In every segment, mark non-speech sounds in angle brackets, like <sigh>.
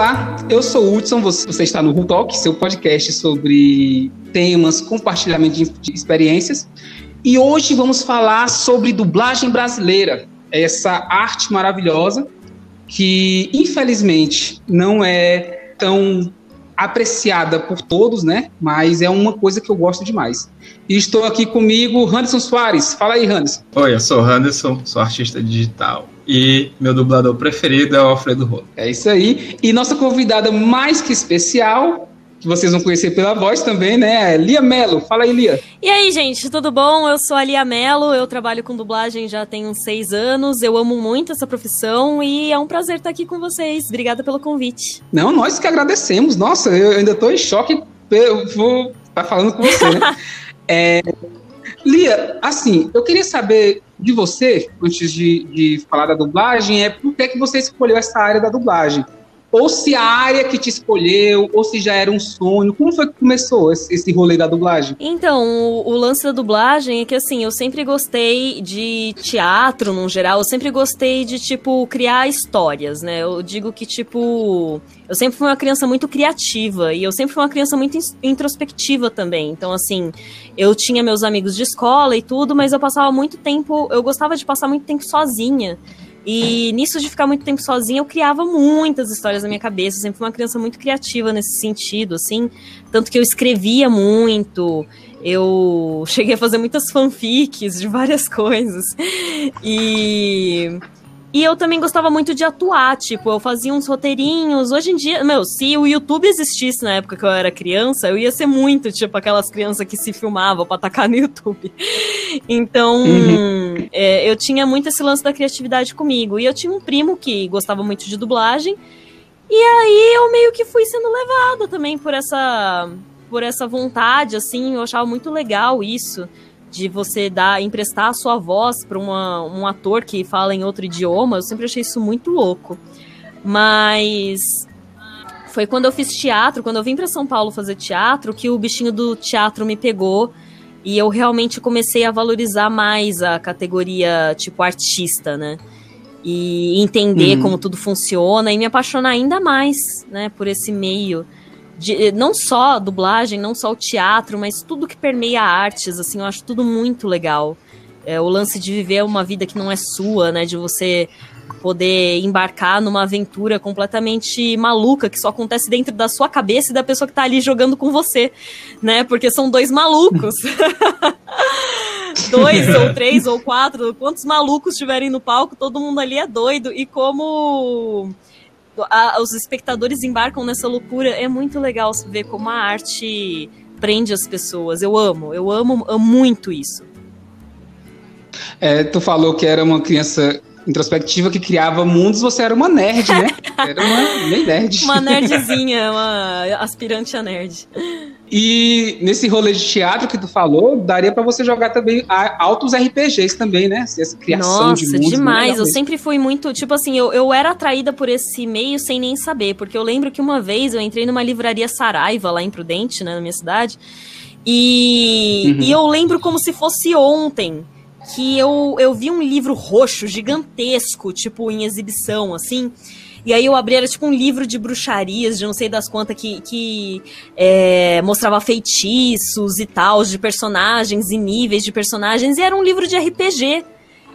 Olá, eu sou o Hudson, você está no Talk, seu podcast sobre temas, compartilhamento de experiências. E hoje vamos falar sobre dublagem brasileira, essa arte maravilhosa que infelizmente não é tão apreciada por todos, né? Mas é uma coisa que eu gosto demais. E estou aqui comigo, Anderson Soares. Fala aí, Anderson. Oi, eu sou o Anderson, sou artista digital. E meu dublador preferido é o Alfredo Rolo. É isso aí. E nossa convidada mais que especial que vocês vão conhecer pela voz também, né? Lia Melo. Fala aí, Lia. E aí, gente, tudo bom? Eu sou a Lia Melo, eu trabalho com dublagem já tem uns seis anos. Eu amo muito essa profissão e é um prazer estar aqui com vocês. Obrigada pelo convite. Não, nós que agradecemos. Nossa, eu ainda estou em choque. Eu vou estar tá falando com você, né? <laughs> é, Lia, assim, eu queria saber de você, antes de, de falar da dublagem, é por que, que você escolheu essa área da dublagem? Ou se a área que te escolheu, ou se já era um sonho. Como foi que começou esse, esse rolê da dublagem? Então, o, o, lance da dublagem é que, assim, eu sempre gostei de teatro, no geral, eu sempre gostei de, tipo, criar histórias, né? Eu digo que, tipo, eu sempre fui uma criança muito criativa e eu sempre fui uma criança muito introspectiva também. Então, assim, eu tinha meus amigos de escola e tudo, mas eu passava muito tempo, eu gostava de passar muito tempo sozinha. E nisso de ficar muito tempo sozinha, eu criava muitas histórias na minha cabeça. Eu sempre fui uma criança muito criativa nesse sentido, assim. Tanto que eu escrevia muito, eu cheguei a fazer muitas fanfics de várias <laughs> coisas. E e eu também gostava muito de atuar, tipo, eu fazia uns roteirinhos. Hoje em dia, meu, se o YouTube existisse na época que eu era criança, eu ia ser muito, tipo, aquelas crianças que se filmavam pra atacar no YouTube. <laughs> Então, uhum. é, eu tinha muito esse lance da criatividade comigo. E eu tinha um primo que gostava muito de dublagem. E aí eu meio que fui sendo levada também por essa, por essa vontade, assim, eu achava muito legal isso de você dar emprestar a sua voz para um ator que fala em outro idioma, eu sempre achei isso muito louco. Mas foi quando eu fiz teatro, quando eu vim para São Paulo fazer teatro, que o bichinho do teatro me pegou e eu realmente comecei a valorizar mais a categoria tipo artista, né? E entender uhum. como tudo funciona e me apaixonar ainda mais, né, por esse meio de, não só a dublagem, não só o teatro, mas tudo que permeia artes, assim, eu acho tudo muito legal. É, o lance de viver uma vida que não é sua, né? De você poder embarcar numa aventura completamente maluca que só acontece dentro da sua cabeça e da pessoa que tá ali jogando com você, né? Porque são dois malucos. <laughs> dois ou <laughs> três ou quatro, quantos malucos estiverem no palco, todo mundo ali é doido e como a, os espectadores embarcam nessa loucura. É muito legal ver como a arte prende as pessoas. Eu amo, eu amo, amo muito isso. É, tu falou que era uma criança introspectiva que criava mundos, você era uma nerd, né? <laughs> Era uma nerd. Uma nerdzinha, uma aspirante a nerd. E nesse rolê de teatro que tu falou, daria para você jogar também altos RPGs também, né? Essa criação Nossa, de demais. Eu sempre fui muito, tipo assim, eu, eu era atraída por esse meio sem nem saber, porque eu lembro que uma vez eu entrei numa livraria Saraiva lá em Prudente, né, na minha cidade, e, uhum. e eu lembro como se fosse ontem que eu, eu vi um livro roxo gigantesco, tipo, em exibição, assim. E aí eu abri, era tipo um livro de bruxarias, de não sei das quantas, que, que é, mostrava feitiços e tal, de personagens e níveis de personagens, e era um livro de RPG.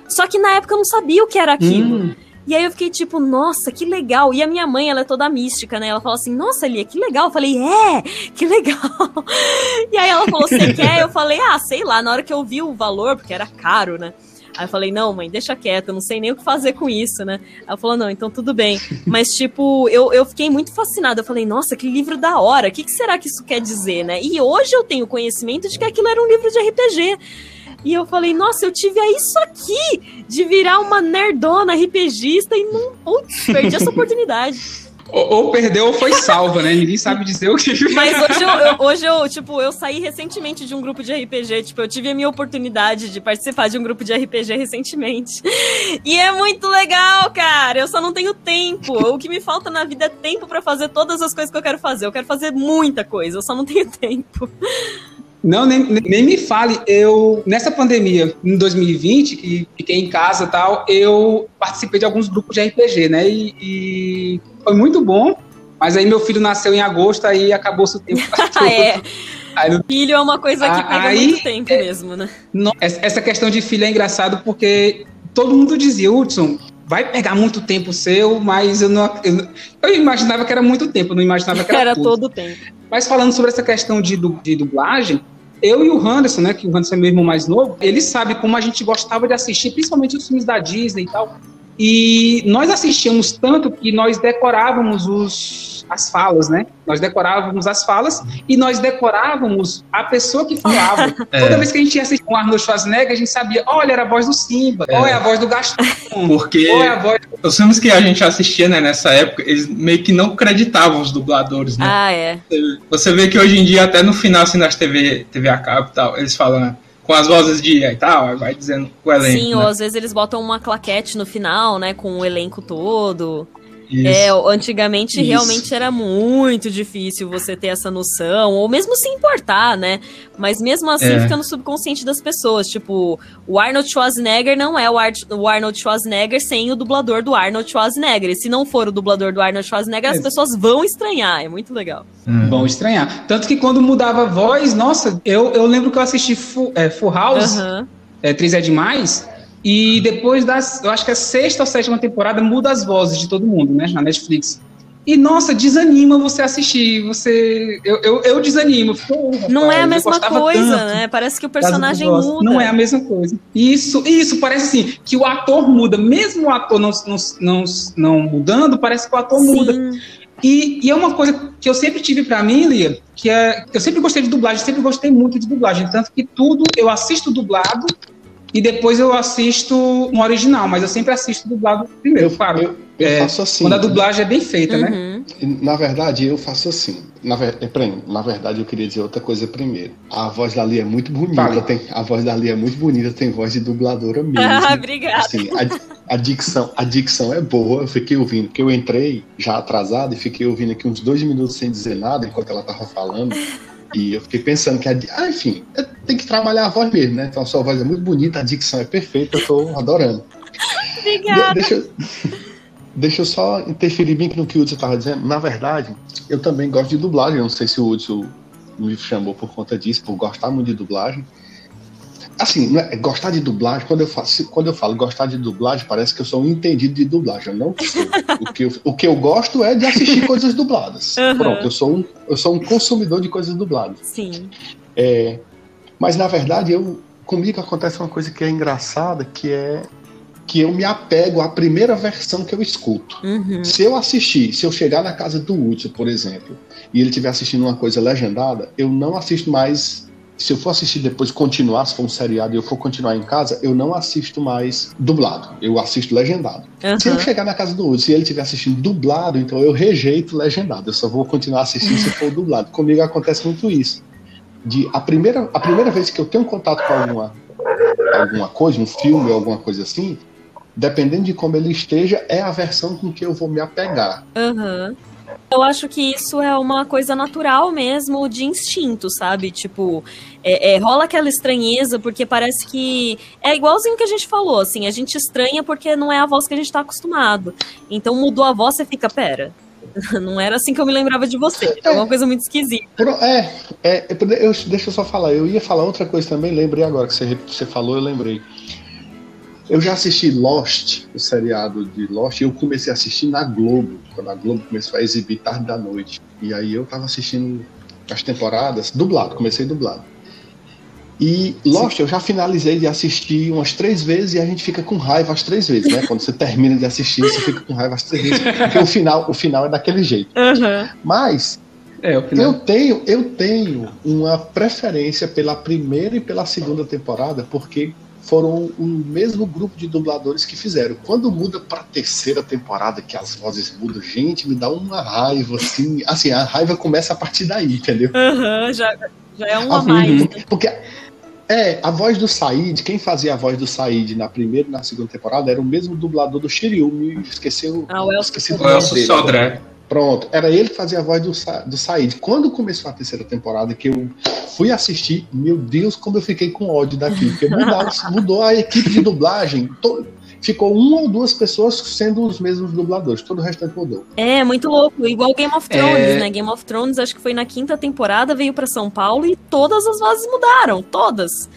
Só que na época eu não sabia o que era aquilo. Hum. E aí eu fiquei tipo, nossa, que legal. E a minha mãe, ela é toda mística, né? Ela fala assim, nossa, Lia, que legal. Eu falei, é, que legal. <laughs> E aí ela falou, você <laughs> quer? Eu falei, ah, sei lá. Na hora que eu vi o valor, porque era caro, né? Aí eu falei, não, mãe, deixa quieto, eu não sei nem o que fazer com isso, né? Ela falou, não, então tudo bem. <laughs> Mas, tipo, eu, eu fiquei muito fascinada. Eu falei, nossa, que livro da hora, o que, que será que isso quer dizer, né? E hoje eu tenho conhecimento de que aquilo era um livro de RPG. E eu falei, nossa, eu tive a isso aqui de virar uma nerdona RPGista e não. Putz, perdi essa <laughs> oportunidade. Ou, ou, perdeu ou foi salva, né? Ninguém sabe dizer o que. <laughs> Mas hoje eu, eu, hoje eu, tipo, eu saí recentemente de um grupo de RPG. Tipo, eu tive a minha oportunidade de participar de um grupo de RPG recentemente. E é muito legal, cara. Eu só não tenho tempo. O que me falta na vida é tempo para fazer todas as coisas que eu quero fazer. Eu quero fazer muita coisa, eu só não tenho <laughs> tempo. Não, nem, nem me fale. Eu, nessa pandemia, em 2020, que fiquei em casa e tal, eu participei de alguns grupos de RPG, né? E, e foi muito bom, Mas aí meu filho nasceu em agosto, aí acabou o tempo. <laughs> é. <laughs> Aí, filho é uma coisa que pega aí, muito tempo é, mesmo, né? essa questão de filho é engraçado porque todo mundo dizia, Hudson, vai pegar muito tempo seu, mas eu não. Eu, eu imaginava que era muito tempo, eu não imaginava que era, <laughs> era todo o tempo. Mas falando sobre essa questão de, de dublagem, eu e o Anderson, né, que o Anderson é meu irmão mais novo, ele sabe como a gente gostava de assistir, principalmente os filmes da Disney e tal. E nós assistíamos tanto que nós decorávamos os as falas, né? Nós decorávamos as falas e nós decorávamos a pessoa que falava. <laughs> É. Toda vez que a gente ia assistir um Arnold Schwarzenegger, a gente sabia, olha, era a voz do Simba, é. ou é a voz do Gaston. <laughs> Porque ou é a voz... os filmes que a gente assistia né, nessa época, eles meio que não acreditavam os dubladores, né? Ah, é. Você vê que hoje em dia, até no final, assim, das TV, TV a cabo e tal, eles falam com as vozes de e tal, vai dizendo o elenco. Sim, né? ou às vezes eles botam uma claquete no final, né, com o elenco todo. Isso. É, antigamente Isso. realmente era muito difícil você ter essa noção, ou mesmo se importar, né? Mas mesmo assim é. fica no subconsciente das pessoas. Tipo, o Arnold Schwarzenegger não é o, Ar o, Arnold Schwarzenegger sem o dublador do Arnold Schwarzenegger. E se não for o dublador do Arnold Schwarzenegger, é. as pessoas vão estranhar. É muito legal. Hum. Vão estranhar. Tanto que quando mudava a voz, nossa, eu, eu lembro que eu assisti Full, é, Full House, uhum. é, 3 é demais. E depois das, eu acho que a sexta ou sétima temporada muda as vozes de todo mundo, né, na Netflix. E, nossa, desanima você assistir. Você. Eu, eu, eu desanimo. Pô, rapaz, não é a mesma coisa, né? Parece que o personagem muda. Não é a mesma coisa. Isso, isso, parece assim, que o ator muda. Mesmo o ator não, não, não, não mudando, parece que o ator Sim. muda. E, e, é uma coisa que eu sempre tive para mim, Lia, que é. Eu sempre gostei de dublagem, sempre gostei muito de dublagem. Tanto que tudo eu assisto dublado e depois eu assisto no original, mas eu sempre assisto dublado primeiro, eu, claro. Eu, eu é, faço assim. Quando a dublagem é bem feita, né? uhum. né? Na verdade, eu faço assim. Na, ver, na verdade, eu queria dizer outra coisa primeiro. A voz da Lia é muito bonita. Tem, a voz da Lia é muito bonita, tem voz de dubladora mesmo. <laughs> Ah, obrigada. Assim, a, a, dicção, a dicção é boa. Eu fiquei ouvindo, porque eu entrei já atrasado e fiquei ouvindo aqui uns dois minutos sem dizer nada enquanto ela tava falando. <laughs> E eu fiquei pensando que, a, ah, enfim, tem que trabalhar a voz mesmo, né? Então a sua voz é muito bonita, a dicção é perfeita, eu tô adorando. Obrigada. De, deixa, eu, deixa eu só interferir bem no que o Hudson estava dizendo. Na verdade, eu também gosto de dublagem. Eu não sei se o Hudson me chamou por conta disso, por gostar muito de dublagem. Assim, é, gostar de dublagem, quando eu, faço, quando eu falo gostar de dublagem, parece que eu sou um entendido de dublagem. Eu não sou. <laughs> o, que eu, o que eu gosto é de assistir <laughs> coisas dubladas. Uhum. Pronto, eu sou, um, eu sou um consumidor de coisas dubladas. Sim. É, mas na verdade, eu, comigo acontece uma coisa que é engraçada, que é que eu me apego à primeira versão que eu escuto. Uhum. Se eu assistir, se eu chegar na casa do Hudson, por exemplo, e ele estiver assistindo uma coisa legendada, eu não assisto mais se eu for assistir depois continuar, se for um seriado e eu for continuar em casa, eu não assisto mais dublado, eu assisto legendado. Uhum. Se eu chegar na casa do Hudson e ele estiver assistindo dublado, então eu rejeito legendado, eu só vou continuar assistindo se for dublado. Comigo acontece muito isso. De a primeira, a primeira vez que eu tenho contato com alguma, alguma coisa, um filme ou alguma coisa assim, dependendo de como ele esteja, é a versão com que eu vou me apegar. Uhum. Eu acho que isso é uma coisa natural mesmo, de instinto, sabe? Tipo, é, é, rola aquela estranheza, porque parece que. É igualzinho que a gente falou, assim, a gente estranha porque não é a voz que a gente tá acostumado. Então mudou a voz, você fica, pera. <laughs> Não era assim que eu me lembrava de você. É uma coisa muito esquisita. É, é, eu, deixa eu só falar. Eu ia falar outra coisa também, lembrei agora que você, você falou, eu lembrei. Eu já assisti Lost, o seriado de Lost, e eu comecei a assistir na Globo, quando a Globo começou a exibir tarde da noite. E aí eu tava assistindo as temporadas dublado, comecei dublado. E Lost Sim. eu já finalizei de assistir umas três vezes e a gente fica com raiva as três vezes, né? Quando você termina de assistir, você fica com raiva as três vezes, porque o final, o final é daquele jeito. Uhum. Mas é, eu tenho, eu tenho uma preferência pela primeira e pela segunda temporada, porque foram o mesmo grupo de dubladores que fizeram. Quando muda para a terceira temporada, que as vozes mudam, gente, me dá uma raiva, assim. Assim, a raiva começa a partir daí, entendeu? Uhum, já, já é um a mais. Né? Porque é, a voz do Said, quem fazia a voz do Said na primeira e na segunda temporada era o mesmo dublador do Shiryu, me esqueceu. Ah, o Elcio, esqueci Elcio Sodré. Pronto, era ele que fazia a voz do, do Said. Quando começou a terceira temporada, que eu fui assistir, meu Deus, como eu fiquei com ódio daquilo, porque mudou, <laughs> mudou a equipe de dublagem. ficou uma ou duas pessoas sendo os mesmos dubladores, todo o restante mudou. É, muito louco. Igual Game of Thrones, é... né? Game of Thrones, acho que foi na quinta temporada, veio para São Paulo e todas as vozes mudaram, todas.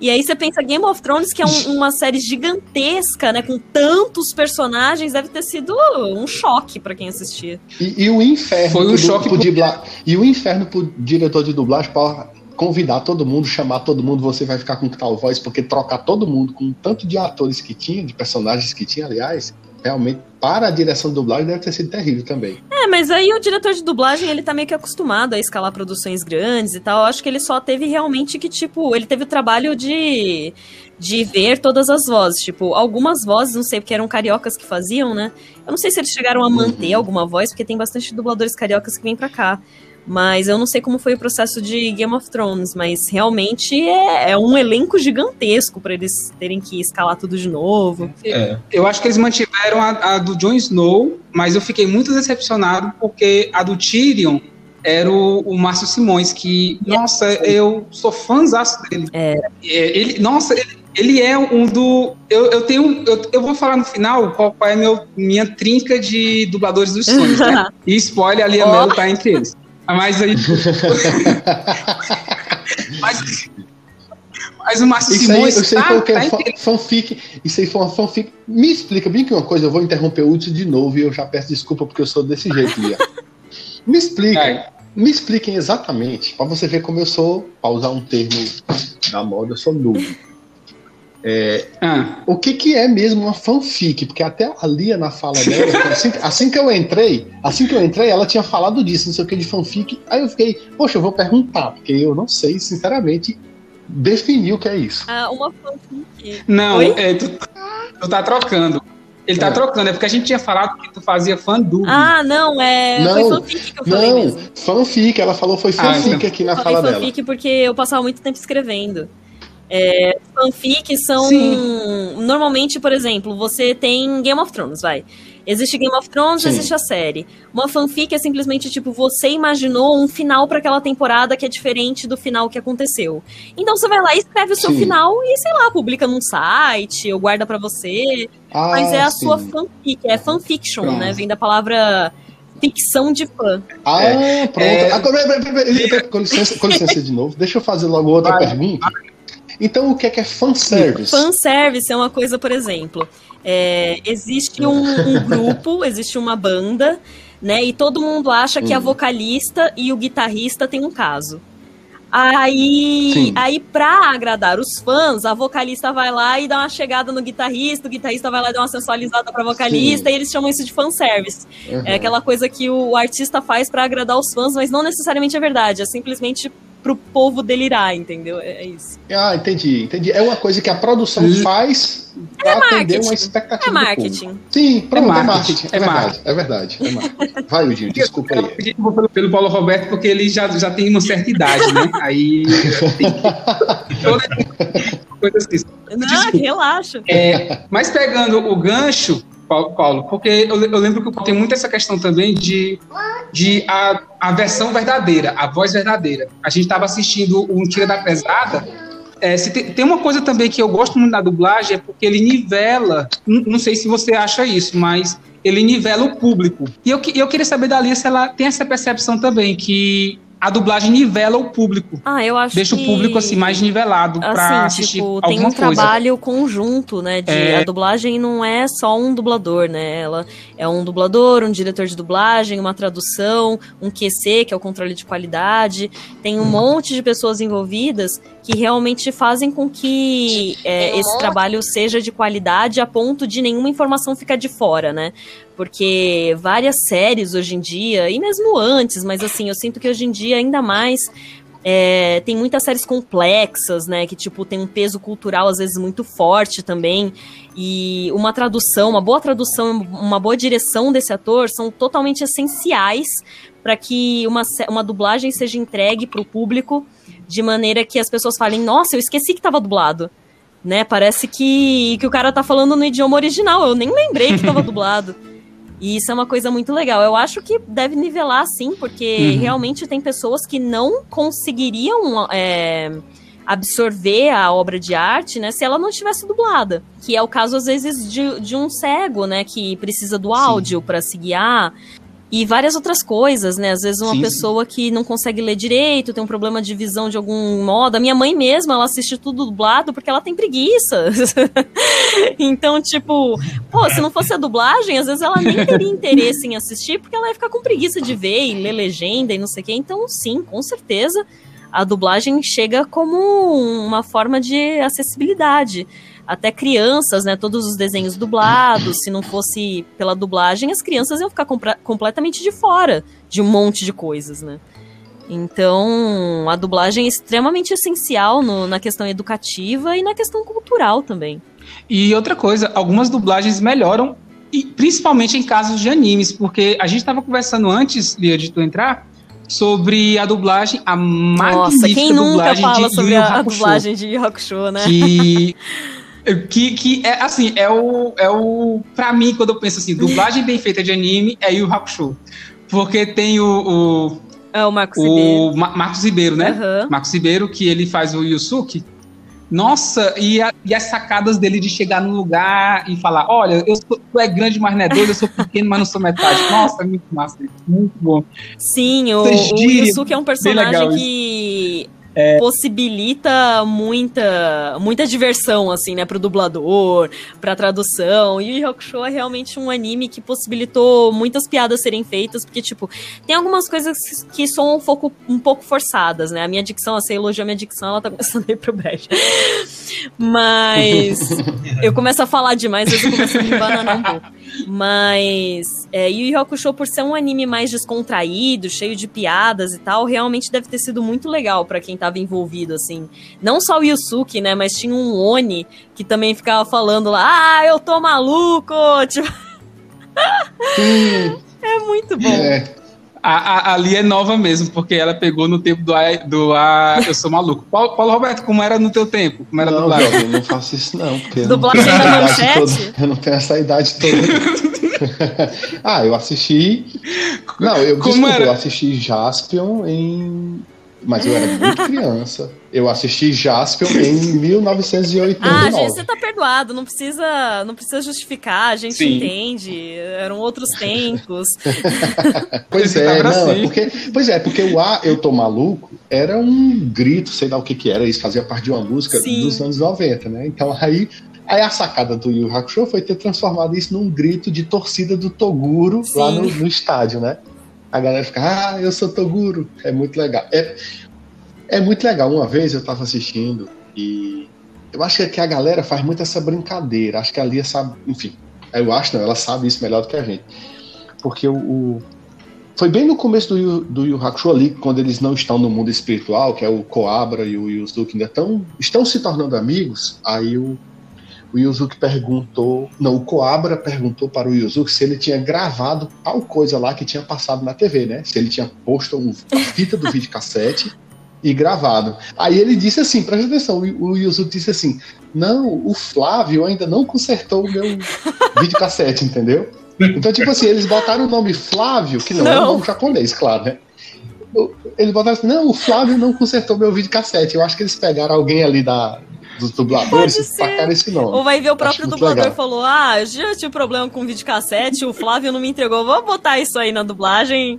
E aí você pensa Game of Thrones, que é um, uma série gigantesca, né? Com tantos personagens, deve ter sido um choque para quem assistia. E, e, o inferno foi um choque pro, pro... E o inferno pro diretor de dublagem para convidar todo mundo, chamar todo mundo, você vai ficar com tal voz, porque trocar todo mundo com tanto de atores que tinha, de personagens que tinha, aliás, realmente para a direção de dublagem deve ter sido terrível também. É, mas aí o diretor de dublagem, ele tá meio que acostumado a escalar produções grandes e tal. Eu acho que ele só teve realmente que, tipo, ele teve o trabalho de, de ver todas as vozes. Tipo, algumas vozes, não sei, porque eram cariocas que faziam, né? Eu não sei se eles chegaram a manter uhum. alguma voz, porque tem bastante dubladores cariocas que vêm pra cá. Mas eu não sei como foi o processo de Game of Thrones, mas realmente é, é um elenco gigantesco para eles terem que escalar tudo de novo. É. Eu acho que eles mantiveram a, a do Jon Snow, mas eu fiquei muito decepcionado porque a do Tyrion era o, o Márcio Simões, que, nossa, eu sou fãzaço dele. É. é. Ele, nossa, ele, ele é um do. Eu, eu tenho. Eu, eu vou falar no final qual, qual é meu, minha trinca de dubladores dos sonhos, né? <laughs> E spoiler, a Lia oh. Mello tá entre eles. Mas aí. <laughs> mas, mas o Márcio isso Simões. Aí, sei tá, qual que é tá fanfic. Isso aí foi uma fanfic. Me explica bem que uma coisa, eu vou interromper o Hudson de novo e eu já peço desculpa porque eu sou desse jeito, Lia. Me explica. É. Me expliquem exatamente, para você ver como eu sou, para usar um termo da moda, eu sou noob. É, ah. O que, que é mesmo uma fanfic? Porque até a Lia na fala dela, <laughs> assim, assim, que eu entrei, assim que eu entrei, ela tinha falado disso, não sei o que de fanfic. Aí eu fiquei, poxa, eu vou perguntar, porque eu não sei, sinceramente, definir o que é isso. Ah, uma fanfic. Não, é, tu, tu tá trocando. Ele tá é. trocando, é porque a gente tinha falado que tu fazia fandub. Ah, não, é. Não, foi fanfic que eu falei. Não, mesmo. fanfic, ela falou foi fanfic ah, então. aqui na fala dela. fanfic porque eu passava muito tempo escrevendo. É, fanfic são. Sim. Normalmente, por exemplo, você tem Game of Thrones, vai. Existe Game of Thrones, Sim. existe a série. Uma fanfic é simplesmente tipo, você imaginou um final para aquela temporada que é diferente do final que aconteceu. Então você vai lá e escreve o seu sim. final e, sei lá, publica num site ou guarda para você. Ah, Mas é a sim. sua fanfic, é fanfiction, Pronto. né? Vem da palavra ficção de fã. Ah, é, pronto. É... Agora, <laughs> com, licença, com licença de novo, deixa eu fazer logo outra vai, pergunta. Vai. Então, o que é que é fanservice? Fanservice é uma coisa, por exemplo, é, existe um, um grupo, <laughs> existe uma banda, né? E todo mundo acha que a hum. vocalista e o guitarrista têm um caso. Aí, aí, pra agradar os fãs, a vocalista vai lá e dá uma chegada no guitarrista, o guitarrista vai lá e dá uma sensualizada pra vocalista, Sim. e eles chamam isso de fanservice. Uhum. É aquela coisa que o artista faz para agradar os fãs, mas não necessariamente é verdade, é simplesmente pro povo delirar, entendeu? É, é isso. Ah, entendi, entendi. É uma coisa que a produção e... faz para é atender uma expectativa. É marketing. Sim, pronto, é, é marketing. É, é verdade, é verdade. É marketing. Vai, Udinho, desculpa aí. Eu pelo, pelo Paulo Roberto porque ele já, já tem uma certa idade, né? Aí. <laughs> coisa assim. Não, relaxa. É, mas pegando o gancho Paulo, porque eu, eu, lembro que tem muito essa questão também de, de a, a versão verdadeira, a voz verdadeira. A gente estava assistindo um Tira da Pesada. É, tem, tem, uma coisa também que eu gosto muito da dublagem, é porque ele nivela, não, sei se você acha isso, mas ele nivela o público. E eu, eu queria saber da Alice se ela tem essa percepção também, que a dublagem nivela o público. Ah, eu acho Deixa que... o público assim mais nivelado assim, para assistir tipo, alguma tem um coisa. trabalho conjunto, né? De, é... A dublagem não é só um dublador, né? Ela é um dublador, um diretor de dublagem, uma tradução, um QC, que é o controle de qualidade. Tem um hum. monte de pessoas envolvidas que realmente fazem com que é, esse trabalho seja de qualidade a ponto de nenhuma informação ficar de fora, né? Porque várias séries hoje em dia, e mesmo antes, mas assim, eu sinto que hoje em dia ainda mais é, tem muitas séries complexas, né? Que, tipo, tem um peso cultural, às vezes, muito forte também. E uma tradução, uma boa tradução, uma boa direção desse ator são totalmente essenciais para que uma, uma dublagem seja entregue para o público de maneira que as pessoas falem: Nossa, eu esqueci que estava dublado. Né? Parece que, que o cara tá falando no idioma original. Eu nem lembrei que estava <laughs> dublado. E isso é uma coisa muito legal. Eu acho que deve nivelar sim, porque uhum. realmente tem pessoas que não conseguiriam é, absorver a obra de arte, né, se ela não tivesse dublada. Que é o caso, às vezes, de, de um cego, né, que precisa do áudio para se guiar. E várias outras coisas, né? Às vezes uma sim, pessoa que não consegue ler direito, tem um problema de visão de algum modo. A minha mãe mesma, ela assiste tudo dublado porque ela tem preguiça. <laughs> então, tipo, pô, se não fosse a dublagem, às vezes ela nem teria interesse em assistir porque ela ia ficar com preguiça de ver e ler legenda e não sei o quê. Então, sim, com certeza, a dublagem chega como uma forma de acessibilidade até crianças, né? Todos os desenhos dublados. Se não fosse pela dublagem, as crianças iam ficar completamente de fora de um monte de coisas, né? Então, a dublagem é extremamente essencial no, na questão educativa e na questão cultural também. E outra coisa, algumas dublagens melhoram, e principalmente em casos de animes, porque a gente estava conversando antes, Lia, de tu entrar, sobre a dublagem, a magnífica Nossa, quem nunca fala de sobre a, a dublagem de Yu Hakusho, né? Que <laughs> Que, que é assim, é o, é o. Pra mim, quando eu penso assim, dublagem bem feita de anime é Yu Hakusho. Porque tem o. o é o Marcos o Ribeiro. Ma Marcos Ribeiro, né? Uhum. Marcos Ribeiro, que ele faz o Yusuke. Nossa, e, a, e, as sacadas dele de chegar no lugar e falar: Olha, eu sou, tu é grande, mas não é doido, eu sou pequeno, mas não sou metade. Nossa, é muito massa, muito bom. Sim, o, o Yusuke é um personagem que é... possibilita muita muita diversão assim, né, pro dublador, pra tradução. E o Hakusho é realmente um anime que possibilitou muitas piadas serem feitas, porque tipo, tem algumas coisas que são um pouco, um pouco forçadas, né? A minha dicção, a você elogiou a minha dicção, ela tá começando a ir pro brejo. Mas <laughs> eu começo a falar demais, às vezes eu começo a me bananar um pouco. Mas é, Yu Yu Hakusho, por ser um anime mais descontraído, cheio de piadas e tal, realmente deve ter sido muito legal para quem tava envolvido, assim. Não só o Yusuke, né, mas tinha um Oni que também ficava falando lá, ah, eu tô maluco! <laughs> Tipo... é muito bom. É. A, a, ali é nova mesmo, porque ela pegou no tempo do, do a, Eu Sou Maluco. Paulo, Paulo, Roberto, como era no teu tempo? Como era não, dublagem? Eu não faço isso, não. Porque dublagem da manchete? eu não tenho essa idade toda. <laughs> ah, eu assisti. Não, eu, como desculpa, era? eu assisti Jaspion em mas eu era muito criança. Eu assisti Jaspion em 1989. Ah, gente, você tá perdoado, não precisa, não precisa justificar, a gente Sim. entende. Eram outros tempos. <laughs> pois é, não, é porque, pois é, porque o A Eu Tô Maluco era um grito, sei lá o que que era, isso fazia parte de uma música Sim. dos anos 90, né? Então aí Aí a sacada do Yu Hakusho foi ter transformado isso num grito de torcida do Toguro Sim. lá no, no, estádio, né? A galera fica, ah, eu sou Toguro. É muito legal. É, é muito legal. Uma vez eu estava assistindo e eu acho que a galera faz muito essa brincadeira. Acho que a Lia sabe, enfim, eu acho não, ela sabe isso melhor do que a gente. Porque o, o foi bem no começo do Yu, do Yu Hakusho ali, quando eles não estão no mundo espiritual, que é o Koabra e o Yuzuki ainda tão, estão se tornando amigos, aí o, o Yuzuki perguntou, não, o Coabra perguntou para o Yuzuki se ele tinha gravado tal coisa lá que tinha passado na TV, né? Se ele tinha posto um, a fita do videocassete <laughs> e gravado. Aí ele disse assim, presta atenção, o, Yuzuki disse assim, não, o Flávio ainda não consertou o meu videocassete, entendeu? Então, tipo assim, eles botaram o nome Flávio, que não, não. é um nome japonês, claro, né? Eles botaram assim, não, o Flávio não consertou meu videocassete. Eu acho que eles pegaram alguém ali da, dos dubladores tacaram esse nome. Ou vai ver o próprio dublador e falou: Ah, já tive problema com videocassete, o Flávio não me entregou, vou botar isso aí na dublagem.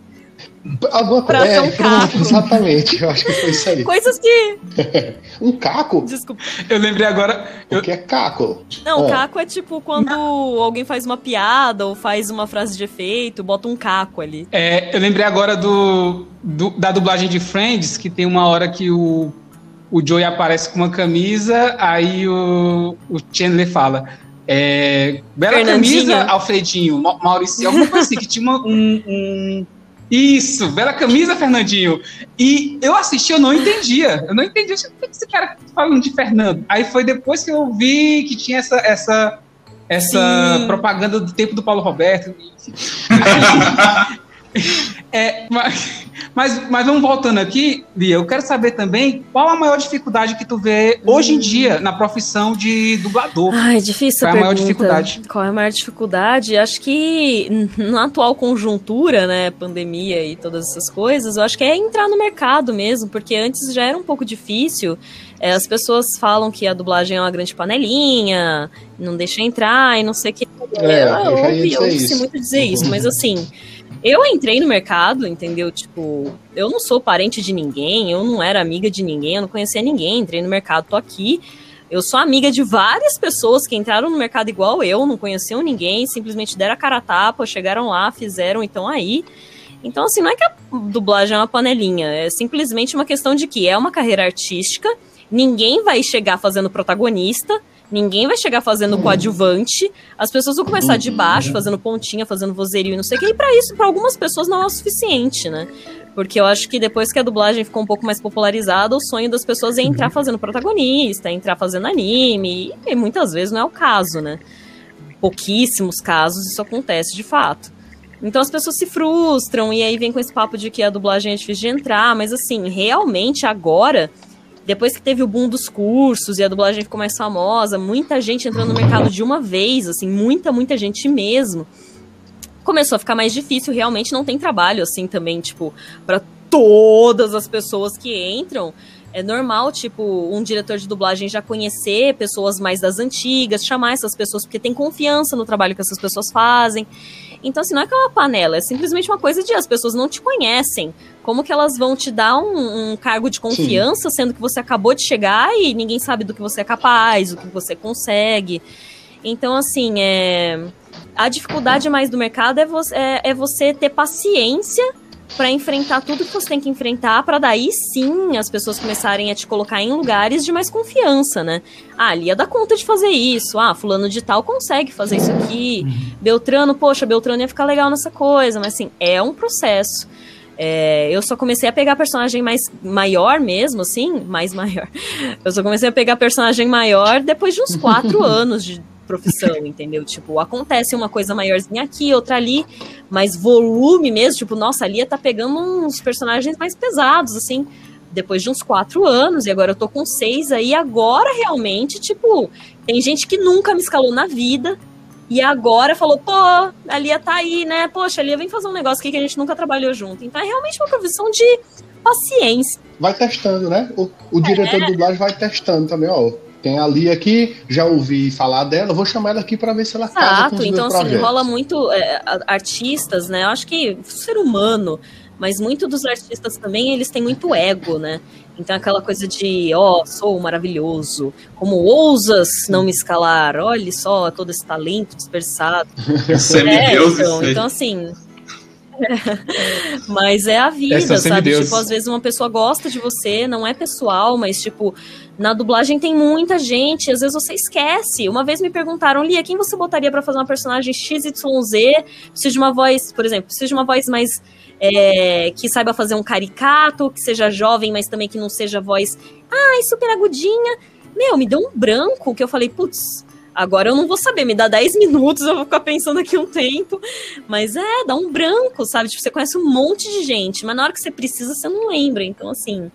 Alguma coisa. É, um pronto, <laughs> exatamente. Eu acho que foi isso aí. Coisas que. <laughs> um caco? Desculpa. Eu lembrei agora. Eu... O que é caco? Não, ah. caco é tipo quando não. alguém faz uma piada ou faz uma frase de efeito, bota um caco ali. É, eu lembrei agora do, do da dublagem de Friends, que tem uma hora que o o Joey aparece com uma camisa, aí o, o Chandler fala. É, bela camisa, Alfredinho, Maurício, alguma coisa assim, que tinha uma, um, um, Isso, bela camisa, Fernandinho. E eu assisti, eu não entendia. Eu não entendia o que esse cara tá falando de Fernando. Aí foi depois que eu vi que tinha essa, essa, essa propaganda do tempo do Paulo Roberto. <laughs> é, mas, Mas, mas vamos voltando aqui, Lia, eu quero saber também qual a maior dificuldade que tu vê hoje em dia na profissão de dublador. Ai, difícil Qual é a maior dificuldade? Qual é a maior dificuldade? Acho que na atual conjuntura, né, pandemia e todas essas coisas, eu acho que é entrar no mercado mesmo, porque antes já era um pouco difícil. É, as pessoas falam que a dublagem é uma grande panelinha, não deixa entrar e não sei o que. É, eu, eu ouvi, eu ouvi isso. muito dizer isso, mas assim, <laughs> eu entrei no mercado, entendeu? Tipo, eu não sou parente de ninguém, eu não era amiga de ninguém, eu não conhecia ninguém, entrei no mercado, tô aqui. Eu sou amiga de várias pessoas que entraram no mercado igual eu, não conheciam ninguém, simplesmente deram a cara a tapa, chegaram lá, fizeram, então aí. Então, assim, não é que a dublagem é uma panelinha, é simplesmente uma questão de que é uma carreira artística, ninguém vai chegar fazendo protagonista, ninguém vai chegar fazendo coadjuvante, as pessoas vão começar de baixo, fazendo pontinha, fazendo vozerio e não sei o que, e pra isso, pra algumas pessoas não é o suficiente, né? Porque eu acho que depois que a dublagem ficou um pouco mais popularizada, o sonho das pessoas é entrar fazendo protagonista, entrar fazendo anime, e muitas vezes não é o caso, né? Pouquíssimos casos isso acontece de fato. Então as pessoas se frustram e aí vem com esse papo de que a dublagem é difícil de entrar, mas assim, realmente agora, depois que teve o boom dos cursos e a dublagem ficou mais famosa, muita gente entrando no mercado de uma vez, assim, muita, muita gente mesmo. Começou a ficar mais difícil, realmente não tem trabalho assim também, tipo, para todas as pessoas que entram. É normal, tipo, um diretor de dublagem já conhecer pessoas mais das antigas, chamar essas pessoas porque tem confiança no trabalho que essas pessoas fazem. Então, assim, não é que é panela, é simplesmente uma coisa de as pessoas não te conhecem. Como que elas vão te dar um, um cargo de confiança, sendo que você acabou de chegar e ninguém sabe do que você é capaz, o que você consegue. Então, assim, é... a dificuldade mais do mercado é você, é, é você ter paciência para enfrentar tudo que você tem que enfrentar, para daí sim as pessoas começarem a te colocar em lugares de mais confiança, né? Ah, Lia dá conta de fazer isso. Ah, fulano de tal consegue fazer isso aqui. Beltrano, poxa, Beltrano ia ficar legal nessa coisa, mas assim, é um processo. É, eu só comecei a pegar personagem mais maior mesmo, assim, mais maior. <laughs> Eu só comecei a pegar personagem maior depois de uns <laughs> quatro anos de profissão, entendeu? Tipo, acontece uma coisa maiorzinha aqui, outra ali, mas volume mesmo, tipo, nossa, a Lia tá pegando uns personagens mais pesados, assim, depois de uns quatro anos, e agora eu tô com seis aí, agora realmente, tipo, tem gente que nunca me escalou na vida, e agora falou, pô, a Lia tá aí, né? Poxa, a Lia vem fazer um negócio aqui que a gente nunca trabalhou junto. Então é realmente uma profissão de paciência. Vai testando, né? O, o diretor de dublagem vai testando também, ó. Tem a Lia aqui, já ouvi falar dela, vou chamar ela aqui para ver se ela casa com Exato, os então assim, projetos. rola muito é, artistas, né? Eu acho que ser humano, mas muito dos artistas também, eles têm muito ego, né? Então aquela coisa de, ó, sou maravilhoso, como ousas não me escalar, olhe só todo esse talento dispersado. <laughs> É, então, então, assim. <laughs> mas é a vida, É, sabe? Tipo, às vezes uma pessoa gosta de você, não é pessoal, mas, tipo, na dublagem tem muita gente, às vezes você esquece. Uma vez me perguntaram, Lia, quem você botaria pra fazer uma personagem XYZ? Precisa de uma voz, por exemplo, precisa de uma voz mais. É, que saiba fazer um caricato, que seja jovem, mas também que não seja voz. Ai, super agudinha. Meu, me deu um branco que eu falei, putz, agora eu não vou saber, me dá 10 minutos, eu vou ficar pensando aqui um tempo. Mas é, dá um branco, sabe? Tipo, você conhece um monte de gente, mas na hora que você precisa, você não lembra. Então, assim,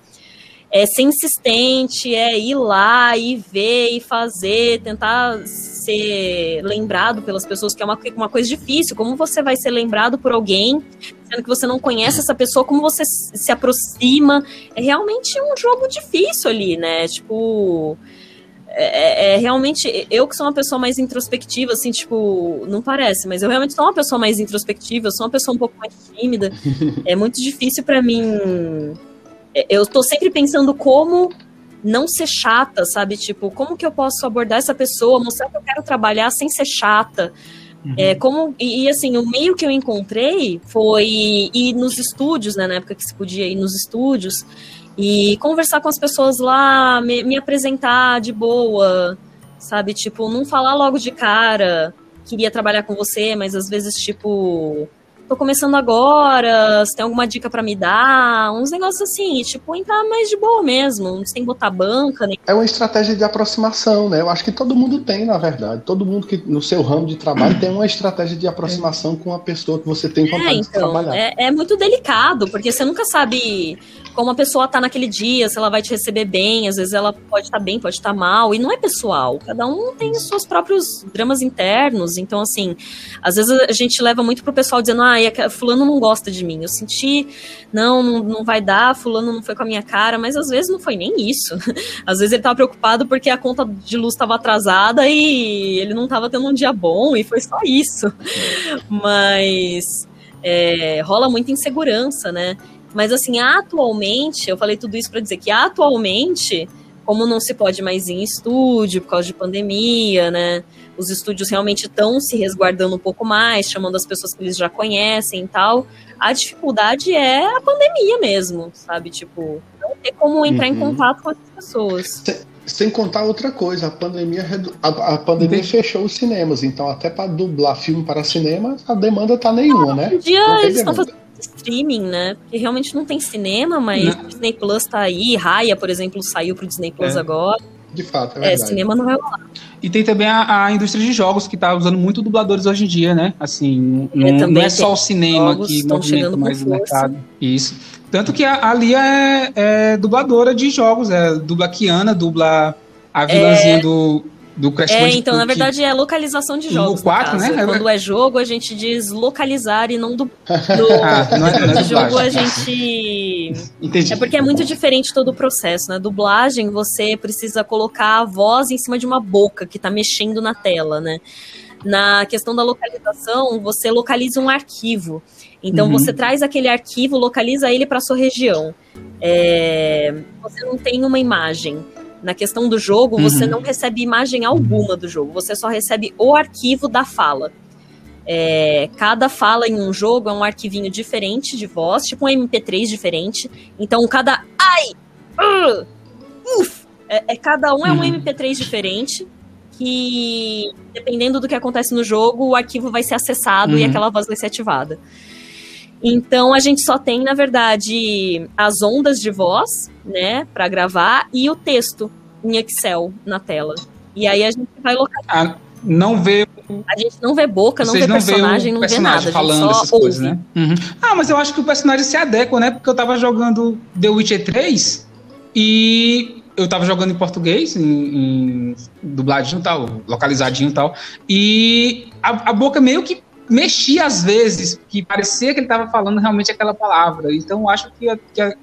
é ser insistente, é ir lá e ver e fazer, tentar ser lembrado pelas pessoas, que é uma, uma coisa difícil. Como você vai ser lembrado por alguém, sendo que você não conhece essa pessoa, como você se aproxima? É realmente um jogo difícil ali, né? Tipo. É, é realmente. Eu que sou uma pessoa mais introspectiva, assim, tipo, não parece, mas eu realmente sou uma pessoa mais introspectiva, eu sou uma pessoa um pouco mais tímida. <laughs> É muito difícil pra mim. É, Eu tô sempre pensando como não ser chata, sabe? Tipo, como que eu posso abordar essa pessoa, mostrar que eu quero trabalhar sem ser chata. É, como, e, e, assim, o meio que eu encontrei foi ir nos estúdios, né, na época que se podia ir nos estúdios, e conversar com as pessoas lá, me, me apresentar de boa, sabe? Tipo, não falar logo de cara, queria trabalhar com você, mas às vezes, tipo, tô começando agora, você tem alguma dica para me dar? Uns negócios assim, tipo, entrar mais de boa mesmo, sem botar banca. Nem... É uma estratégia de aproximação, né? Eu acho que todo mundo tem, na verdade. Todo mundo que no seu ramo de trabalho tem uma estratégia de aproximação com a pessoa que você tem vontade é, então, de trabalhar. É, é muito delicado, porque você nunca sabe como a pessoa tá naquele dia, se ela vai te receber bem, às vezes ela pode estar tá bem, pode estar tá mal, e não é pessoal. Cada um tem os seus próprios dramas internos, então assim, às vezes a gente leva muito pro pessoal dizendo, ah, fulano não gosta de mim. Eu senti, não, não, vai dar, fulano não foi com a minha cara, mas às vezes não foi nem isso. <laughs> Às vezes ele tava preocupado porque a conta de luz estava atrasada e ele não tava tendo um dia bom, e foi só isso. <laughs> Mas é, rola muita insegurança, né? Mas assim, atualmente, eu falei tudo isso para dizer que atualmente, como não se pode mais ir em estúdio por causa de pandemia, né? Os estúdios realmente estão se resguardando um pouco mais, chamando as pessoas que eles já conhecem e tal. A dificuldade é a pandemia mesmo, sabe? Tipo, não ter como entrar uhum. em contato com as pessoas. Sem contar outra coisa, a pandemia, a, a pandemia fechou os cinemas, então até para dublar filme para cinema, a demanda tá nenhuma, né? Um dia eles estão fazendo streaming, né? Porque realmente não tem cinema, mas não. o Disney Plus tá aí, Raya, por exemplo, saiu pro Disney Plus é. agora. De fato, é, é cinema não vai rolar. E tem também a, a, indústria de jogos que tá usando muito dubladores hoje em dia, né? Assim, não, não é só o cinema que movimenta mais o mercado. Isso. Tanto que a, a Lia é, é, dubladora de jogos, é dubla Kiana, dubla a vilãzinha é... do do Crash É, então, na verdade, é localização de jogos. No 4, né? Quando é jogo, a gente diz localizar e não do. <laughs> do ah, não é, não é jogo a gente. Entendi. É porque é muito diferente todo o processo, né? Dublagem, você precisa colocar a voz em cima de uma boca que tá mexendo na tela, né? Na questão da localização, você localiza um arquivo. Então, uhum. você traz aquele arquivo, localiza ele para sua região. É... Você não tem uma imagem. Na questão do jogo, uhum. você não recebe imagem alguma do jogo, você só recebe o arquivo da fala. É, cada fala em um jogo é um arquivinho diferente de voz, tipo um MP3 diferente. Então, cada ai, uh, uf, é, é, cada um é um MP3 uhum. diferente que, dependendo do que acontece no jogo, o arquivo vai ser acessado uhum. e aquela voz vai ser ativada. Então a gente só tem, na verdade, as ondas de voz, né, para gravar e o texto em Excel na tela. E aí a gente vai localizar. Ah, não vê. A gente não vê boca, não vê personagem, não, personagem vê nada. falando essas ouve. coisas, né? Uhum. Ah, mas eu acho que o personagem se adequa, né? Porque eu tava jogando The Witcher 3 e eu tava jogando em português, em, em dubladinho e tal, localizadinho e tal. E a, a boca meio que mexia às vezes, que parecia que ele estava falando realmente aquela palavra. Então, acho que, que,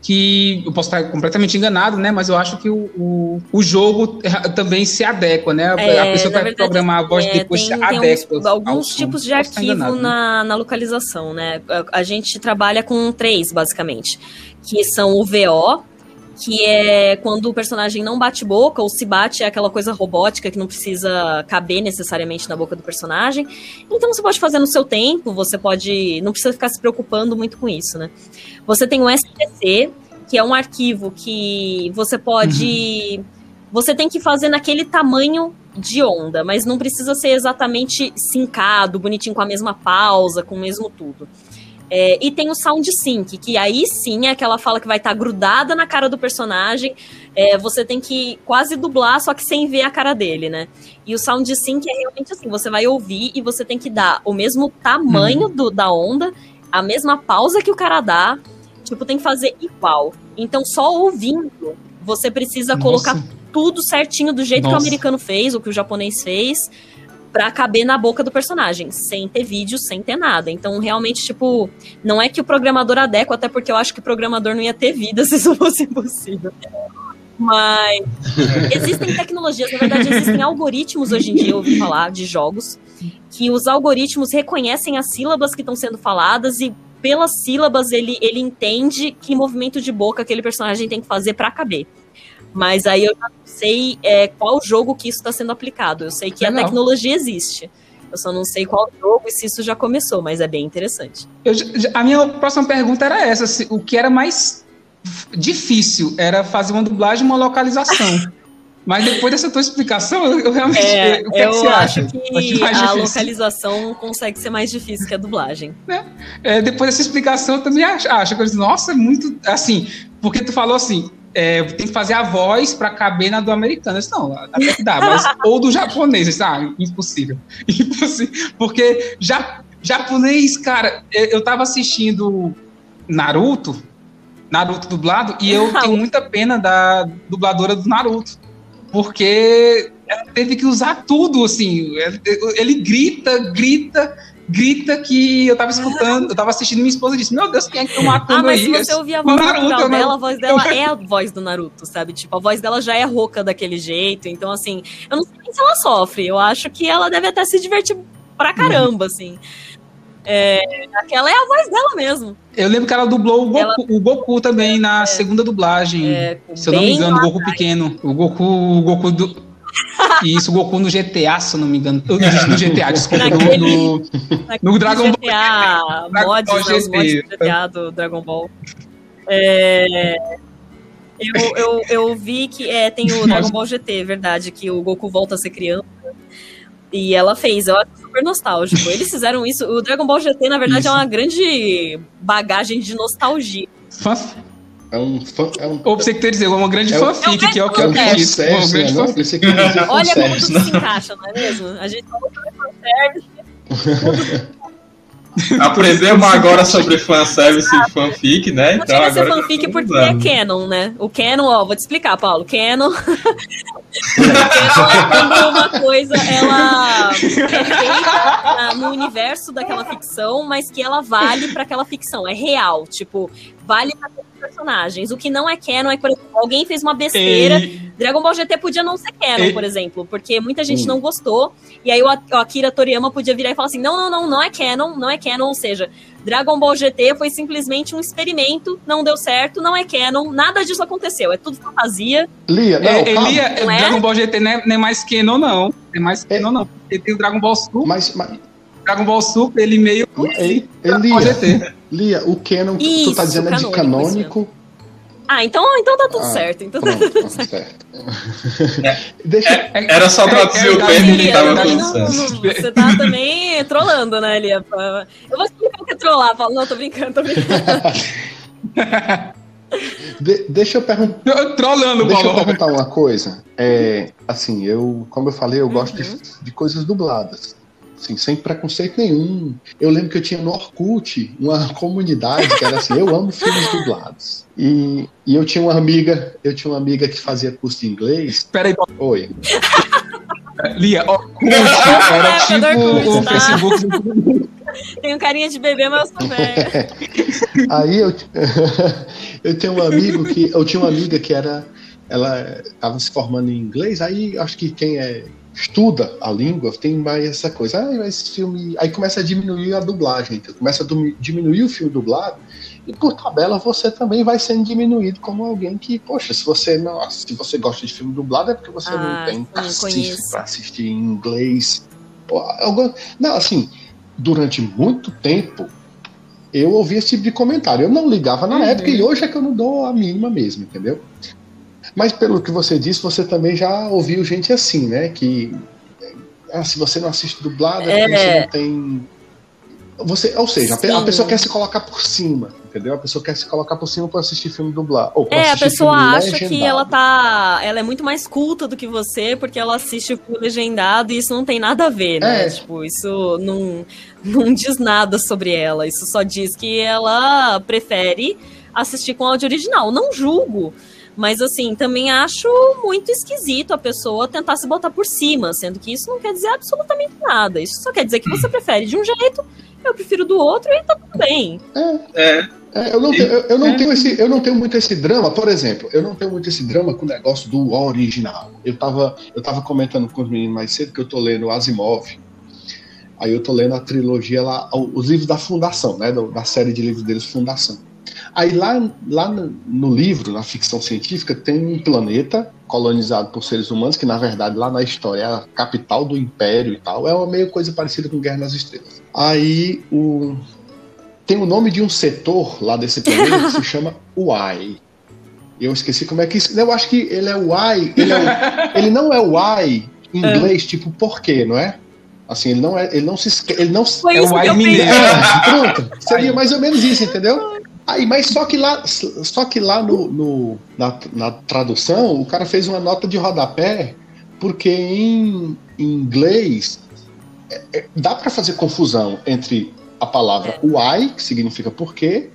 que, eu posso estar completamente enganado, né? Mas eu acho que o, o, o jogo também se adequa, né? É, a pessoa vai programar a voz é, depois tem, se adequa. Uns, alguns tipos de arquivo enganado, na, né? na localização, né? A, a gente trabalha com três, basicamente, que são o VO, que é quando o personagem não bate boca, ou se bate é aquela coisa robótica que não precisa caber necessariamente na boca do personagem. Então você pode fazer no seu tempo, você pode. Não precisa ficar se preocupando muito com isso, né? Você tem o SPC, que é um arquivo que você pode. Uhum. Você tem que fazer naquele tamanho de onda, mas não precisa ser exatamente sincado, bonitinho com a mesma pausa, com o mesmo tudo. É, e tem o sound sync, que aí sim é aquela fala que vai estar tá grudada na cara do personagem. É, você tem que quase dublar, só que sem ver a cara dele, né? E o sound sync é realmente assim: você vai ouvir e você tem que dar o mesmo tamanho uhum. do, da onda, a mesma pausa que o cara dá. Tipo, tem que fazer igual. Então, só ouvindo, você precisa Nossa. colocar tudo certinho do jeito Nossa. que o americano fez, o que o japonês fez pra caber na boca do personagem, sem ter vídeo, sem ter nada. Então, realmente, tipo, não é que o programador adequa, até porque eu acho que o programador não ia ter vida <laughs> se isso fosse possível. Mas <laughs> existem tecnologias, na verdade, existem algoritmos hoje em dia, eu ouvi falar, de jogos, que os algoritmos reconhecem as sílabas que estão sendo faladas e pelas sílabas ele, ele entende que movimento de boca aquele personagem tem que fazer para caber. Mas aí eu já não sei é, qual jogo que isso está sendo aplicado. Eu sei que Legal. a tecnologia existe. Eu só não sei qual jogo e se isso já começou, mas é bem interessante. Eu, a minha próxima pergunta era essa: se, o que era mais difícil era fazer uma dublagem e uma localização. <laughs> Mas depois dessa tua explicação, eu, eu realmente. É, o que, é que eu você acho acha? que mais a localização consegue ser mais difícil que a dublagem. É, depois dessa explicação, eu também acho, acho que eu disse, nossa, é muito. Assim, porque tu falou assim. É, tem que fazer a voz para caber na do americano. Eu disse, não, até que dá, mas. <laughs> ou do japonês. Eu disse, ah, impossível. <laughs> Impossível. Porque ja, japonês, cara, eu, tava assistindo Naruto, Naruto dublado, e eu tenho muita pena da dubladora do Naruto. Porque ela teve que usar tudo, assim. Ele grita, grita, grita que eu tava escutando, eu tava assistindo minha esposa e disse: Meu Deus, quem é que tá matando Ah, mas aí? se você ouvir a voz Naruto, não- dela, a voz dela <laughs> é a voz do Naruto, sabe? Tipo, a voz dela já é rouca daquele jeito. Então, assim, eu não sei nem se ela sofre. Eu acho que ela deve até se divertir pra caramba, assim. É, aquela é a voz dela mesmo. Eu lembro que ela dublou o Goku, Ela- o Goku também na segunda dublagem. É, se eu não me engano, o Goku pequeno. O Goku, o Goku do. Isso, o Goku no GTA, se eu não me engano. No GTA, desculpa. No, Naquele- no- No Dragon Ball. GTA, mods, Ball né, os mods do GTA do Dragon Ball. É, eu, eu, eu vi que é, tem o Dragon Ball GT, é verdade, que o Goku volta a ser criança. E ela fez, eu acho super nostálgico. Eles fizeram isso. O Dragon Ball GT, na verdade, Isso. é uma grande bagagem de nostalgia. Fã, É um fã. É um, ou você que dizer, uma grande É o- fanfic, que é o que é eu um acredito. Uma fanservice, né? grande Não, fanfic. Olha como tudo se encaixa, não é mesmo? A gente falou sobre fanservice. <laughs> Aprendemos agora sobre fanservice e fanfic, né? Não Então chega a ser agora. fanfic porque é canon, né? O canon, ó, vou te explicar, Paulo. Canon. <laughs> canon é quando uma coisa ela é feita no universo daquela ficção, mas que ela vale pra aquela ficção. É real. Tipo, vale pra personagens. O que não é canon é, por exemplo, alguém fez uma besteira. E- Dragon Ball GT podia não ser canon, E- por exemplo, porque muita gente Hum. não gostou. E aí o Akira Toriyama podia virar e falar assim: não, não, não, não é canon, não é canon. Ou seja, Dragon Ball GT foi simplesmente um experimento, não deu certo, não é canon, nada disso aconteceu. É tudo fantasia. Lia, não, É, calma. Elia, Não é? Dragon Ball GT não é, não é mais Canon, não. É mais É. Canon, não. Porque tem o Dragon Ball Super. Mas, mas Dragon Ball Super, ele meio. Ei, Dragon Ball GT. Lia, o Canon que tu tá dizendo é de canônico. Ah, então, então tá tudo Ah, certo. Então tá Pronto, tudo tá certo. certo. <laughs> Deixa, Era só traduzir o é, termo que tava não- Você tá também trollando, né, Lia? Eu vou explicar o que é trollar. Paulo. Não, tô brincando, tô brincando. <laughs> de- deixa eu perguntar. Trolando, Deixa eu perguntar uma coisa. É, assim, eu, como eu falei, eu gosto de, Uhum. de coisas dubladas. Assim, sem preconceito nenhum. Eu lembro que eu tinha no Orkut uma <laughs> comunidade que era assim, eu amo filmes dublados. E, e eu tinha uma amiga, eu tinha uma amiga que fazia curso de inglês. Peraí, Oi. <laughs> Lia, ó, É, era tipo Orkut, o tá? Facebook. Tenho carinha de bebê, mas eu sou <laughs> velha. Aí eu, eu tenho um amigo que. Eu tinha uma amiga que era. Ela estava se formando em inglês, aí acho que quem é, estuda a língua tem mais essa coisa. Ah, mas esse filme. Aí começa a diminuir a dublagem, então começa a diminuir o filme dublado, e por tabela você também vai sendo diminuído como alguém que, poxa, se você não. Se você gosta de filme dublado é porque você Ah, não tem conheço. para assistir em inglês. Não, assim, durante muito tempo eu ouvi esse tipo de comentário. Eu não ligava na Uhum. época e hoje é que eu não dou a mínima mesmo, entendeu? Mas pelo que você disse, você também já ouviu gente assim, né? Que ah, se você não assiste dublado, é porque É. você não tem. Você, ou seja, a pe- a Sim. pessoa quer se colocar por cima, entendeu? A pessoa quer se colocar por cima para assistir filme dublado. Ou É, a pessoa acha que legendado. ela tá. Ela é muito mais culta do que você, porque ela assiste o filme legendado e isso não tem nada a ver, né? É. Tipo, isso não, não diz nada sobre ela. Isso só diz que ela prefere assistir com áudio original. Não julgo. Mas assim, também acho muito esquisito a pessoa tentar se botar por cima, sendo que isso não quer dizer absolutamente nada. Isso só quer dizer que você prefere de um jeito, eu prefiro do outro e tá tudo bem. É, É, eu não, tenho, eu, eu não É. tenho esse, eu não tenho muito esse drama, por exemplo, eu não tenho muito esse drama com o negócio do original. Eu tava, eu tava comentando com os meninos mais cedo que eu tô lendo Asimov. Aí eu tô lendo a trilogia lá, os livros da Fundação, né, da série de livros deles Fundação. Aí lá, lá no, livro, na ficção científica, tem um planeta colonizado por seres humanos, que na verdade lá na história é a capital do império e tal. É uma meio coisa parecida com Guerra nas Estrelas. Aí o, tem o nome de um setor lá desse planeta que se <laughs> chama Uai. Eu esqueci como é que. Eu acho que ele é o I. Ele, é o, ele não é o I em inglês, tipo, por quê, não é? Assim, ele não é, ele não se ele não Foi É isso o Ai pensei. Mineiro. É, pronto. <laughs> Seria mais ou menos isso, entendeu? Aí, mas só que lá, só que lá no, no- na, na tradução, o cara fez uma nota de rodapé, porque em, em inglês é- é- dá para fazer confusão entre a palavra why, que significa porquê,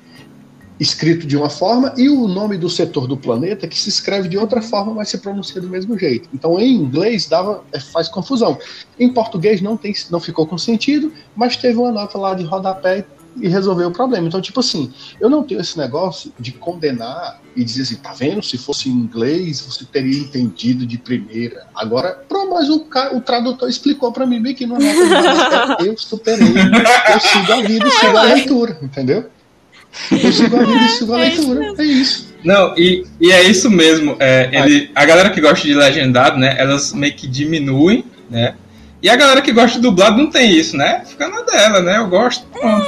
escrito de uma forma, e o nome do setor do planeta, que se escreve de outra forma, mas se pronuncia do mesmo jeito. Então, em inglês dava, é, faz confusão. Em português não, tem, não ficou com sentido, mas teve uma nota lá de rodapé e resolveu o problema. Então, tipo assim, eu não tenho esse negócio de condenar e dizer assim, tá vendo? Se fosse em inglês, você teria entendido de primeira. Agora, pronto, mas o, o tradutor explicou pra mim bem que não é. <laughs> Eu superei, eu sigo a vida e sigo a leitura, entendeu? Eu sigo a vida e sigo a É isso leitura. É isso. Não, e, e é isso mesmo. É, ele, a galera que gosta de legendado, né? Elas meio que diminuem, né? E a galera que gosta de dublado não tem isso, né? Fica na dela, né? Eu gosto. pronto.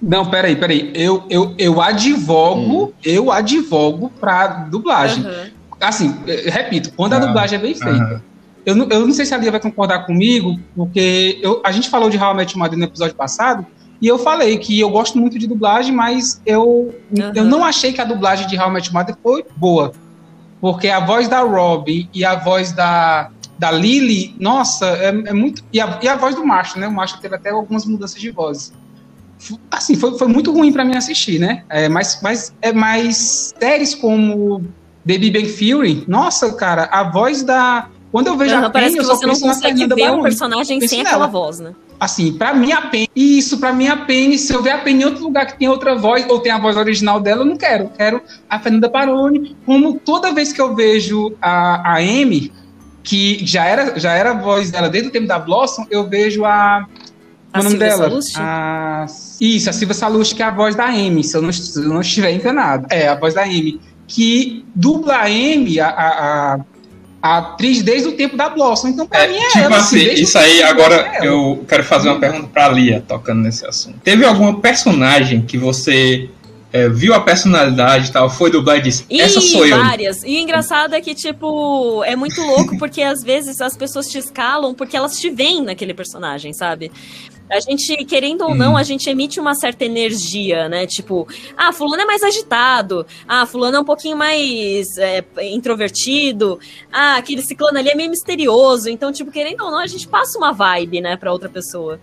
Não, peraí, peraí. Eu, eu, eu advogo, Hum. eu advogo pra dublagem. Aham. Assim, eh, repito, quando a Ah, dublagem é bem feita. Eu não, eu não sei se a Lia vai concordar comigo, porque eu, a gente falou de How I Met Your Mother no episódio passado, e eu falei que eu gosto muito de dublagem, mas eu, Aham. eu não achei que a dublagem de How I Met Your Mother foi boa. Porque a voz da Robin e a voz da, da Lily, nossa, é, é muito. E a, e a voz do Marshall, né? O Marshall teve até algumas mudanças de voz. Assim, foi, foi muito ruim pra mim assistir, né? É, mas, mas é mais séries como The Big Bang Theory, nossa, cara, a voz da. Quando eu vejo a parece Penny, que eu só você não penso consegue ver um Baroni. personagem sem nela. aquela voz, né? Assim, pra mim a Penny. Isso, pra mim a Penny, se eu ver a Penny em outro lugar que tem outra voz, ou tem a voz original dela, eu não quero. Eu quero a Fernanda Baroni. Como toda vez que eu vejo a, a Amy, que já era, já era a voz dela desde o tempo da Blossom, eu vejo a. A o nome Silvia dela? A, isso, a Silvia Salusti, que é a voz da Amy, se eu não, se eu não estiver enganado. É, a voz da Amy. Que dubla a Amy, a, a, a, atriz, desde o tempo da Blossom. Então, pra É, mim é tipo ela. assim, o isso aí agora é eu quero fazer uma pergunta pra Lia, tocando nesse assunto. Teve alguma personagem que você é, viu a personalidade e tal, foi dublar e disse, E essa sou eu. várias. E o engraçado é que, tipo, é muito louco porque às vezes as pessoas te escalam porque elas te veem naquele personagem, sabe? A gente, querendo ou não, Hum. a gente emite uma certa energia, né? Tipo, ah, fulano é mais agitado. Ah, fulano é um pouquinho mais é, introvertido. Ah, aquele ciclano ali é meio misterioso. Então, tipo, querendo ou não, a gente passa uma vibe, né, pra outra pessoa.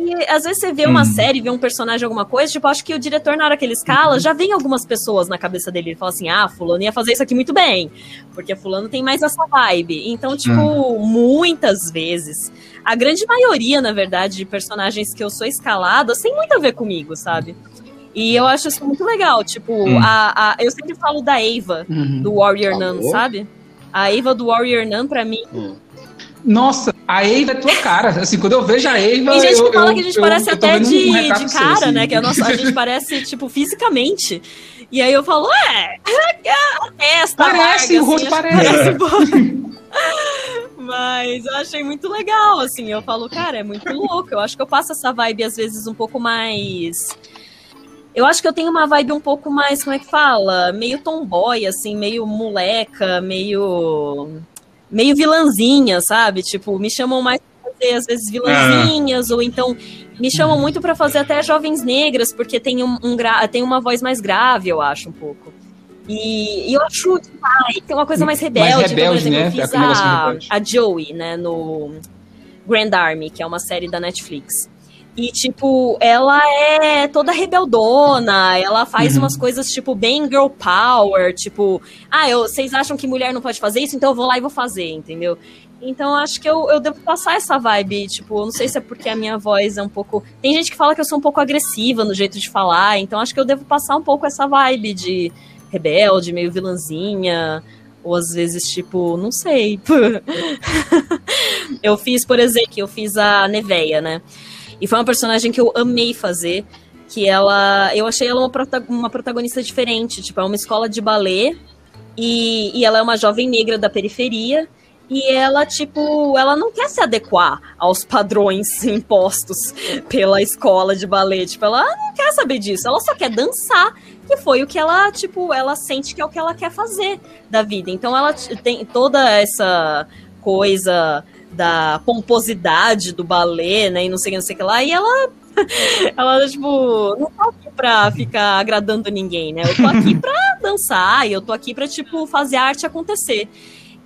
E às vezes você vê uma Hum. série, vê um personagem, alguma coisa, tipo, acho que o diretor, na hora que ele escala, já vem algumas pessoas na cabeça dele. Ele fala assim: ah, fulano ia fazer isso aqui muito bem. Porque fulano tem mais essa vibe. Então, tipo, muitas vezes, a grande maioria, na verdade, de personagens que eu sou escalada tem muito a ver comigo, sabe? E eu acho isso muito legal. Tipo, Hum. a, a- eu sempre falo da Eva, Uhum. do Warrior Alô? Nun, sabe? A Eva do Warrior Nun, pra mim. Nossa, a Eva é tua cara. Assim, quando eu vejo a Eva. Tem gente eu, que fala eu- que a gente eu- parece até de, um de seu, cara, assim. né? Que a, nossa, a gente parece, tipo, fisicamente. E aí eu falo, é, <laughs> a testa Parece, larga, o rosto acho que parece. <laughs> Mas eu achei muito legal, assim. Eu falo, cara, é muito louco. Eu acho que eu passo essa vibe, às vezes, um pouco mais. Eu acho que eu tenho uma vibe um pouco mais, como é que fala? Meio tomboy, assim, meio moleca, meio. Meio vilãzinha, sabe? Tipo, me chamam mais pra fazer, às vezes, vilãzinhas, ou então me chamam muito pra fazer até jovens negras, porque tem, um, um tem uma voz mais grave, eu acho, um pouco. E, e eu acho ai, tem uma coisa mais rebelde. Mais rebelde, então, por exemplo, né? eu fiz mais a, a Joey, né, no Grand Army, que é uma série da Netflix. E, tipo, ela é toda rebeldona, ela faz Uhum. umas coisas, tipo, bem girl power, tipo, ah, eu, vocês acham que mulher não pode fazer isso, então eu vou lá e vou fazer, entendeu? Então, acho que eu, eu devo passar essa vibe, tipo, eu não sei se é porque a minha voz é um pouco... Tem gente que fala que eu sou um pouco agressiva no jeito de falar, então acho que eu devo passar um pouco essa vibe de rebelde, meio vilãzinha, ou às vezes, tipo, não sei. <laughs> eu fiz, por exemplo, eu fiz a Neveia, né? E foi uma personagem que eu amei fazer, que ela... Eu achei ela uma, prota- uma protagonista diferente, tipo, é uma escola de balé, e, e ela é uma jovem negra da periferia, e ela, tipo, ela não quer se adequar aos padrões <laughs> impostos pela escola de balé. Tipo, ela não quer saber disso, ela só quer dançar. que foi o que ela, tipo, ela sente que é o que ela quer fazer da vida. Então ela tem toda essa coisa da pomposidade do balé, né, e não sei, não sei o que lá, e ela <laughs> ela, tipo, não tô aqui pra ficar agradando ninguém, né? Eu tô aqui pra dançar e eu tô aqui pra, tipo, fazer a arte acontecer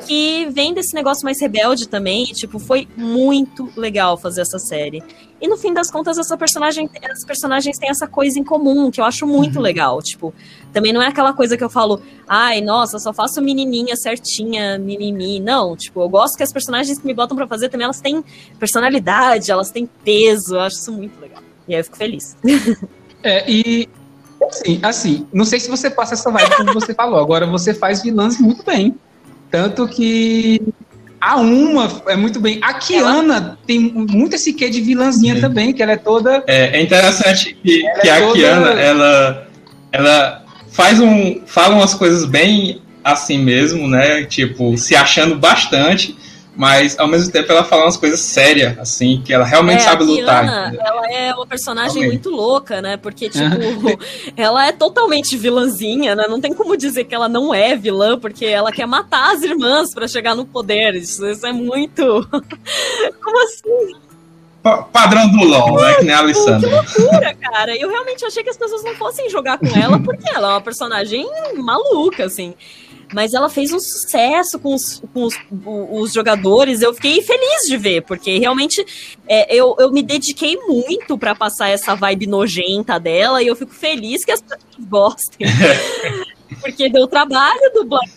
que vem desse negócio mais rebelde também, e, tipo, foi muito legal fazer essa série. E no fim das contas, essa personagem, as personagens têm essa coisa em comum, que eu acho muito uhum. legal. Tipo, também não é aquela coisa que eu falo, ai, nossa, só faço menininha certinha, mimimi. Não, tipo, eu gosto que as personagens que me botam para fazer também, elas têm personalidade, elas têm peso, eu acho isso muito legal. E aí eu fico feliz. <laughs> É, e assim, assim, não sei se você passa essa vibe como você falou, agora você faz vilãs muito bem. Tanto que a Uma é muito bem. A Kiana ela... tem muito esse quê de vilãzinha Sim. também, que ela é toda. É, é interessante que, que é a toda... Kiana, ela, ela faz um. fala umas coisas bem assim mesmo, né? Tipo, se achando bastante, mas ao mesmo tempo ela fala umas coisas sérias, assim, que ela realmente é, sabe lutar. Kiana, ela é uma personagem realmente. muito louca, né? Porque, tipo, <laughs> ela é totalmente vilãzinha, né? Não tem como dizer que ela não é vilã, porque ela quer matar as irmãs para chegar no poder. Isso, isso é muito. <laughs> como assim? padrão do LOL, né? Que nem a Alessandra. Que loucura, <laughs> cara. Eu realmente achei que as pessoas não fossem jogar com ela, porque ela é uma personagem maluca, assim. Mas ela fez um sucesso com os, com os, os jogadores. Eu fiquei feliz de ver, porque realmente é, eu, eu me dediquei muito para passar essa vibe nojenta dela e eu fico feliz que as pessoas gostem. <laughs> porque deu trabalho do Black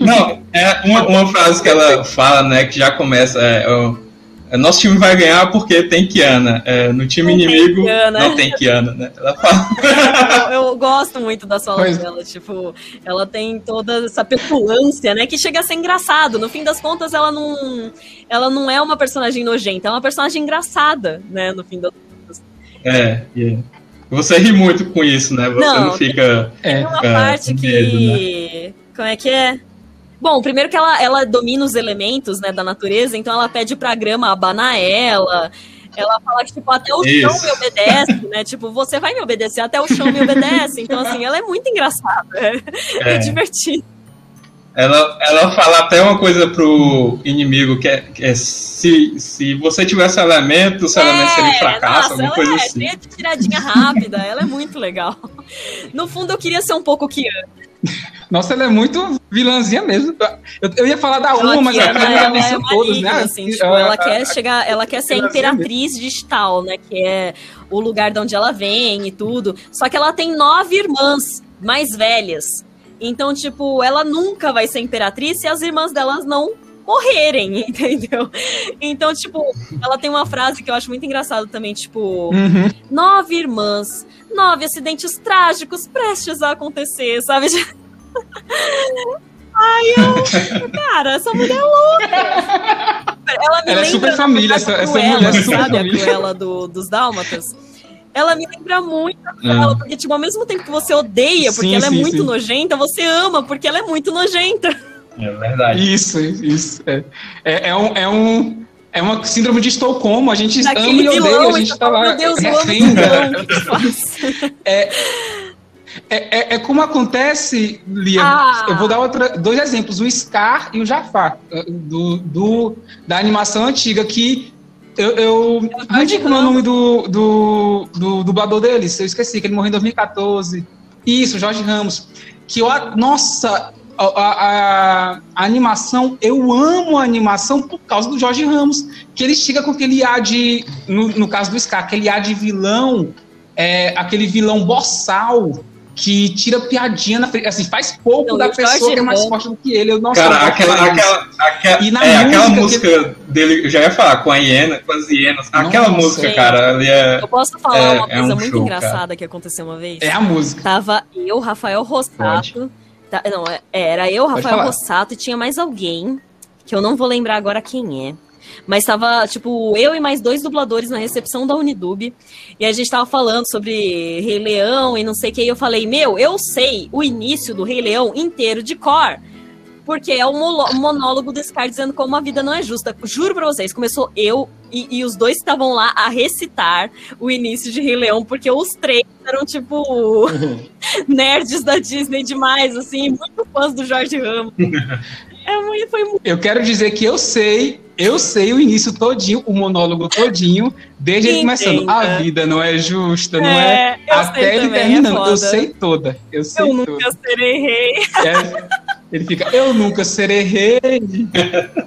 Não, é uma, uma frase que ela fala, né, que já começa. É, é, nosso time vai ganhar porque tem Kiana. É, no time não inimigo tem não tem Kiana, né? Ela fala. eu, <laughs> eu, gosto muito das falas pois. dela. Tipo, ela tem toda essa petulância, né? Que chega a ser engraçado. No fim das contas, ela não, ela não é uma personagem nojenta, é uma personagem engraçada, né? No fim das contas. É, yeah. Você ri muito com isso, né? Você não, não fica. Tem uma é, parte que. Medo, né? Como é que é? Bom, primeiro que ela, ela domina os elementos né, da natureza, então ela pede pra grama abanar ela. Ela fala que, tipo, até o Isso. chão me obedece, né? <laughs> Tipo, você vai me obedecer, até o chão me obedece. Então, assim, ela é muito engraçada. É, é. é divertido. Ela, ela fala até uma coisa pro inimigo, que é, que é se, se você tivesse elemento, o seu é, elemento seria um fracasso, nossa, alguma coisa é, assim. De tiradinha rápida, ela é muito legal. No fundo, eu queria ser um pouco Kiana. <laughs> Nossa, ela é muito vilãzinha mesmo. Eu, eu ia falar da uma, mas ela já venceu é todas, né? Assim, tipo, ela, ela quer chegar, ela quer ser a imperatriz de Stal, né? Que é o lugar de onde ela vem e tudo. Só que ela tem nove irmãs mais velhas. Então, tipo, ela nunca vai ser imperatriz se as irmãs delas não morrerem, <laughs> entendeu? Então, tipo, ela tem uma frase que eu acho muito engraçada também, tipo, uhum. nove irmãs, nove acidentes trágicos prestes a acontecer, sabe? <laughs> Ai, eu. Cara, essa mulher é louca. Ela me ela lembra. É super família, essa, essa mulher é super sabe? Família. A Cruella do, dos Dálmatas. Ela me lembra muito a Cruella, é. porque, tipo, ao mesmo tempo que você odeia porque sim, ela é sim, muito sim. nojenta, você ama porque ela é muito nojenta. É verdade. Isso, isso. É, é, é um. É um... É uma síndrome de Estocolmo, a gente Daquele ama e odeia, a gente então, tá lá. Meu Deus, eu <laughs> é, é, é, é, como acontece, Lia. Ah. Eu vou dar outra, dois exemplos: o Scar e o Jafar, eh, do, do, da animação antiga, que eu, eu não digo o nome do, do, do dublador deles, eu esqueci, que ele morreu em 2014. Isso, Jorge Ramos. Que eu, nossa, a, a, a, animação, eu amo a animação por causa do Jorge Ramos, que ele chega com aquele ar de, no, no caso do Scar, aquele ar de vilão, é, aquele vilão boçal, que tira piadinha na frente, assim, faz pouco não, da pessoa que é mais forte do que ele. Eu, nossa, Cara, aquela, aquela, aquela, e na é, música aquela música que... dele, eu já ia falar, com a hiena, com as hienas, nossa, aquela música, cara, ali é. Eu posso falar é, uma é coisa um muito show, engraçada cara. que aconteceu uma vez? É a música. Tava eu, Rafael Rossato. Tá, não, é, era eu, Rafael Rossato, e tinha mais alguém, que eu não vou lembrar agora quem é. Mas tava, tipo, eu e mais dois dubladores na recepção da Unidub. E a gente tava falando sobre Rei Leão e não sei o que. E eu falei, meu, eu sei o início do Rei Leão inteiro de cor. Porque é o monólogo do Scar dizendo como a vida não é justa. Juro pra vocês, começou eu, e, e, os dois estavam lá a recitar o início de Rei Leão, porque os três eram, tipo, <laughs> <laughs> nerds da Disney demais, assim, muito fãs do Jorge Ramos. <laughs> É muito, foi muito... Eu quero dizer que eu sei, eu sei o início todinho, o monólogo todinho, desde ele começando. A vida não é justa, não é? é até ele é terminando. É eu sei toda. Eu, sei eu nunca toda. serei rei. É, ele fica, eu nunca serei rei. <laughs>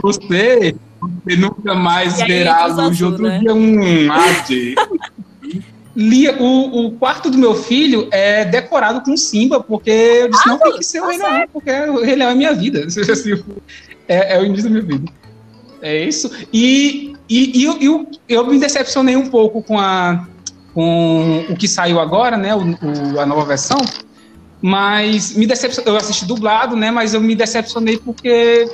Você, você nunca mais verá a luz de outro né? dia. Um ade. Lia, o, o, quarto do meu filho é decorado com Simba, porque eu disse, ah, não tem que ser o Rei Leão, porque o Rei Leão é minha vida. <laughs> É, é, o início da minha vida. É isso. E, e, e eu, eu, eu, me decepcionei um pouco com, a, com o que saiu agora, né? O, o, a nova versão. Mas me decepcionei. Eu assisti dublado, né? Mas eu me decepcionei porque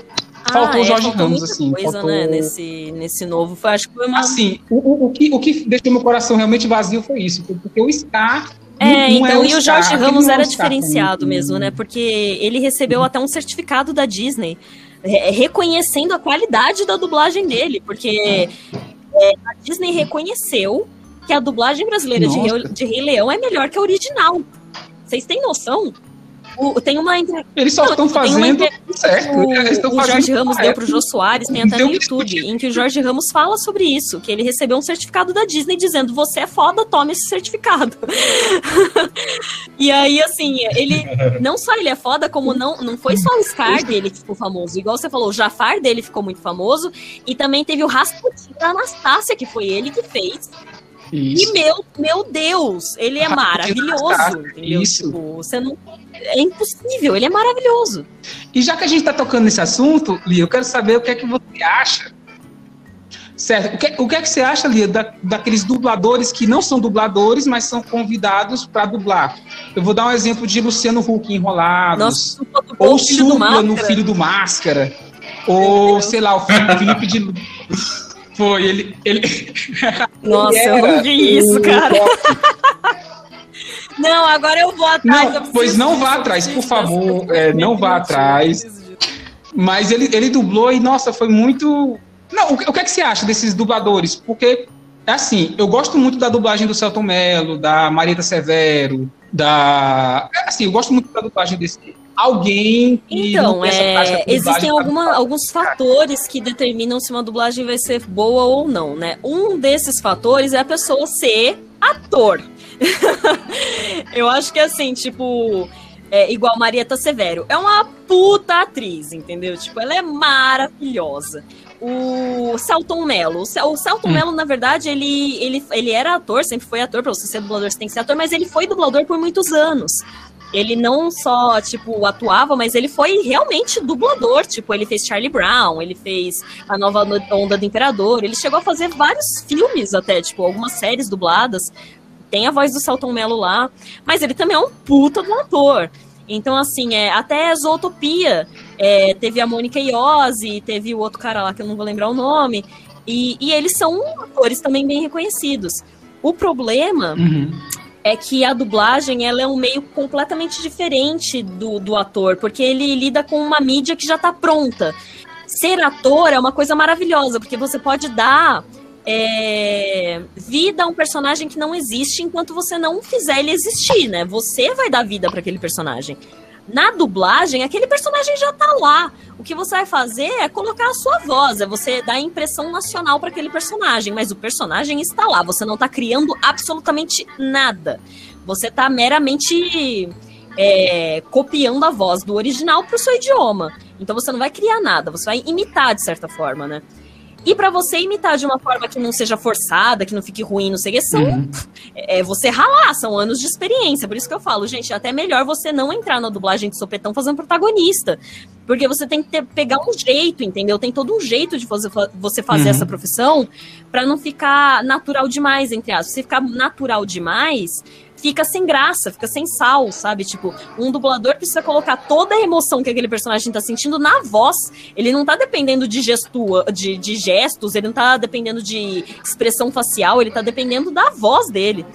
faltou o ah, é, Jorge Ramos, assim. Coisa, faltou... né, nesse, nesse novo. Foi, acho que foi uma... Assim, o, o, o, que, o que deixou meu coração realmente vazio foi isso, porque o Scar. É, não, é então, é e o Jorge Ramos era diferenciado mesmo, né? Porque ele recebeu até um certificado da Disney reconhecendo a qualidade da dublagem dele, porque é, a Disney reconheceu que a dublagem brasileira de Rei, de Rei Leão é melhor que a original. Vocês têm noção? O, tem uma Eles só estão fazendo certo. O, o Jorge Ramos deu para o Jô Soares, tem até no YouTube, em que o Jorge Ramos fala sobre isso, que ele recebeu um certificado da Disney dizendo: você é foda, tome esse certificado. <laughs> e aí, assim, ele não só ele é foda, como não, não foi só o Scar dele que ficou famoso. Igual você falou, o Jafar dele ficou muito famoso, e também teve o Rasputin da Anastácia, que foi ele que fez. Isso. E meu, meu Deus, ele é maravilhoso. Entendeu? Isso. Tipo, você não é impossível, ele é maravilhoso. E já que a gente está tocando nesse assunto, Lia, eu quero saber o que é que você acha. Certo. O que, o que é que você acha, Lia, da, daqueles dubladores que não são dubladores, mas são convidados para dublar? Eu vou dar um exemplo de Luciano Huck Enrolados. Nossa, ou Supla no Filho do Máscara. Ou, <laughs> sei lá, o Felipe de. Foi, ele. ele... <laughs> Nossa, ele eu não vi isso, cara. <laughs> Não, agora eu vou atrás. Não, pois não vá atrás, por favor. É, não vá atrás. Mas ele, ele dublou e, nossa, foi muito. Não, o, o que é que você acha desses dubladores? Porque, assim, eu gosto muito da dublagem do Celton Mello, da Marieta Severo, da. Assim, eu gosto muito da dublagem desse alguém que então é, existem alguma, alguns fatores que determinam se uma dublagem vai ser boa ou não, né? Um desses fatores é a pessoa ser ator. <laughs> eu acho que assim, tipo, é igual Marieta Severo. É uma puta atriz, entendeu? Tipo, ela é maravilhosa. O Celton Mello. O Celton hum. Mello, na verdade, ele, ele, ele era ator, sempre foi ator. Pra você ser dublador, você tem que ser ator, mas ele foi dublador por muitos anos. Ele não só, tipo, atuava, mas ele foi realmente dublador. Tipo, ele fez Charlie Brown, ele fez A Nova Onda do Imperador. Ele chegou a fazer vários filmes até, tipo, algumas séries dubladas tem a voz do Celton Mello lá, mas ele também é um puta do ator. Então, assim, é, até Zootopia, é, teve a Mônica Iose, teve o outro cara lá que eu não vou lembrar o nome, e, e eles são atores também bem reconhecidos. O problema uhum. É que a dublagem ela é um meio completamente diferente do, do ator, porque ele lida com uma mídia que já está pronta. Ser ator é uma coisa maravilhosa, porque você pode dar é, vida a um personagem que não existe enquanto você não fizer ele existir, né? Você vai dar vida para aquele personagem. Na dublagem, aquele personagem já tá lá. O que você vai fazer é colocar a sua voz, é você dar a impressão nacional para aquele personagem, mas o personagem está lá, você não tá criando absolutamente nada. Você tá meramente é, copiando a voz do original para o seu idioma. Então você não vai criar nada, você vai imitar de certa forma, né? E para você imitar de uma forma que não seja forçada, que não fique ruim, não sei o que, são, uhum. é, você ralar, são anos de experiência. Por isso que eu falo, gente, é até melhor você não entrar na dublagem de sopetão fazendo protagonista. Porque você tem que ter, pegar um jeito, entendeu? Tem todo um jeito de você, você fazer uhum. essa profissão para não ficar natural demais, entre aspas. Se ficar natural demais, fica sem graça, fica sem sal, sabe? Tipo, um dublador precisa colocar toda a emoção que aquele personagem tá sentindo na voz. Ele não tá dependendo de, gestua, de, de gestos, ele não tá dependendo de expressão facial, ele tá dependendo da voz dele.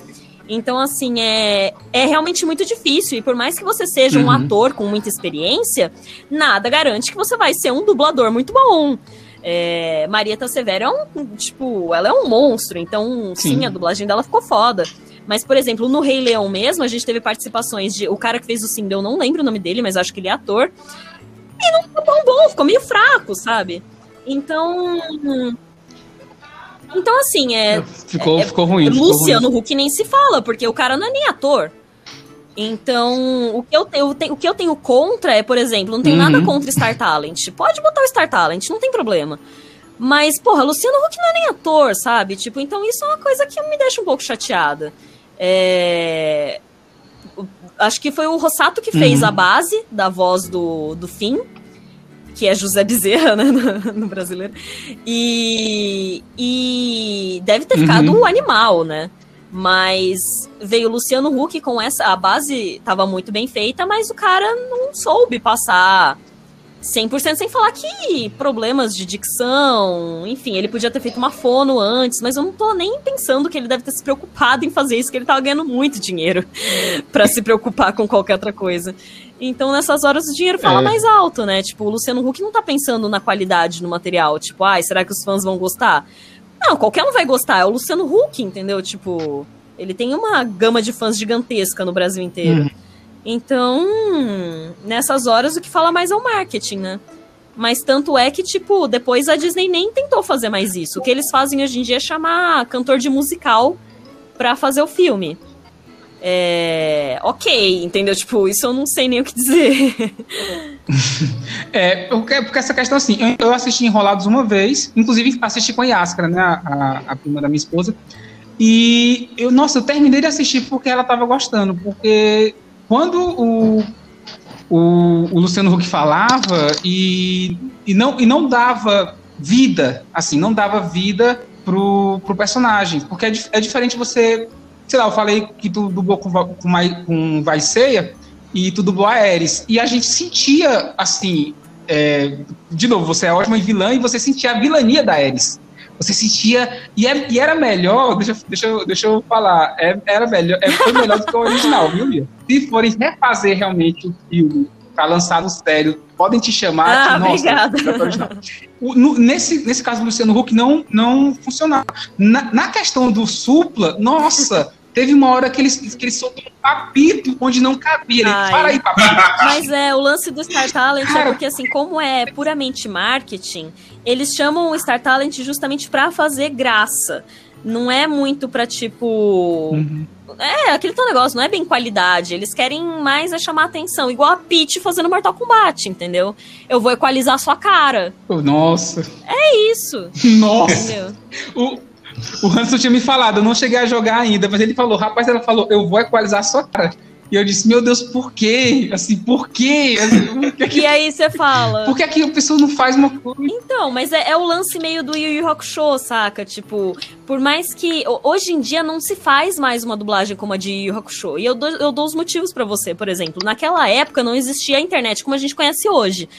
Então, assim, é, é realmente muito difícil. E por mais que você seja uhum. um ator com muita experiência, nada garante que você vai ser um dublador muito bom. É, Marieta Severo é um, tipo, ela é um monstro, então sim. sim, a dublagem dela ficou foda. Mas, por exemplo, no Rei Leão mesmo, a gente teve participações de. O cara que fez o Simba, eu não lembro o nome dele, mas acho que ele é ator. E não ficou tão bom, ficou meio fraco, sabe? Então. Então, assim, é. Ficou, é, ficou ruim. Luciano ficou ruim. Huck nem se fala, porque o cara não é nem ator. Então, o que eu, eu tenho, o que eu tenho contra é, por exemplo, não tenho uhum. nada contra Star Talent. Pode botar o Star Talent, não tem problema. Mas, porra, Luciano Huck não é nem ator, sabe? Tipo, então isso é uma coisa que me deixa um pouco chateada. É... Acho que foi o Rossato que fez uhum. a base da voz do, do Finn, que é José Bezerra, né, <laughs> no, no brasileiro. E, e deve ter ficado uhum. um animal, né? Mas veio o Luciano Huck com essa. A base estava muito bem feita, mas o cara não soube passar 100% sem falar que problemas de dicção, enfim, ele podia ter feito uma fono antes, mas eu não tô nem pensando que ele deve ter se preocupado em fazer isso, que ele tava ganhando muito dinheiro <laughs> para se preocupar com qualquer outra coisa. Então, nessas horas, o dinheiro fala é. mais alto, né? Tipo, o Luciano Huck não tá pensando na qualidade do material. Tipo, ai, será que os fãs vão gostar? Não, qualquer um vai gostar. É o Luciano Huck, entendeu? Tipo, ele tem uma gama de fãs gigantesca no Brasil inteiro. Hum. Então, nessas horas, o que fala mais é o marketing, né? Mas tanto é que, tipo, depois a Disney nem tentou fazer mais isso. O que eles fazem hoje em dia é chamar cantor de musical pra fazer o filme. É. Ok, entendeu? Tipo, isso eu não sei nem o que dizer. <laughs> é, porque, porque essa questão, assim, eu assisti Enrolados uma vez, inclusive assisti com a Yaskara, né? A, a prima da minha esposa. E eu, nossa, eu terminei de assistir porque ela tava gostando, porque quando o, o, o Luciano Huck falava e, e, não, e não dava vida, assim, não dava vida pro, pro personagem, porque é, é diferente você, sei lá, eu falei que tu dublou com, com, com Vaiceia e tu dublou a Ares, e a gente sentia, assim, é, de novo, você é ótima vilã e você sentia a vilania da Ares. Você sentia. E, é, e era melhor, deixa, deixa, eu, deixa eu falar, é, era melhor, é, foi melhor do que o original, viu, Mia? Se forem refazer realmente o filme para lançar no sério, podem te chamar. Ah, que, nossa, o, no, nesse, nesse caso do Luciano Huck não, não funcionava. Na, na questão do supla, nossa. Teve uma hora que eles, que eles soltam um papito onde não cabia. Ele, Para aí, papito. Mas é, o lance do Star Talent é porque, assim, como é puramente marketing, eles chamam o Star Talent justamente para fazer graça. Não é muito pra, tipo. Uhum. É, aquele teu negócio, não é bem qualidade. Eles querem mais é chamar atenção. Igual a Peach fazendo Mortal Kombat, entendeu? Eu vou equalizar a sua cara. Nossa. É isso. <laughs> Nossa. O, o Hanson tinha me falado, eu não cheguei a jogar ainda, mas ele falou, rapaz, ela falou, eu vou equalizar a sua cara. E eu disse, meu Deus, por quê? Assim, por quê? Assim, por quê? E aí você fala. Por que aqui a pessoa não faz uma coisa? Então, mas é, é, o lance meio do Yu Yu Hakusho, saca? Tipo, por mais que. Hoje em dia não se faz mais uma dublagem como a de Yu Yu Hakusho. E eu dou, eu dou os motivos para você, por exemplo. Naquela época não existia a internet como a gente conhece hoje.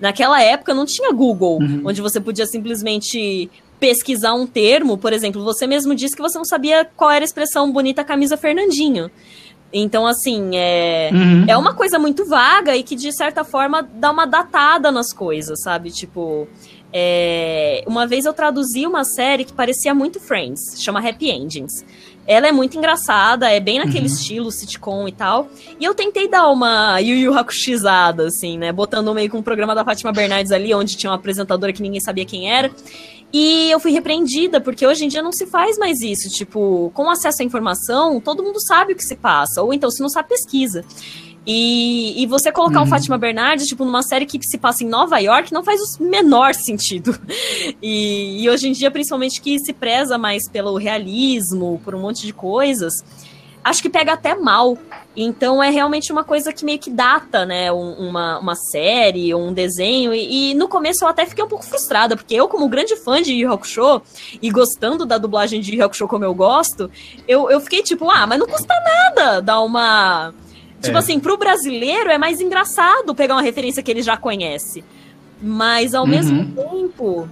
Naquela época não tinha Google, uhum. onde você podia simplesmente pesquisar um termo, por exemplo, você mesmo disse que você não sabia qual era a expressão bonita camisa Fernandinho. Então, assim, é, uhum. é uma coisa muito vaga e que, de certa forma, dá uma datada nas coisas, sabe? Tipo, é, uma vez eu traduzi uma série que parecia muito Friends, chama Happy Endings. Ela é muito engraçada, é bem naquele uhum. estilo sitcom e tal. E eu tentei dar uma Yu Yu Hakushizada, assim, né? Botando meio com o programa da Fátima Bernardes ali, onde tinha uma apresentadora que ninguém sabia quem era. E eu fui repreendida, porque hoje em dia não se faz mais isso. Tipo, com acesso à informação, todo mundo sabe o que se passa. Ou então, se não sabe, pesquisa. E, e você colocar uhum. um Fátima Bernardes, tipo, numa série que se passa em Nova York, não faz o menor sentido. <laughs> E, e hoje em dia, principalmente, que se preza mais pelo realismo, por um monte de coisas, acho que pega até mal. Então é realmente uma coisa que meio que data, né? Um, uma, uma série, um desenho. E, e, no começo eu até fiquei um pouco frustrada, porque eu, como grande fã de Yu Hakusho, e gostando da dublagem de Yu Hakusho como eu gosto, eu, eu fiquei tipo, ah, mas não custa nada dar uma. Tipo é. assim, pro brasileiro é mais engraçado pegar uma referência que ele já conhece. Mas ao uhum. mesmo tempo,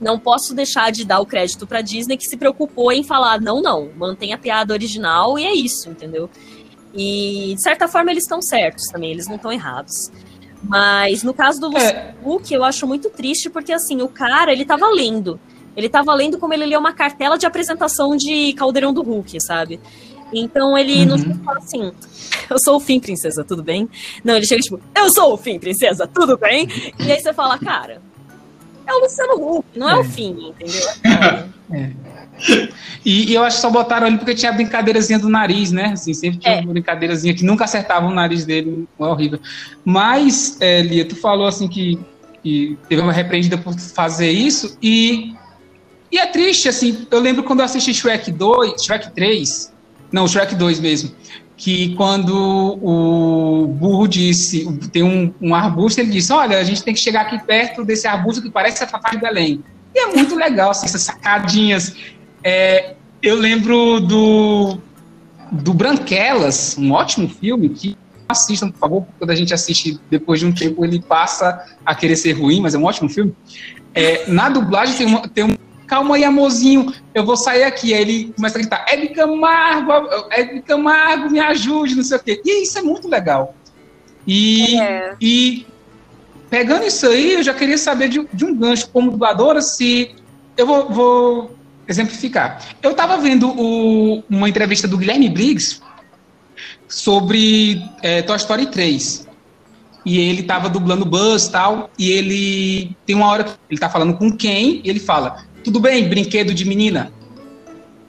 não posso deixar de dar o crédito pra Disney que se preocupou em falar, não, não, mantém a piada original e é isso, entendeu? E, de certa forma, eles estão certos também, eles não estão errados. Mas no caso do Luciano é. Huck, eu acho muito triste, porque assim, o cara, ele tava lendo. Ele tava lendo como ele lê uma cartela de apresentação de Caldeirão do Hulk, sabe? Então ele uhum. não fala assim, eu sou o fim, princesa, tudo bem? Não, ele chega tipo, eu sou o fim, princesa, tudo bem? E aí você fala, cara, é o Luciano Huck, não é, é o fim, entendeu? <laughs> É. E, e, eu acho que só botaram ele porque tinha a brincadeirazinha do nariz, né? Assim, sempre tinha é. uma brincadeirazinha que nunca acertava o nariz dele, é horrível. Mas, é, Lia, tu falou assim que, que teve uma repreendida por fazer isso e, e é triste, assim, eu lembro quando eu assisti Shrek 2, Shrek 3, não, Shrek 2 mesmo, que quando o burro disse, tem um, um arbusto, ele disse, olha, a gente tem que chegar aqui perto desse arbusto que parece a Fafá de Belém. E é muito legal, assim, essas sacadinhas. É, eu lembro do, do Branquelas, um ótimo filme que assistam, por favor, quando a gente assiste depois de um tempo, ele passa a querer ser ruim, mas é um ótimo filme. É, na dublagem tem, uma, tem um calma aí, amorzinho, eu vou sair aqui. Aí ele começa a gritar, Hebe Camargo, Hebe Camargo, me ajude, não sei o quê. E isso é muito legal. E, é. e pegando isso aí, eu já queria saber de, de um gancho como dubladora, se eu vou, vou exemplificar. Eu estava vendo o, uma entrevista do Guilherme Briggs sobre é, Toy Story 3. E ele estava dublando Buzz e tal, e ele tem uma hora que ele está falando com quem, e ele fala: tudo bem, brinquedo de menina.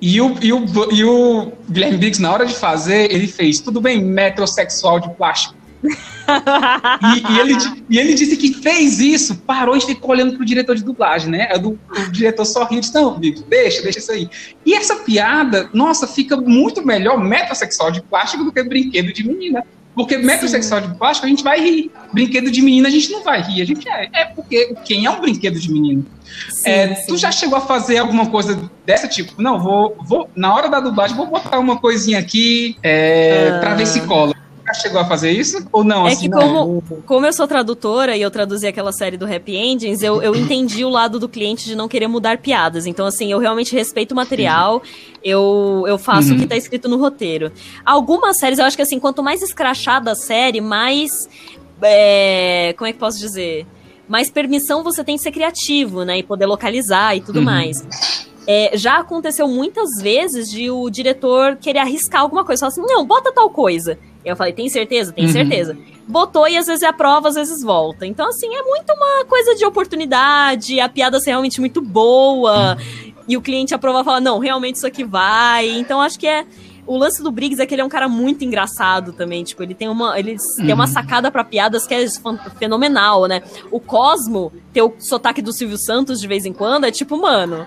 E o, e o, e o Guilherme Briggs, na hora de fazer, ele fez, tudo bem, metrosexual de plástico. <laughs> e, e, ele, e ele disse que fez isso, parou e ficou olhando pro diretor de dublagem, né? Do, o diretor sorriu e disse, não, Briggs, deixa, deixa isso aí. E essa piada, nossa, fica muito melhor metrosexual de plástico do que brinquedo de menina. Porque metrosexual de plástico a gente vai rir. Brinquedo de menina a gente não vai rir. A gente é. É porque quem é um brinquedo de menino? Sim, é, sim. Tu já chegou a fazer alguma coisa dessa tipo? Não, vou, vou na hora da dublagem vou botar uma coisinha aqui é, ah. pra ver se cola já chegou a fazer isso? Ou não? É assim, que como, como eu sou tradutora e eu traduzi aquela série do Happy Endings, eu, eu entendi o lado do cliente de não querer mudar piadas. Então, assim, eu realmente respeito o material, eu, eu faço uhum. o que tá escrito no roteiro. Algumas séries, eu acho que assim, quanto mais escrachada a série, mais. É, como é que posso dizer? Mais permissão você tem de ser criativo, né? E poder localizar e tudo uhum. mais. É, já aconteceu muitas vezes de o diretor querer arriscar alguma coisa. Falar assim, não, bota tal coisa. Eu falei, tem certeza? Tem uhum. certeza. Botou e às vezes é aprova, às vezes volta. Então, assim, é muito uma coisa de oportunidade, a piada ser realmente muito boa, uhum. e o cliente aprova e fala, não, realmente isso aqui vai. Então, acho que é. O lance do Briggs é que ele é um cara muito engraçado também. Tipo, ele tem uma, ele uhum. tem uma sacada para piadas que é fenomenal, né? O Cosmo, ter o sotaque do Silvio Santos de vez em quando, é tipo, mano.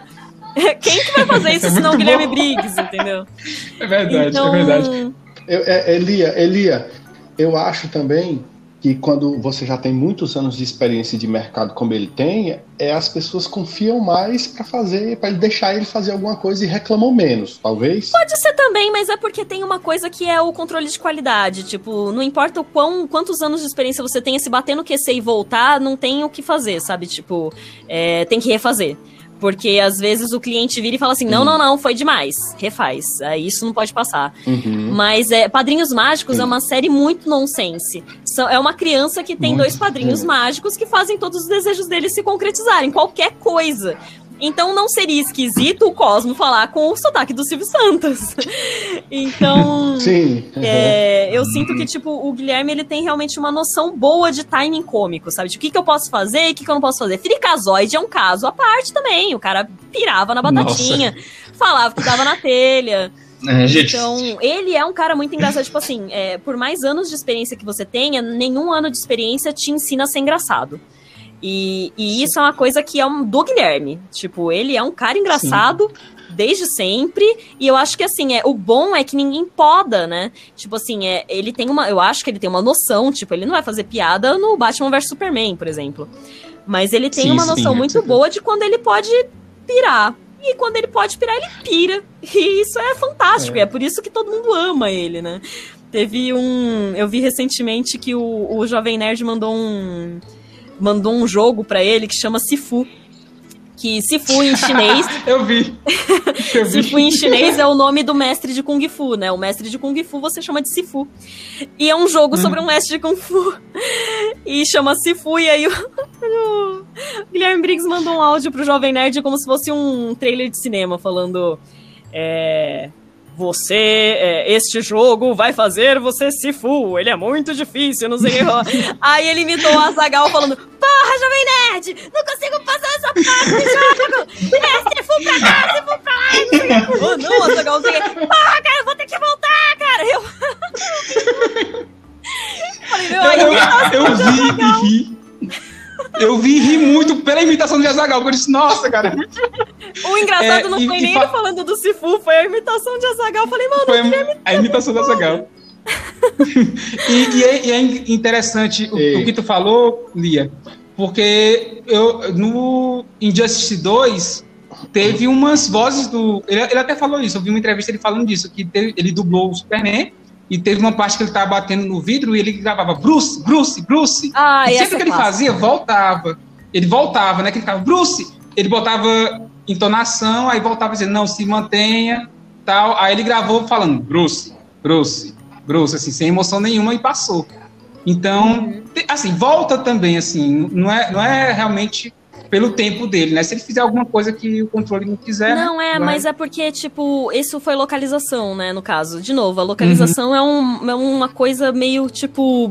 <laughs> Quem que vai fazer <laughs> isso é senão o Guilherme Briggs, entendeu? <laughs> É verdade, então, é verdade. Eu, é, Elia, Elia, eu acho também que quando você já tem muitos anos de experiência de mercado como ele tem, é as pessoas confiam mais para fazer, para deixar ele fazer alguma coisa e reclamam menos, talvez. Pode ser também, mas é porque tem uma coisa que é o controle de qualidade, tipo, não importa o quão, quantos anos de experiência você tenha, se bater no QC e voltar, não tem o que fazer, sabe? Tipo, é, tem que refazer. Porque às vezes o cliente vira e fala assim: não, uhum. não, não, foi demais, refaz. Aí isso não pode passar. Uhum. Mas é, Padrinhos Mágicos é uma série muito nonsense. É uma criança que tem muito dois padrinhos mágicos que fazem todos os desejos dele se concretizarem, qualquer coisa. Então não seria esquisito o Cosmo falar com o sotaque do Silvio Santos. <laughs> então, Sim. É, eu sinto que, tipo, o Guilherme ele tem realmente uma noção boa de timing cômico, sabe? De o que, que eu posso fazer e o que, que eu não posso fazer. Fricazoide é um caso à parte também. O cara pirava na batatinha, Nossa. falava que dava na telha. <laughs> É, então, ele é um cara muito engraçado. Tipo assim, é, por mais anos de experiência que você tenha, nenhum ano de experiência te ensina a ser engraçado. E, e isso é uma coisa que é um, do Guilherme. Tipo, ele é um cara engraçado. Sim desde sempre. E eu acho que assim, é, o bom é que ninguém poda, né? Tipo assim, é, ele tem uma. Eu acho que ele tem uma noção, tipo, ele não vai fazer piada no Batman vs Superman, por exemplo. Mas ele tem sim, uma noção sim, muito boa de quando ele pode pirar. E quando ele pode pirar, ele pira. <laughs> E isso é fantástico. É, é por isso que todo mundo ama ele, né? Teve um. Eu vi recentemente que o, o Jovem Nerd mandou um mandou um jogo para ele que chama Sifu. Que Sifu em chinês. <laughs> eu vi. Eu vi. Sifu em chinês é o nome do mestre de Kung Fu, né? O mestre de Kung Fu você chama de Sifu. E é um jogo hum. sobre um mestre de Kung Fu. e chama Sifu, e aí o, <laughs> o Guilherme Briggs mandou um áudio pro Jovem Nerd como se fosse um trailer de cinema, falando. É, você, é, este jogo vai fazer você se full, ele é muito difícil, não sei o que. <laughs> Aí ele imitou o Azagal falando: Porra, Jovem Nerd, não consigo passar essa parte do jogo! É, se full pra cá, se full pra lá, não sei o que. Oh, não, Azagal, não sei o que. Porra, cara, eu vou ter que voltar, cara! Eu. <laughs> Falei, meu, eu, eu, eu vi e ri. Eu vi rir muito pela imitação do Azagal, porque eu disse, nossa, cara. <laughs> O engraçado é, não e, foi e nem fa... falando do Sifu, foi a imitação de Azagal. Eu falei, mano, foi a, a imitação do Azagal. <laughs> e, e, é, e, é, interessante o, o, que tu falou, Lia, porque eu, no Injustice 2 teve umas vozes do. Ele, ele, até falou isso, eu vi uma entrevista ele falando disso, que teve, ele dublou o Superman e teve uma parte que ele estava batendo no vidro e ele gravava Bruce, Bruce, Bruce. Ah, e sempre que ele fazia, voltava. Ele voltava, né? Que ele ficava Bruce, ele botava entonação, aí voltava dizendo, não, se mantenha, tal. Aí ele gravou falando Bruce, Bruce, Bruce, assim, sem emoção nenhuma e passou. Então, uhum. assim, volta também, assim, não é, não é realmente pelo tempo dele, né? Se ele fizer alguma coisa que o controle não quiser. Não, é, vai... mas é porque, tipo, isso foi localização, né? No caso. De novo, a localização uhum. é, um, é uma coisa meio tipo.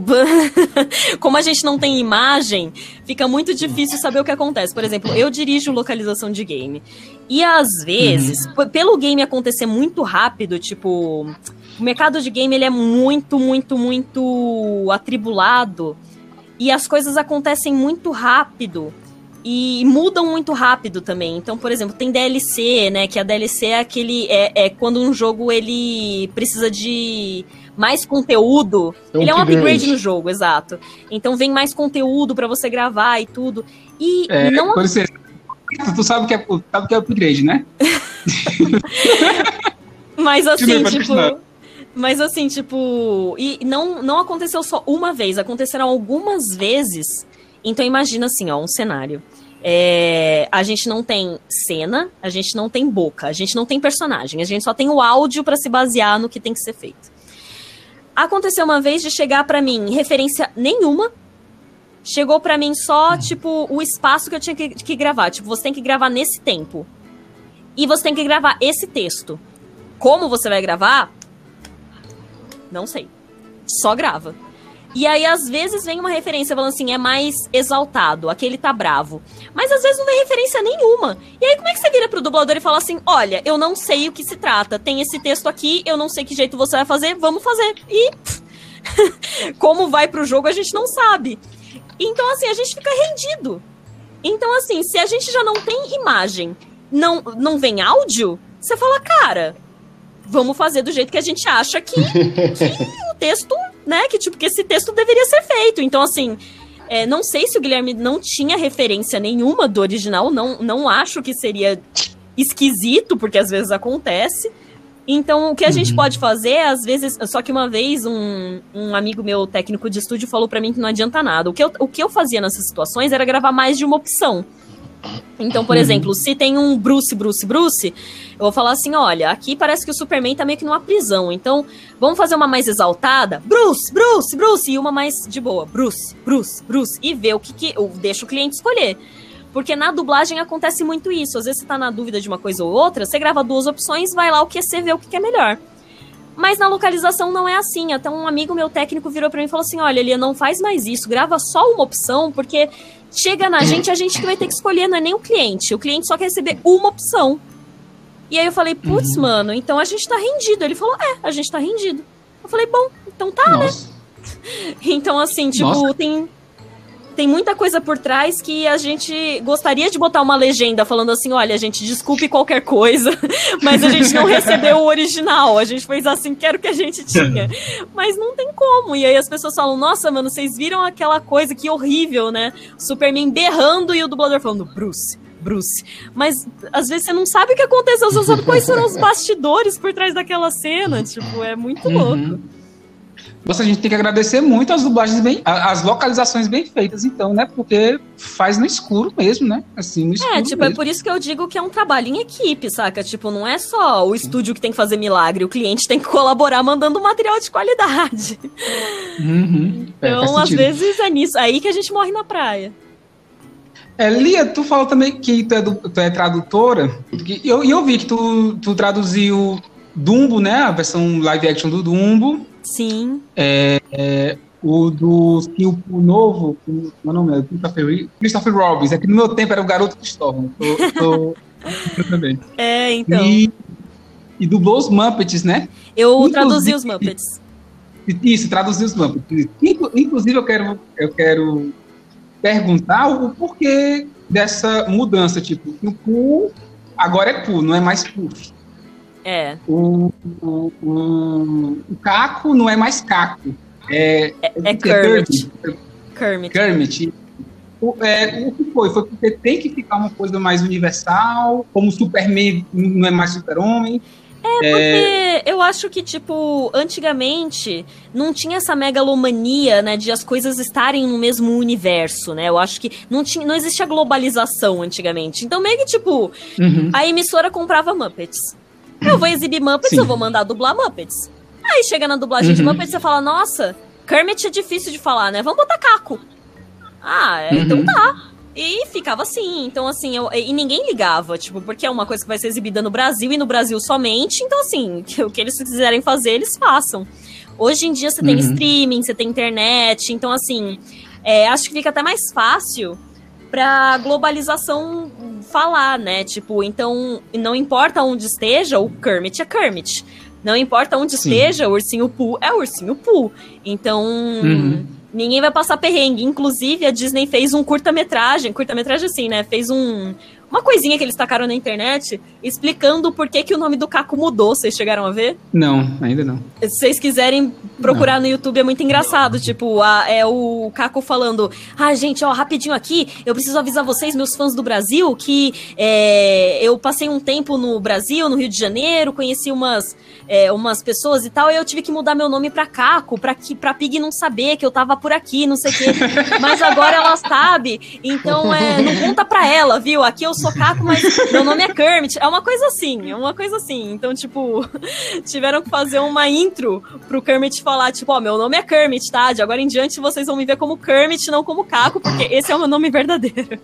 <laughs> Como a gente não tem imagem, fica muito difícil saber o que acontece. Por exemplo, eu dirijo localização de game. E às vezes, uhum. pelo game acontecer muito rápido, tipo. O mercado de game ele é muito, muito, muito atribulado. E as coisas acontecem muito rápido e mudam muito rápido também. Então, por exemplo, tem DLC, né? Que a DLC é aquele. É, é quando um jogo ele precisa de mais conteúdo. É um ele é um upgrade no jogo, exato. Então vem mais conteúdo para você gravar e tudo. E é, não. Você, tu sabe que é, sabe que é upgrade, né? <laughs> Mas assim, tipo. Mas assim, tipo. E não, não aconteceu só uma vez, aconteceram algumas vezes. Então imagina assim, ó, um cenário. É, a gente não tem cena, a gente não tem boca, a gente não tem personagem, a gente só tem o áudio para se basear no que tem que ser feito. Aconteceu uma vez de chegar para mim referência nenhuma. Chegou para mim só, tipo, o espaço que eu tinha que, que gravar. Tipo, você tem que gravar nesse tempo. E você tem que gravar esse texto. Como você vai gravar? Não sei. Só grava. E aí, às vezes, vem uma referência falando assim, é mais exaltado, aquele tá bravo. Mas às vezes não vem referência nenhuma. E aí, como é que você vira pro dublador e fala assim: olha, eu não sei o que se trata, tem esse texto aqui, eu não sei que jeito você vai fazer, vamos fazer. E. <laughs> como vai pro jogo, a gente não sabe. Então, assim, a gente fica rendido. Então, assim, se a gente já não tem imagem, não, não vem áudio, você fala, cara, vamos fazer do jeito que a gente acha que, que <laughs> o texto, né? Que tipo, que esse texto deveria ser feito. Então, assim, é, não sei se o Guilherme não tinha referência nenhuma do original, não, não acho que seria esquisito, porque às vezes acontece. Então, o que a uhum. gente pode fazer, às vezes. Só que uma vez, um, um amigo meu técnico de estúdio falou para mim que não adianta nada. O que, eu, o que eu fazia nessas situações era gravar mais de uma opção. Então, por uhum. exemplo, se tem um Bruce, Bruce, Bruce, eu vou falar assim: olha, aqui parece que o Superman tá meio que numa prisão. Então, vamos fazer uma mais exaltada? Bruce, Bruce, Bruce. E uma mais de boa: Bruce, Bruce, Bruce. E ver o que que. Eu deixo o cliente escolher. Porque na dublagem acontece muito isso. Às vezes você tá na dúvida de uma coisa ou outra, você grava duas opções, vai lá o que você vê o que é melhor. Mas na localização não é assim. Até um amigo meu técnico virou para mim e falou assim: olha, Elia, não faz mais isso, grava só uma opção, porque chega na gente, a gente que vai ter que escolher, não é nem o cliente. O cliente só quer receber uma opção. E aí eu falei, putz, uhum. mano, então a gente tá rendido. Ele falou, é, a gente tá rendido. Eu falei, bom, então tá, né? Nossa. né? <laughs> Então, assim, tipo, Nossa. tem tem muita coisa por trás que a gente gostaria de botar uma legenda falando assim: olha, gente, desculpe qualquer coisa, <laughs> mas a gente não recebeu o original. A gente fez assim, quero que a gente <laughs> tinha. Mas não tem como. E aí as pessoas falam: nossa, mano, vocês viram aquela coisa que horrível, né? Superman berrando e o dublador falando: Bruce. Bruce. Mas às vezes você não sabe o que aconteceu, você sabe quais foram os bastidores por trás daquela cena. Tipo, é muito uhum. louco. Nossa, a gente tem que agradecer muito as dublagens bem, as localizações bem feitas, então, né? Porque faz no escuro mesmo, né? Assim, no escuro. É, tipo, mesmo. é por isso que eu digo que é um trabalho em equipe, saca? Tipo, não é só o estúdio que tem que fazer milagre, o cliente tem que colaborar mandando material de qualidade. Uhum. É, então, às vezes é nisso, aí que a gente morre na praia. É, Lia, tu falou também que tu é, do, tu é tradutora, e eu, eu vi que tu, tu traduziu Dumbo, né? A versão live action do Dumbo. Sim. É, é, o do o novo, o meu nome é Christopher, Christopher Robbins. É que no meu tempo era o garoto Cristóvão. Tô, tô, <laughs> também. É, então. E, e dublou os Muppets, né? Eu Inclusive, traduzi os Muppets. Isso, traduzi os Muppets. Inclusive, eu quero, eu quero perguntar o porquê dessa mudança. Tipo, o Pooh agora é Pooh, não é mais Pooh. É. O, o, o, o, Caco não é mais Caco. É, é, é Kermit. Kermit. Kermit. O, é, o que foi? Foi porque tem que ficar uma coisa mais universal, como Superman não é mais super-homem. É, porque é... eu acho que, tipo, antigamente não tinha essa megalomania, né, de as coisas estarem no mesmo universo, né? Eu acho que não, tinha, não existia globalização antigamente. Então, meio que, tipo, uhum. a emissora comprava Muppets. Eu vou exibir Muppets, Sim. eu vou mandar dublar Muppets. Aí chega na dublagem uhum. de Muppets e você fala, nossa, Kermit é difícil de falar, né? Vamos botar Caco. Ah, é, então uhum. então tá. E ficava assim, então assim, eu, e ninguém ligava, tipo, porque é uma coisa que vai ser exibida no Brasil e no Brasil somente, então assim, <laughs> o que eles quiserem fazer, eles façam. Hoje em dia você tem uhum. streaming, você tem internet, então assim, é, acho que fica até mais fácil pra globalização falar, né? Tipo, então, não importa onde esteja, o Kermit é Kermit. Não importa onde Sim. esteja, o ursinho Pooh é o ursinho Pooh. Então, uhum. ninguém vai passar perrengue. Inclusive, a Disney fez um curta-metragem, curta-metragem assim, né? Fez um, uma coisinha que eles tacaram na internet explicando por que, que o nome do Caco mudou. Vocês chegaram a ver? Não, ainda não. Se vocês quiserem procurar não. no YouTube, é muito engraçado. Tipo, a, é o Caco falando: Ah, gente, ó, rapidinho aqui, eu preciso avisar vocês, meus fãs do Brasil, que é, eu passei um tempo no Brasil, no Rio de Janeiro, conheci umas, é, umas pessoas e tal, e eu tive que mudar meu nome pra Caco, pra, que, pra Pig não saber que eu tava por aqui, não sei o quê. <laughs> Mas agora ela sabe, então é, não conta pra ela, viu? Aqui eu socaco, mas meu nome é Kermit. É uma coisa assim, é uma coisa assim. Então, tipo, <laughs> tiveram que fazer uma intro pro Kermit falar, tipo, ó, oh, meu nome é Kermit, tá? De agora em diante vocês vão me ver como Kermit, não como Caco, porque esse é o meu nome verdadeiro.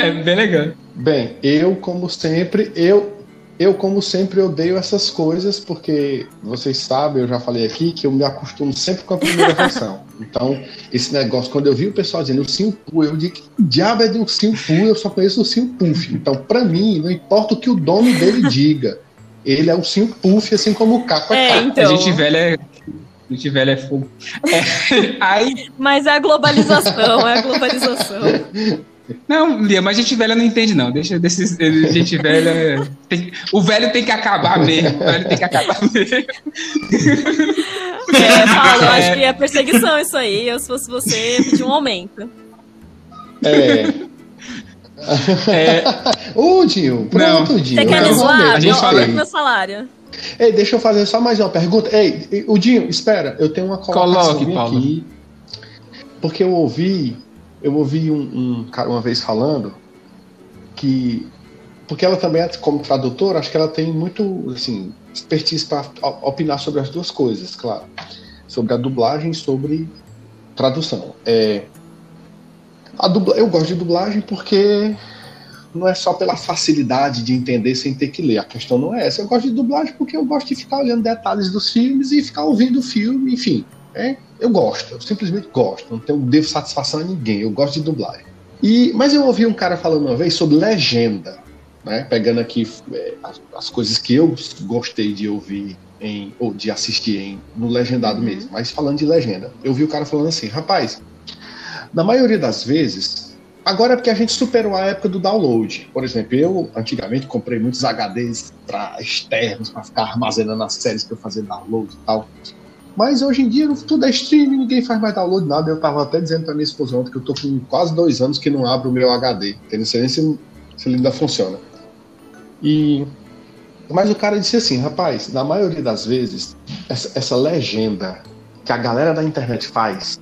É bem legal. Bem, eu, como sempre, eu eu, como sempre, odeio essas coisas, porque vocês sabem, eu já falei aqui, que eu me acostumo sempre com a primeira <laughs> versão. Então, esse negócio, quando eu vi o pessoal dizendo o Simpu, eu digo que diabo é de um Simpu, eu só conheço o Simpuf. Então, para mim, não importa o que o dono dele <laughs> diga, ele é um Simpuf, assim como o Caco é, é Caco. Então... A gente velha é a gente velha é fogo. É, <laughs> aí... Mas é a globalização, é a globalização. <laughs> Não, Lia, mas gente velha não entende, não. Deixa desses gente velha. Tem, o velho tem que acabar mesmo. O velho tem que acabar mesmo. É, Paulo, eu acho que é perseguição isso aí. Eu, se fosse você, pedir um aumento. É. é... <laughs> Ô, Dinho, pronto, não. Dinho. Você quer me zoar? A gente fala meu salário. Ei, deixa eu fazer só mais uma pergunta. Ei, o Dinho, espera, eu tenho uma colocação Coloque, aqui. Porque eu ouvi eu ouvi um, um cara uma vez falando que porque ela também como tradutora acho que ela tem muito assim expertise para opinar sobre as duas coisas claro sobre a dublagem e sobre tradução é a dubla, eu gosto de dublagem porque não é só pela facilidade de entender sem ter que ler. A questão não é essa. Eu gosto de dublagem porque eu gosto de ficar olhando detalhes dos filmes e ficar ouvindo o filme, enfim. É, eu gosto, eu simplesmente gosto. Não tenho, devo satisfação a ninguém. Eu gosto de dublagem. E, mas eu ouvi um cara falando uma vez sobre legenda, né? Pegando aqui é, as, as, coisas que eu gostei de ouvir em, ou de assistir em, no legendado uhum. mesmo. Mas falando de legenda, eu vi o cara falando assim, rapaz, na maioria das vezes, agora é porque a gente superou a época do download. Por exemplo, eu antigamente comprei muitos HDs para externos para ficar armazenando as séries que eu fazia download e tal. Mas hoje em dia tudo é streaming, ninguém faz mais download, nada. Eu tava até dizendo pra minha esposa ontem que eu tô com quase dois anos que não abro o meu HD. Que não sei nem se, se ele ainda funciona. E Mas o cara disse assim, rapaz, na maioria das vezes, essa, essa legenda que a galera da internet faz,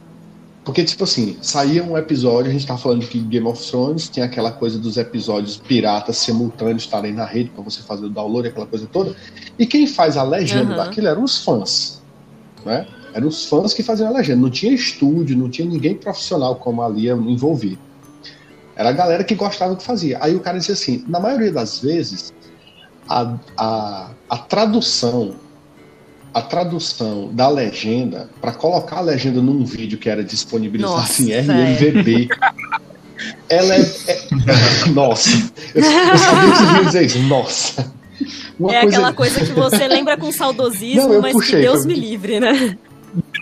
porque, tipo assim, saía um episódio, a gente tava falando que Game of Thrones tinha aquela coisa dos episódios piratas simultâneos estarem na rede para você fazer o download, aquela coisa toda. E quem faz a legenda uhum. daquilo eram os fãs. Né? Eram os fãs que faziam a legenda. Não tinha estúdio, não tinha ninguém profissional como ali envolvido. Era a galera que gostava do que fazia. Aí o cara disse assim: na maioria das vezes, a, a, a tradução a tradução da legenda para colocar a legenda num vídeo que era disponibilizado nossa, em RMVB. ela é, é, <laughs> Nossa, eu, eu sabia que dizer isso. Nossa. Uma é coisa... aquela coisa que você <laughs> lembra com saudosismo, Não, mas puxei, que Deus foi... me livre, né?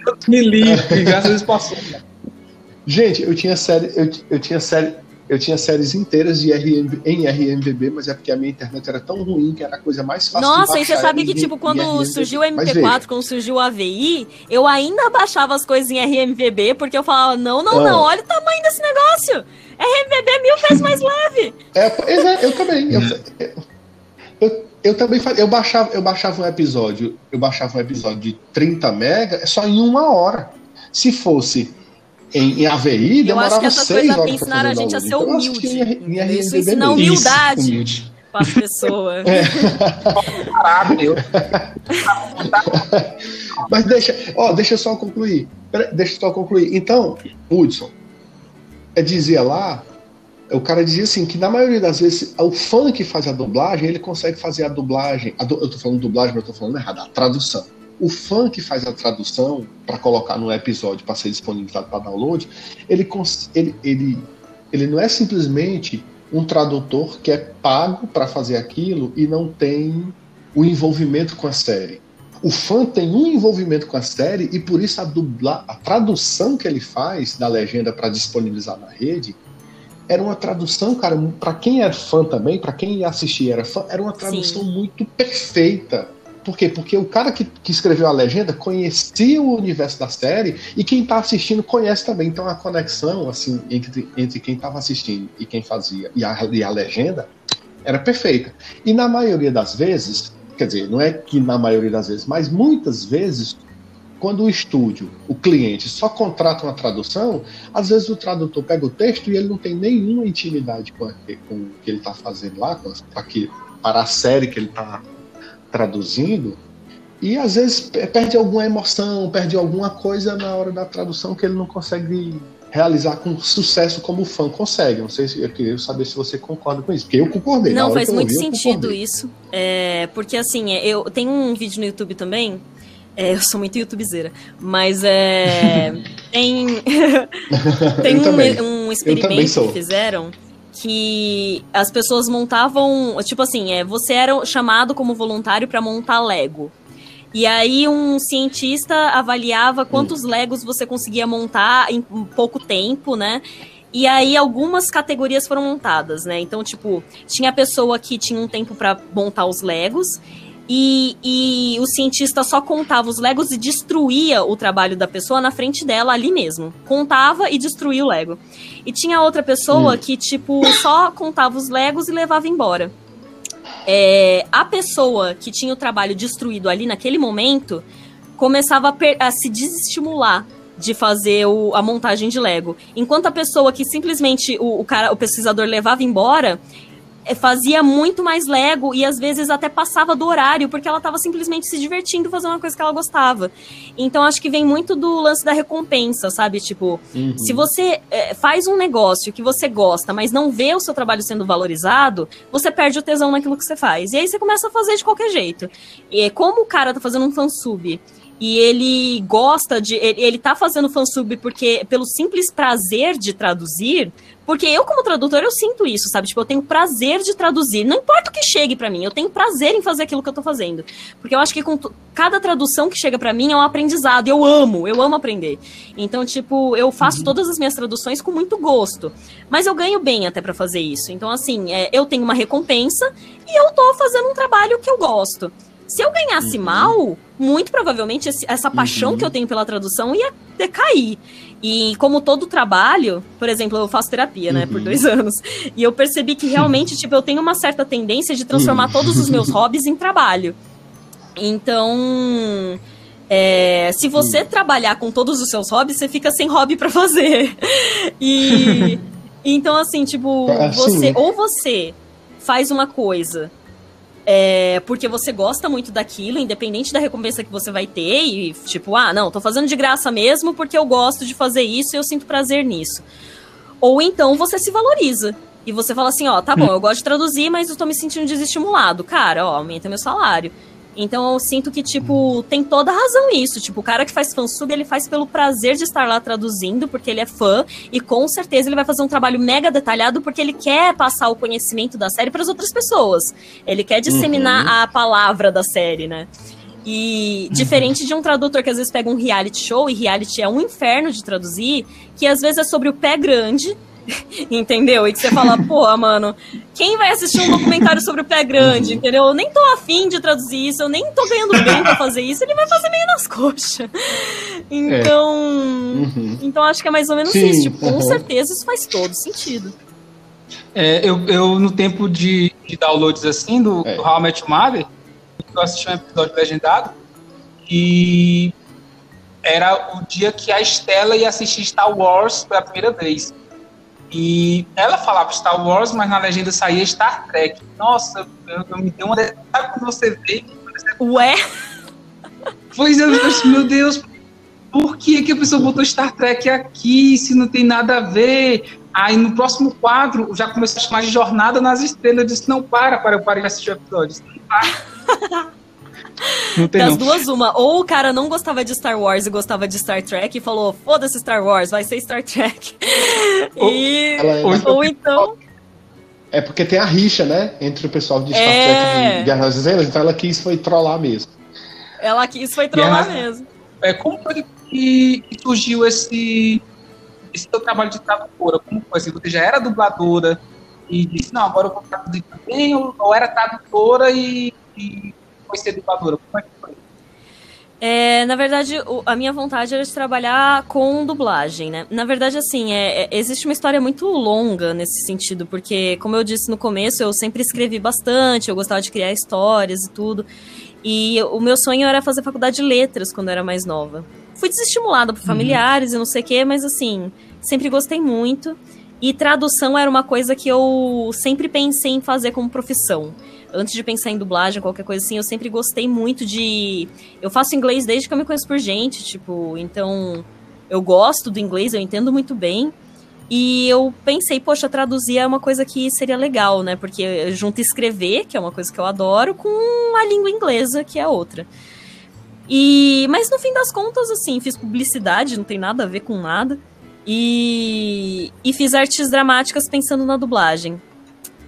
Deus me livre, graças a Deus passou. Gente, eu tinha série, eu, eu tinha série, eu tinha séries inteiras de RM, em RMVB, mas é porque a minha internet era tão ruim que era a coisa mais fácil Nossa, e você sabe que, tipo, quando surgiu o MP4, quando surgiu o AVI, eu ainda baixava as coisas em RMVB, porque eu falava, não, não, ah. não, olha o tamanho desse negócio! RMVB é mil vezes mais leve! É, é eu também. Eu, eu, <laughs> eu, também eu baixava, eu baixava um episódio, eu baixava um episódio de 30 mega só em uma hora. Se fosse em, em AVI demorava seis horas. Eu acho que essa coisa ensinaram a gente a ser então, humilde. Em Isso ensina humildade Isso, para as pessoas. É. <laughs> Mas deixa, ó, deixa eu só concluir. Deixa eu só concluir. Então, Hudson, é, dizia lá, o cara dizia assim, que na maioria das vezes o fã que faz a dublagem, ele consegue fazer a dublagem, a eu tô falando dublagem, mas eu tô falando errado, a tradução o fã que faz a tradução para colocar no episódio para ser disponibilizado para download, ele, ele, ele, ele não é simplesmente um tradutor que é pago para fazer aquilo e não tem o envolvimento com a série. O fã tem um envolvimento com a série e por isso a, dubla, a tradução que ele faz da legenda para disponibilizar na rede era uma tradução, cara, para quem é fã também, para quem assistia era fã, era uma tradução Sim. muito perfeita por quê? Porque o cara que, que escreveu a legenda conhecia o universo da série e quem está assistindo conhece também. Então a conexão assim entre, entre quem estava assistindo e quem fazia e a, e a legenda era perfeita. E na maioria das vezes, quer dizer, não é que na maioria das vezes, mas muitas vezes, quando o estúdio, o cliente, só contrata uma tradução, às vezes o tradutor pega o texto e ele não tem nenhuma intimidade com, com o que ele está fazendo lá, com para a série que ele está traduzindo e às vezes perde alguma emoção, perde alguma coisa na hora da tradução que ele não consegue realizar com sucesso como o fã consegue. Não sei se eu queria saber se você concorda com isso, porque eu concordei. Não, faz muito sentido isso, é, porque assim eu tenho um vídeo no YouTube também. É, eu sou muito youtubezeira, mas é, <laughs> tem <laughs> tem um, um experimento que fizeram que as pessoas montavam, tipo assim, é, você era chamado como voluntário para montar Lego. E aí um cientista avaliava quantos hum. Legos você conseguia montar em pouco tempo, né? E aí algumas categorias foram montadas, né? Então, tipo, tinha a pessoa que tinha um tempo para montar os Legos e, e o cientista só contava os Legos e destruía o trabalho da pessoa na frente dela ali mesmo. Contava e destruía o Lego. E tinha outra pessoa hum. que, tipo, só contava os Legos e levava embora. É, a pessoa que tinha o trabalho destruído ali naquele momento começava a, a se desestimular de fazer o, a montagem de Lego. Enquanto a pessoa que simplesmente o, o, cara, o pesquisador levava embora, fazia muito mais Lego e às vezes até passava do horário, porque ela estava simplesmente se divertindo fazendo uma coisa que ela gostava. Então acho que vem muito do lance da recompensa, sabe? Tipo, uhum. se você é, faz um negócio que você gosta, mas não vê o seu trabalho sendo valorizado, você perde o tesão naquilo que você faz. E aí você começa a fazer de qualquer jeito. E como o cara tá fazendo um fansub e ele gosta de. Ele, ele tá fazendo fansub porque pelo simples prazer de traduzir. Porque eu, como tradutor, eu sinto isso, sabe? Tipo, eu tenho prazer de traduzir. Não importa o que chegue para mim, eu tenho prazer em fazer aquilo que eu tô fazendo. Porque eu acho que com cada tradução que chega para mim é um aprendizado. Eu amo, eu amo aprender. Então, tipo, eu faço uhum. todas as minhas traduções com muito gosto. Mas eu ganho bem até para fazer isso. Então, assim, é, eu tenho uma recompensa e eu tô fazendo um trabalho que eu gosto. Se eu ganhasse uhum. mal, muito provavelmente esse, essa paixão uhum. que eu tenho pela tradução ia decair. E como todo trabalho, por exemplo, eu faço terapia, né, uhum. por dois <laughs> anos, e eu percebi que realmente, tipo, eu tenho uma certa tendência de transformar uhum. todos os meus <laughs> hobbies em trabalho. Então, é, se você uhum. trabalhar com todos os seus hobbies, você fica sem hobby para fazer. <laughs> E então, assim, tipo, é assim. você ou você faz uma coisa é, porque você gosta muito daquilo, independente da recompensa que você vai ter, e tipo, ah, não, tô fazendo de graça mesmo porque eu gosto de fazer isso e eu sinto prazer nisso. Ou então você se valoriza. E você fala assim, ó, tá bom, eu gosto de traduzir, mas eu tô me sentindo desestimulado. Cara, ó, aumenta meu salário. Então eu sinto que, tipo, tem toda a razão isso. Tipo, o cara que faz fansub, ele faz pelo prazer de estar lá traduzindo, porque ele é fã, e com certeza ele vai fazer um trabalho mega detalhado porque ele quer passar o conhecimento da série para as outras pessoas. Ele quer disseminar uhum. a palavra da série, né? E uhum. diferente de um tradutor que às vezes pega um reality show, e reality é um inferno de traduzir, que às vezes é sobre o pé grande, <laughs> entendeu? E que você fala, pô, mano, quem vai assistir um documentário sobre o pé grande, uhum. entendeu? Eu nem tô afim de traduzir isso, eu nem tô ganhando bem pra fazer isso, ele vai fazer meio nas coxas. <laughs> Então, é. uhum. então acho que é mais ou menos Sim, isso. Tipo, com uhum. certeza isso faz todo sentido. É, eu, eu, no tempo de, de downloads assim, do, é. do How I Met Your Mother, eu assisti um episódio legendado e era o dia que a Estela ia assistir Star Wars pela primeira vez. E ela falava Star Wars, mas na legenda saía Star Trek. Nossa, eu, eu me deu uma. Sabe quando você vê? Ué? Pois eu, meu Deus, por que, que a pessoa botou Star Trek aqui se não tem nada a ver? Aí no próximo quadro já começou a chamar de Jornada nas Estrelas. Eu disse: não, para, para, eu parei de assistir o episódio. Não para. <laughs> Não tem das não. duas, uma. Ou o cara não gostava de Star Wars e gostava de Star Trek e falou: foda-se Star Wars, vai ser Star Trek. Ou, e... É ou então. É porque tem a rixa, né? Entre o pessoal de Star é... Trek e Guerra nas Estrelas, então ela quis foi trollar mesmo. Ela quis foi trollar Guerra... mesmo. É, como foi que surgiu esse, esse seu trabalho de tradutora? Como foi? Assim, você já era dubladora e disse, não, agora eu vou traduzir também, ou, ou era tradutora e, e foi ser dubladora? Como é que foi? É, na verdade, o, a minha vontade era de trabalhar com dublagem, né? Na verdade, assim, é, é, existe uma história muito longa nesse sentido, porque, como eu disse no começo, eu sempre escrevi bastante, eu gostava de criar histórias e tudo. E o meu sonho era fazer faculdade de letras quando eu era mais nova. Fui desestimulada por uhum. familiares uhum. e não sei o quê, mas assim, sempre gostei muito. E tradução era uma coisa que eu sempre pensei em fazer como profissão antes de pensar em dublagem, qualquer coisa assim, eu sempre gostei muito de. Eu faço inglês desde que eu me conheço por gente, tipo, então eu gosto do inglês, eu entendo muito bem. E eu pensei, poxa, traduzir é uma coisa que seria legal, né? Porque junto escrever, que é uma coisa que eu adoro, com a língua inglesa, que é outra. E mas no fim das contas, assim, fiz publicidade, não tem nada a ver com nada. E, e fiz artes dramáticas pensando na dublagem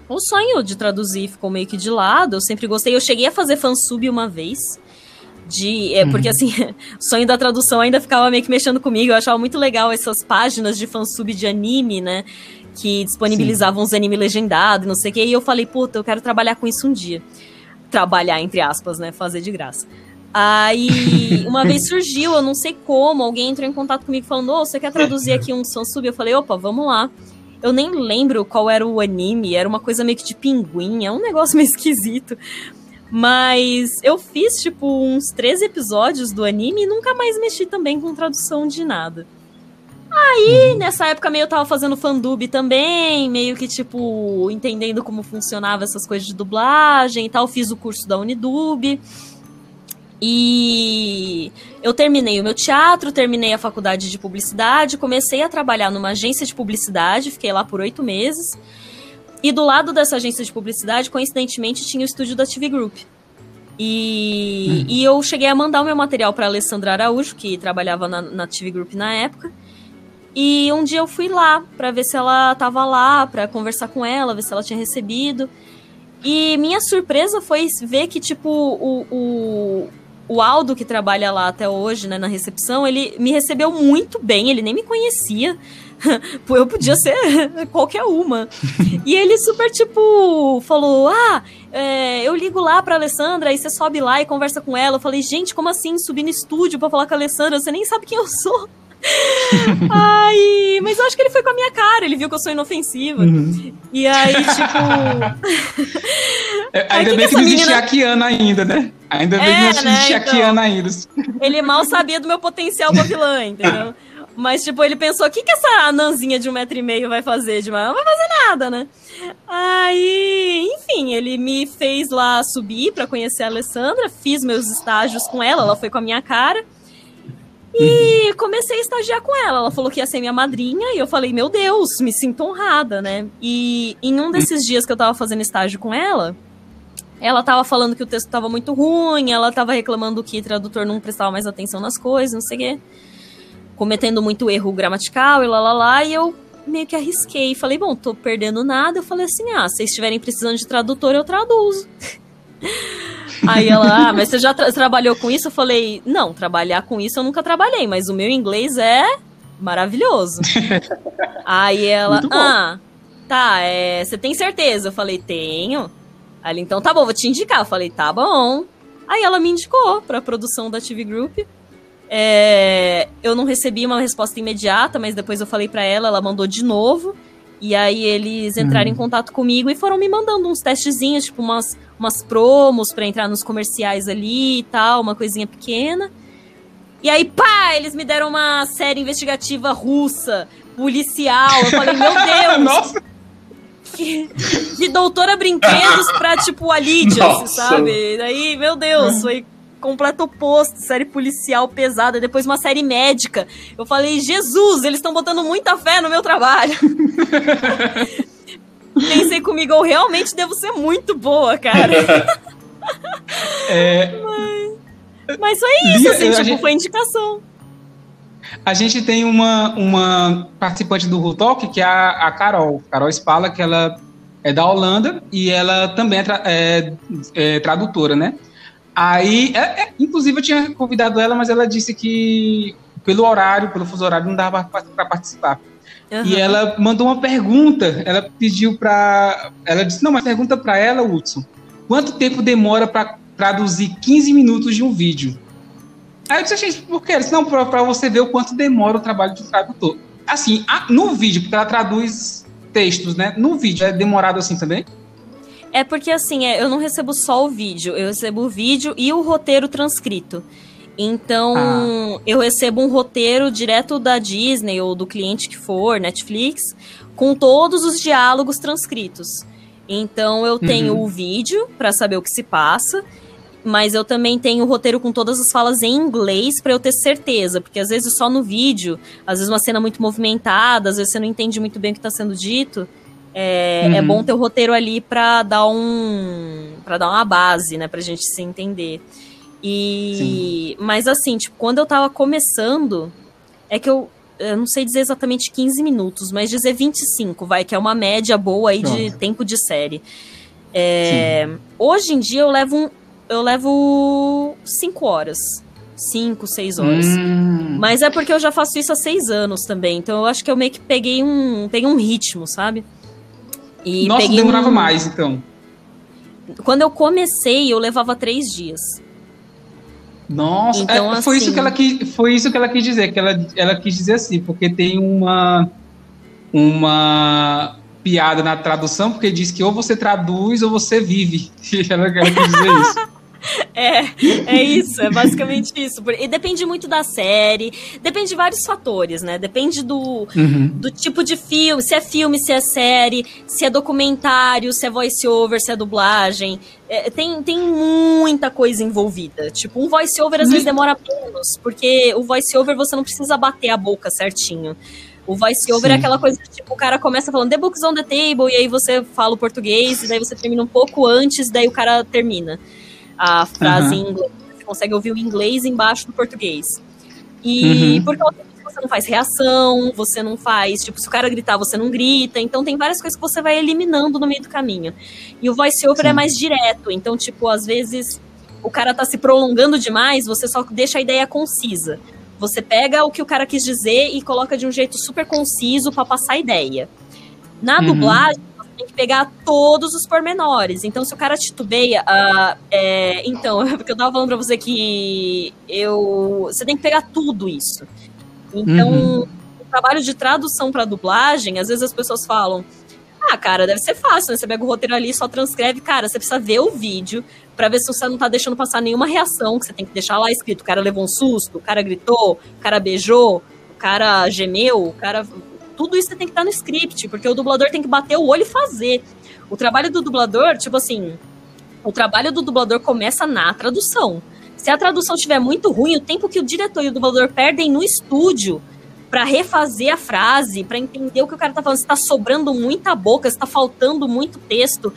o sonho de traduzir ficou meio que de lado. Eu sempre gostei. Eu cheguei a fazer fansub uma vez. De, é, porque uhum. assim, <laughs> o sonho da tradução ainda ficava meio que mexendo comigo. Eu achava muito legal essas páginas de fansub de anime, né? Que disponibilizavam Sim. os anime legendados, não sei o quê. E eu falei, puta, eu quero trabalhar com isso um dia. Trabalhar, entre aspas, né? Fazer de graça. Aí, <laughs> uma vez surgiu, eu não sei como, alguém entrou em contato comigo falando: Ô, oh, você quer traduzir aqui um fansub? Eu falei: opa, vamos lá. Eu nem lembro qual era o anime, era uma coisa meio que de pinguim, é um negócio <laughs> meio esquisito. Mas eu fiz, tipo, uns 13 episódios do anime e nunca mais mexi também com tradução de nada. Aí, uhum. nessa época, meio eu tava fazendo fandub também, meio que, tipo, entendendo como funcionava essas coisas de dublagem e tal. Fiz o curso da Unidub. E eu terminei o meu teatro, terminei a faculdade de publicidade, comecei a trabalhar numa agência de publicidade, fiquei lá por oito meses. E do lado dessa agência de publicidade, coincidentemente, tinha o estúdio da TV Group. E, hum. e eu cheguei a mandar o meu material para Alessandra Araújo, que trabalhava na, na TV Group na época. E um dia eu fui lá para ver se ela estava lá, para conversar com ela, ver se ela tinha recebido. E minha surpresa foi ver que, tipo, o, o o Aldo, que trabalha lá até hoje, né, na recepção, ele me recebeu muito bem, ele nem me conhecia. <laughs> eu podia ser <laughs> qualquer uma. E ele super, tipo, falou: Ah, é, eu ligo lá pra Alessandra, aí você sobe lá e conversa com ela. Eu falei, gente, como assim subir no estúdio pra falar com a Alessandra? Você nem sabe quem eu sou. Ai, mas eu acho que ele foi com a minha cara, ele viu que eu sou inofensiva. Uhum. E aí, tipo. É, ainda bem que, que não menina... existia a Kiana ainda, né? Ainda bem é, que não existia né? a Kiana ainda. Ele mal sabia do meu potencial pra vilã, entendeu? Mas, tipo, ele pensou, o que, que essa anãzinha de um metro e meio vai fazer de Não vai fazer nada, né? Aí, enfim, ele me fez lá subir para conhecer a Alessandra, fiz meus estágios com ela, ela foi com a minha cara. E uhum. comecei a estagiar com ela. Ela falou que ia ser minha madrinha, e eu falei, meu Deus, me sinto honrada, né? E em um desses dias que eu tava fazendo estágio com ela, ela tava falando que o texto tava muito ruim, ela tava reclamando que o tradutor não prestava mais atenção nas coisas, não sei o quê. Cometendo muito erro gramatical e lá lá lá, e eu meio que arrisquei. Falei, bom, tô perdendo nada. Eu falei assim: ah, se vocês estiverem precisando de tradutor, eu traduzo. <laughs> Aí ela, ah, mas você já tra trabalhou com isso? Eu falei, não, trabalhar com isso eu nunca trabalhei, mas o meu inglês é maravilhoso. <laughs> Aí ela, ah, tá, é, você tem certeza? Eu falei, tenho. Aí ela, então tá bom, vou te indicar. Eu falei, tá bom. Aí ela me indicou pra produção da TV Group. É, eu não recebi uma resposta imediata, mas depois eu falei para ela, ela mandou de novo. E aí eles entraram uhum. em contato comigo e foram me mandando uns testezinhos, tipo umas, umas promos para entrar nos comerciais ali e tal, uma coisinha pequena. E aí, pá, eles me deram uma série investigativa russa, policial. Eu falei, meu <laughs> Deus! Nossa! de doutora brinquedos pra, tipo, a Lídia, sabe? Daí, meu Deus, foi completo oposto, série policial pesada, depois uma série médica. Eu falei, Jesus, eles estão botando muita fé no meu trabalho. <laughs> Pensei comigo, eu realmente devo ser muito boa, cara. <laughs> É... Mas, mas foi isso, assim, tipo, gente... foi indicação. A gente tem uma, uma participante do Who Talk, que é a, a Carol, Carol Spala, que ela é da Holanda e ela também é, tra é, é tradutora, né? Aí, é, é, inclusive, eu tinha convidado ela, mas ela disse que pelo horário, pelo fuso horário, não dava para participar. Uhum. E ela mandou uma pergunta, ela pediu para. Ela disse: Não, mas pergunta para ela, Hudson, quanto tempo demora para traduzir 15 minutos de um vídeo? Aí eu disse: Gente, por quê? Ela disse: Não, para você ver o quanto demora o trabalho de um tradutor. Assim, no vídeo, porque ela traduz textos, né? No vídeo, é demorado assim também? É porque assim, é, eu não recebo só o vídeo, eu recebo o vídeo e o roteiro transcrito. Então, ah. eu recebo um roteiro direto da Disney ou do cliente que for, Netflix, com todos os diálogos transcritos. Então, eu tenho uhum. o vídeo para saber o que se passa, mas eu também tenho o roteiro com todas as falas em inglês para eu ter certeza, porque às vezes só no vídeo, às vezes uma cena muito movimentada, às vezes você não entende muito bem o que está sendo dito. É, é uhum. é bom ter o roteiro ali para dar um para dar uma base, né, pra gente se entender. E Sim. mas assim, tipo, quando eu tava começando, é que eu eu não sei dizer exatamente 15 minutos, mas dizer 25, vai, que é uma média boa aí Pronto. de tempo de série. É, hoje em dia eu levo um, eu levo 5 horas. 5, 6 horas. Hum. Mas é porque eu já faço isso há 6 anos também. Então eu acho que eu meio que peguei um, peguei um ritmo, sabe? E Nossa, demorava um... mais, então. Quando eu comecei, eu levava três dias. Nossa, então, é, foi, assim... isso que ela quis, foi isso que ela quis dizer, que ela, ela quis dizer assim, porque tem uma, uma piada na tradução, porque diz que ou você traduz ou você vive. <laughs> ela, ela quis dizer isso. <laughs> É, é isso, é basicamente isso. E depende muito da série, depende de vários fatores, né? Depende do, uhum. do tipo de filme, se é filme, se é série, se é documentário, se é voice-over, se é dublagem. É, tem, tem muita coisa envolvida. Tipo, um voice-over às uhum. vezes demora menos, porque o voice-over você não precisa bater a boca certinho. O voice-over é aquela coisa tipo, o cara começa falando The Books on the Table, e aí você fala o português, e daí você termina um pouco antes, daí o cara termina a frase uhum. em inglês. Você consegue ouvir o inglês embaixo do português. E uhum. por causa disso, você não faz reação, você não faz. Tipo, se o cara gritar, você não grita. Então, tem várias coisas que você vai eliminando no meio do caminho. E o voice-over é mais direto. Então, tipo, às vezes o cara tá se prolongando demais, você só deixa a ideia concisa. Você pega o que o cara quis dizer e coloca de um jeito super conciso para passar a ideia. Na uhum. dublagem, tem que pegar todos os pormenores. Então, se o cara titubeia, uh, é, então, <laughs> porque eu tava falando pra você que eu. Você tem que pegar tudo isso. Então, uhum. o trabalho de tradução para dublagem, às vezes as pessoas falam. Ah, cara, deve ser fácil, né? Você pega o roteiro ali, só transcreve. Cara, você precisa ver o vídeo para ver se você não tá deixando passar nenhuma reação, que você tem que deixar lá escrito. O cara levou um susto, o cara gritou, o cara beijou, o cara gemeu, o cara. Tudo isso tem que estar no script, porque o dublador tem que bater o olho e fazer. O trabalho do dublador, tipo assim, o trabalho do dublador começa na tradução. Se a tradução estiver muito ruim, o tempo que o diretor e o dublador perdem no estúdio para refazer a frase, para entender o que o cara tá falando, se tá sobrando muita boca, se tá faltando muito texto.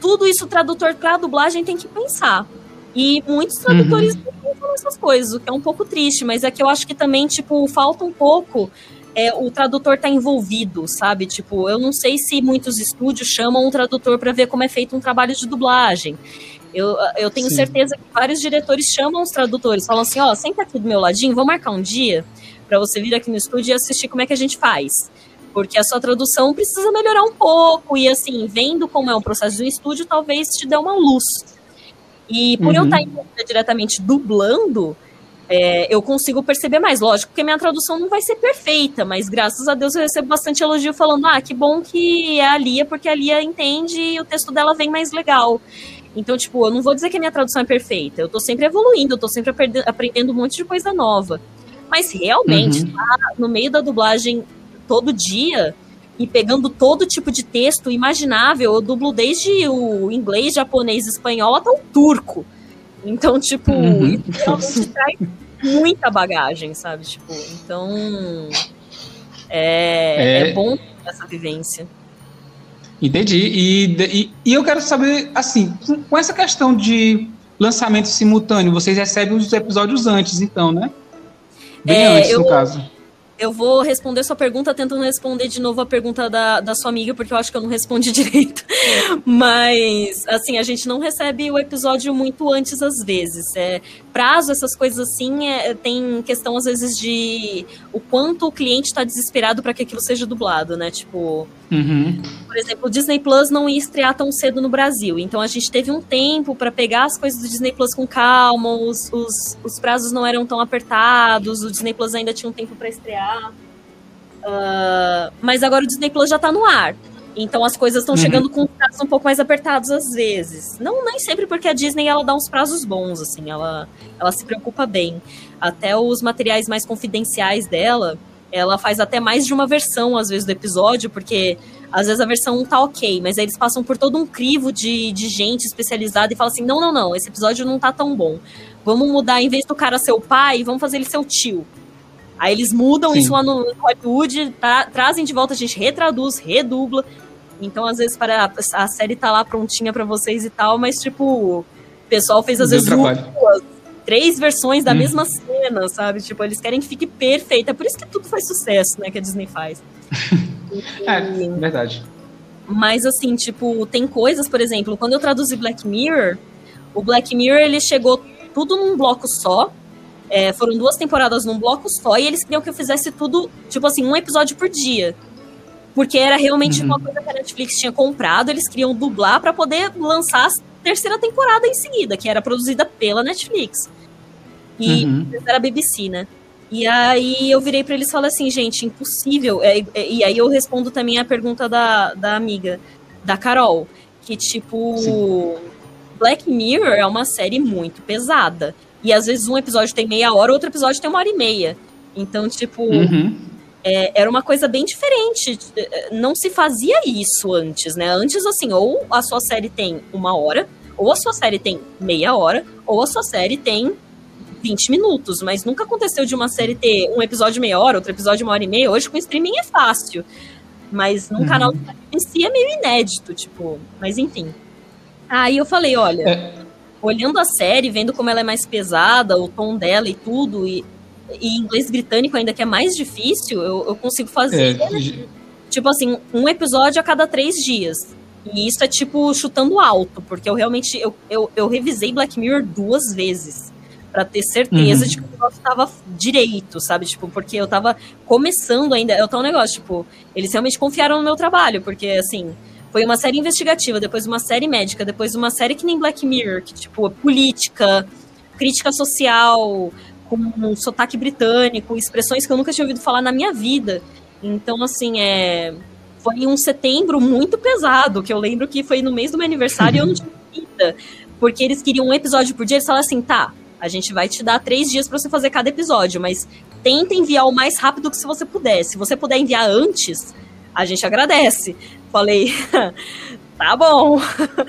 Tudo isso o tradutor para dublagem tem que pensar. E muitos tradutores uhum. não pensam nessas coisas, o que é um pouco triste, mas é que eu acho que também, tipo, falta um pouco é, o tradutor tá envolvido, sabe? Tipo, eu não sei se muitos estúdios chamam um tradutor para ver como é feito um trabalho de dublagem. Eu, eu tenho Sim. certeza que vários diretores chamam os tradutores, falam assim, ó, oh, senta aqui do meu ladinho, vamos marcar um dia para você vir aqui no estúdio e assistir como é que a gente faz. Porque a sua tradução precisa melhorar um pouco, e assim, vendo como é um processo de estúdio, talvez te dê uma luz. E por uhum. eu estar tá diretamente dublando, é, eu consigo perceber mais, lógico, porque minha tradução não vai ser perfeita, mas graças a Deus eu recebo bastante elogio falando, ah, que bom que é a Lia, porque a Lia entende e o texto dela vem mais legal. Então, tipo, eu não vou dizer que a minha tradução é perfeita, eu tô sempre evoluindo, eu tô sempre aprendendo um monte de coisa nova. Mas realmente, uhum. tá no meio da dublagem todo dia e pegando todo tipo de texto imaginável, eu dublo desde o inglês, japonês, espanhol até o turco. Então, tipo, uhum. isso realmente traz muita bagagem, sabe? Tipo, então. É, é... é bom essa vivência. Entendi. E, e, e, eu quero saber, assim, com essa questão de lançamento simultâneo, vocês recebem os episódios antes, então, né? Bem é, antes, eu, no caso. Eu vou responder sua pergunta tentando responder de novo a pergunta da, da sua amiga, porque eu acho que eu não respondi <laughs> direito. Mas, assim, a gente não recebe o episódio muito antes, às vezes. É, prazo, essas coisas assim, é, tem questão, às vezes, de o quanto o cliente está desesperado para que aquilo seja dublado, né? Tipo. Uhum. Por exemplo, o Disney Plus não ia estrear tão cedo no Brasil. Então a gente teve um tempo para pegar as coisas do Disney Plus com calma, os, os, os prazos não eram tão apertados, o Disney Plus ainda tinha um tempo para estrear. Uh, mas agora o Disney Plus já tá no ar. Então as coisas estão uhum. chegando com prazos um pouco mais apertados às vezes. Não nem sempre porque a Disney ela dá uns prazos bons, assim, ela, ela se preocupa bem. Até os materiais mais confidenciais dela, ela faz até mais de uma versão, às vezes, do episódio, porque às vezes a versão 1 tá ok, mas aí eles passam por todo um crivo de, de gente especializada e falam assim: não, não, não, esse episódio não tá tão bom. Vamos mudar, em vez do cara ser o pai, vamos fazer ele ser o tio. Aí eles mudam Sim. isso lá no Hollywood, tá, trazem de volta, a gente retraduz, redubla. Então, às vezes, para a série tá lá prontinha para vocês e tal, mas, tipo, o pessoal fez, às Deu vezes, duas, três versões da hum. mesma cena, sabe? Tipo, eles querem que fique perfeita. É por isso que tudo faz sucesso, né? Que a Disney faz. <laughs> é, verdade. Mas, assim, tipo, tem coisas, por exemplo, quando eu traduzi Black Mirror, o Black Mirror, ele chegou tudo num bloco só. É, foram duas temporadas num bloco só, e eles queriam que eu fizesse tudo, tipo assim, um episódio por dia porque era realmente uhum. uma coisa que a Netflix tinha comprado, eles queriam dublar para poder lançar a terceira temporada em seguida, que era produzida pela Netflix. E uhum. era a BBC, né? E aí eu virei para eles e falei assim, gente, impossível. É, é, e aí eu respondo também a pergunta da, da amiga, da Carol, que tipo, Sim. Black Mirror é uma série muito pesada. E às vezes um episódio tem meia hora, outro episódio tem uma hora e meia. Então, tipo, uhum é, era uma coisa bem diferente. Não se fazia isso antes, né? Antes, assim, ou a sua série tem uma hora, ou a sua série tem meia hora, ou a sua série tem 20 minutos. Mas nunca aconteceu de uma série ter um episódio meia hora, outro episódio uma hora e meia. Hoje com streaming é fácil. Mas num uhum. canal em si é meio inédito, tipo. Mas enfim. Aí eu falei, olha. É. Olhando a série, vendo como ela é mais pesada, o tom dela e tudo, e e inglês britânico ainda que é mais difícil, eu, eu consigo fazer. É, tipo assim, um episódio a cada três dias. E isso é tipo chutando alto, porque eu realmente eu, eu, eu revisei Black Mirror duas vezes para ter certeza uhum. de que o negócio tava direito, sabe? Tipo, porque eu tava começando ainda. É o tal negócio, tipo, eles realmente confiaram no meu trabalho, porque assim, foi uma série investigativa, depois uma série médica, depois uma série que nem Black Mirror, que, tipo, política, crítica social, com um sotaque britânico, expressões que eu nunca tinha ouvido falar na minha vida. Então, assim, é. Foi um setembro muito pesado, que eu lembro que foi no mês do meu aniversário e eu não tinha vida. Porque eles queriam um episódio por dia, eles falaram assim, tá, a gente vai te dar três dias para você fazer cada episódio, mas tenta enviar o mais rápido que você puder. Se você puder enviar antes, a gente agradece. Falei, <laughs> tá bom.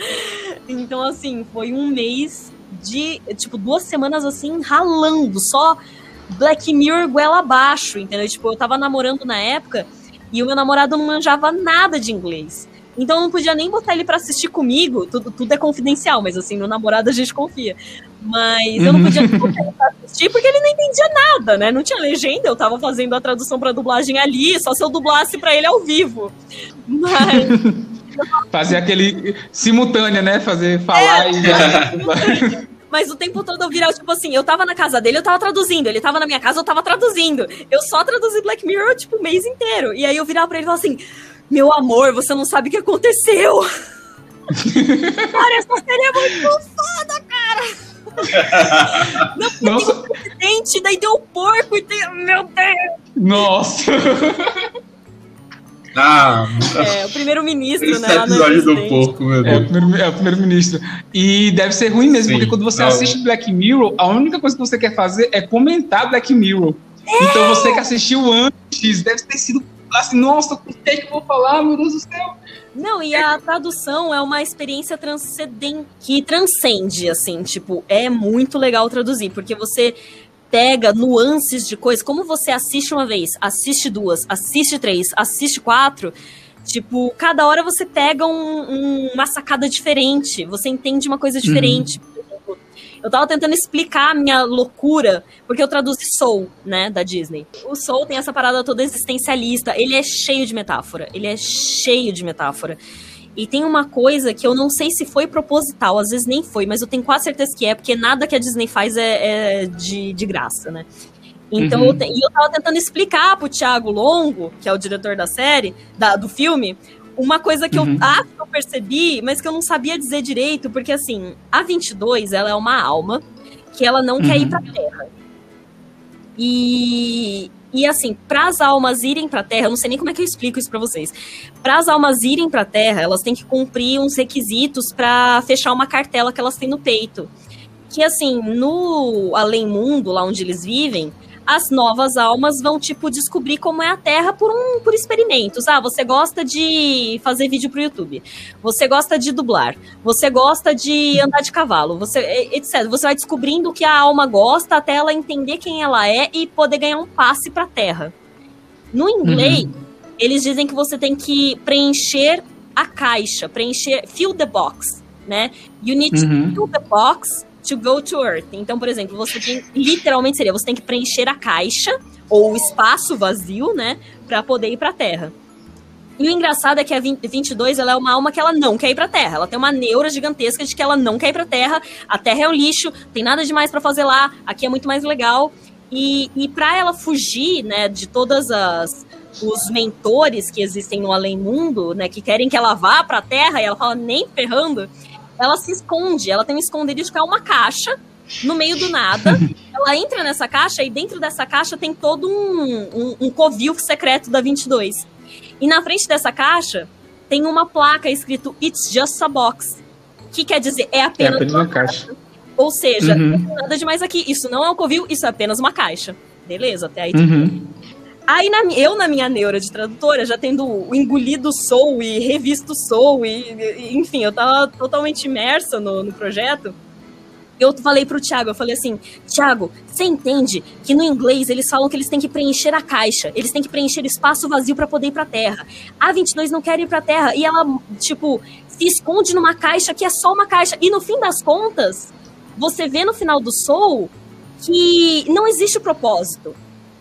<laughs> então, assim, foi um mês de, tipo, duas semanas assim, ralando, só Black Mirror goela abaixo, entendeu? Tipo, eu tava namorando na época e o meu namorado não manjava nada de inglês. Então eu não podia nem botar ele para assistir comigo, tudo, tudo é confidencial, mas assim, no namorado a gente confia. Mas eu não podia nem botar ele pra assistir porque ele não entendia nada, né? Não tinha legenda, eu tava fazendo a tradução pra dublagem ali, só se eu dublasse para ele ao vivo. Mas. <laughs> Fazer aquele simultânea, né? Fazer falar é. e. <laughs> Mas o tempo todo eu virava, tipo assim, eu tava na casa dele, eu tava traduzindo. Ele tava na minha casa, eu tava traduzindo. Eu só traduzi Black Mirror, tipo, o mês inteiro. E aí eu virava pra ele e falava assim: Meu amor, você não sabe o que aconteceu. <laughs> cara, essa série é muito foda, cara. <laughs> Não, Nossa. Tem um presidente, daí deu um porco e tem. Meu Deus! Nossa! <laughs> Ah, é, o primeiro-ministro, né? episódio do porco, meu Deus. É, o primeiro, é o primeiro-ministro. E deve ser ruim mesmo, Sim, porque quando você não. assiste Black Mirror, a única coisa que você quer fazer é comentar Black Mirror. É. Então você que assistiu antes, deve ter sido assim, nossa, o que é que eu vou falar, meu Deus do céu? Não, e a tradução é uma experiência transcendente, que transcende, assim, tipo, é muito legal traduzir, porque você pega nuances de coisas. Como você assiste uma vez, assiste duas, assiste três, assiste quatro. Tipo, cada hora você pega um, um, uma sacada diferente, você entende uma coisa diferente. Uhum. Eu tava tentando explicar a minha loucura, porque eu traduzi Soul, né, da Disney. O Soul tem essa parada toda existencialista, ele é cheio de metáfora, ele é cheio de metáfora. E tem uma coisa que eu não sei se foi proposital, às vezes nem foi, mas eu tenho quase certeza que é, porque nada que a Disney faz é, é de, de graça, né? Então, uhum. eu, te, e eu tava tentando explicar pro Thiago Longo, que é o diretor da série, da, do filme, uma coisa que uhum. eu acho que eu percebi, mas que eu não sabia dizer direito, porque assim, a 22, ela é uma alma que ela não uhum. quer ir uhum. pra Terra. E, e assim, para as almas irem para a Terra, eu não sei nem como é que eu explico isso para vocês. Para as almas irem para a Terra, elas têm que cumprir uns requisitos para fechar uma cartela que elas têm no peito. Que assim, no além mundo, lá onde eles vivem, as novas almas vão, tipo, descobrir como é a Terra por, um, por experimentos. Ah, você gosta de fazer vídeo pro YouTube. Você gosta de dublar. Você gosta de andar de cavalo. Você, etc. Você vai descobrindo o que a alma gosta até ela entender quem ela é e poder ganhar um passe pra Terra. No inglês, uhum. eles dizem que você tem que preencher a caixa, preencher, fill the box, né? You need uhum. to fill the box to go to Earth. Então, por exemplo, você tem, literalmente seria, você tem que preencher a caixa ou o espaço vazio, né, para poder ir para a Terra. E o engraçado é que a 22 ela é uma alma que ela não quer ir pra Terra. Ela tem uma neura gigantesca de que ela não quer ir pra Terra. A Terra é um lixo, tem nada demais para fazer lá. Aqui é muito mais legal. E, e para ela fugir, né, de todas as os mentores que existem no além mundo, né, que querem que ela vá para a Terra, e ela fala nem ferrando, ela se esconde, ela tem um esconderijo que é uma caixa no meio do nada. <laughs> ela entra nessa caixa e dentro dessa caixa tem todo um, um, um covil secreto da 22. E na frente dessa caixa tem uma placa escrito It's just a box. Que quer dizer, é apenas, é apenas uma, uma caixa. caixa. Ou seja, uhum. não tem nada demais aqui. Isso não é um covil, isso é apenas uma caixa. Beleza, até aí uhum. Aí na, eu, na minha neura de tradutora, já tendo engolido Soul e revisto Soul, e, e, enfim, eu tava totalmente imersa no, no projeto. Eu falei pro Thiago, eu falei assim, Thiago, você entende que no inglês eles falam que eles têm que preencher a caixa, eles têm que preencher espaço vazio para poder ir pra Terra. A 22 não quer ir pra Terra e ela, tipo, se esconde numa caixa que é só uma caixa. E no fim das contas, você vê no final do Soul que não existe o propósito.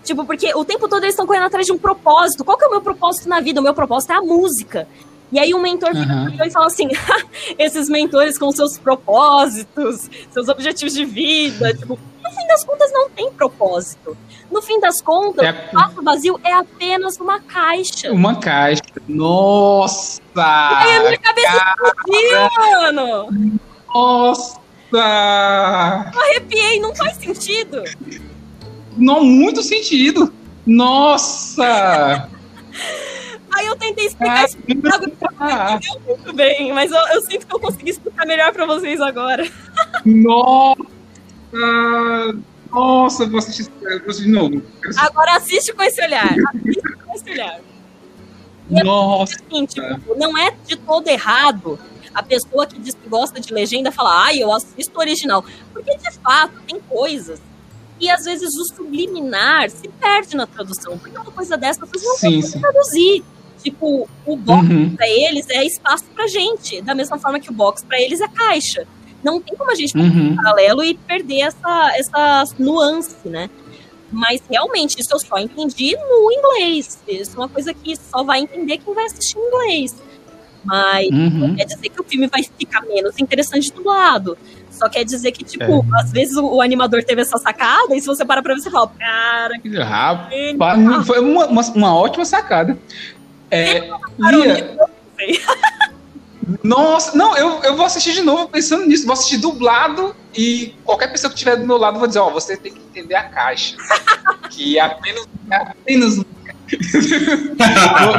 Tipo, porque o tempo todo eles estão correndo atrás de um propósito. Qual que é o meu propósito na vida? O meu propósito é a música. E aí um mentor uhum. e fala assim: <laughs> esses mentores com seus propósitos, seus objetivos de vida, tipo, no fim das contas não tem propósito. No fim das contas, é... o espaço vazio é apenas uma caixa. Uma caixa. Nossa! E aí a minha cabeça explodiu, mano! Nossa! Eu arrepiei, não faz sentido. Não, muito sentido. Nossa! Aí eu tentei explicar isso ah, <laughs> muito bem, mas eu, eu, sinto que eu consegui explicar melhor para vocês agora. Nossa! Nossa, vou assistir, vou assistir de novo. Agora assiste com esse olhar. Assiste com esse olhar. E é Nossa! É assim, tipo, não é de todo errado a pessoa que diz que gosta de legenda falar, ai, ah, eu assisto o original. Porque, de fato, tem coisas e às vezes o subliminar se perde na tradução, porque uma coisa dessa vocês não sim, sim. traduzir. Tipo, o box uhum. para eles é espaço pra gente, da mesma forma que o box para eles é caixa. Não tem como a gente uhum. um paralelo e perder essa, essa nuance, né? Mas realmente, isso eu só entendi no inglês. Isso é uma coisa que só vai entender quem vai assistir em inglês. Mas uhum. não quer dizer que o filme vai ficar menos interessante do lado. Só quer dizer que, tipo, é. às vezes o, o, animador teve essa sacada, e se você para pra ver, você fala, cara, que. Rapaz, foi uma, uma, uma, ótima sacada. É, Lia... <laughs> Nossa, não, eu, eu vou assistir de novo pensando nisso. Vou assistir dublado e qualquer pessoa que estiver do meu lado vai dizer: Ó, oh, você tem que entender a caixa. que é apenas. É apenas. vou,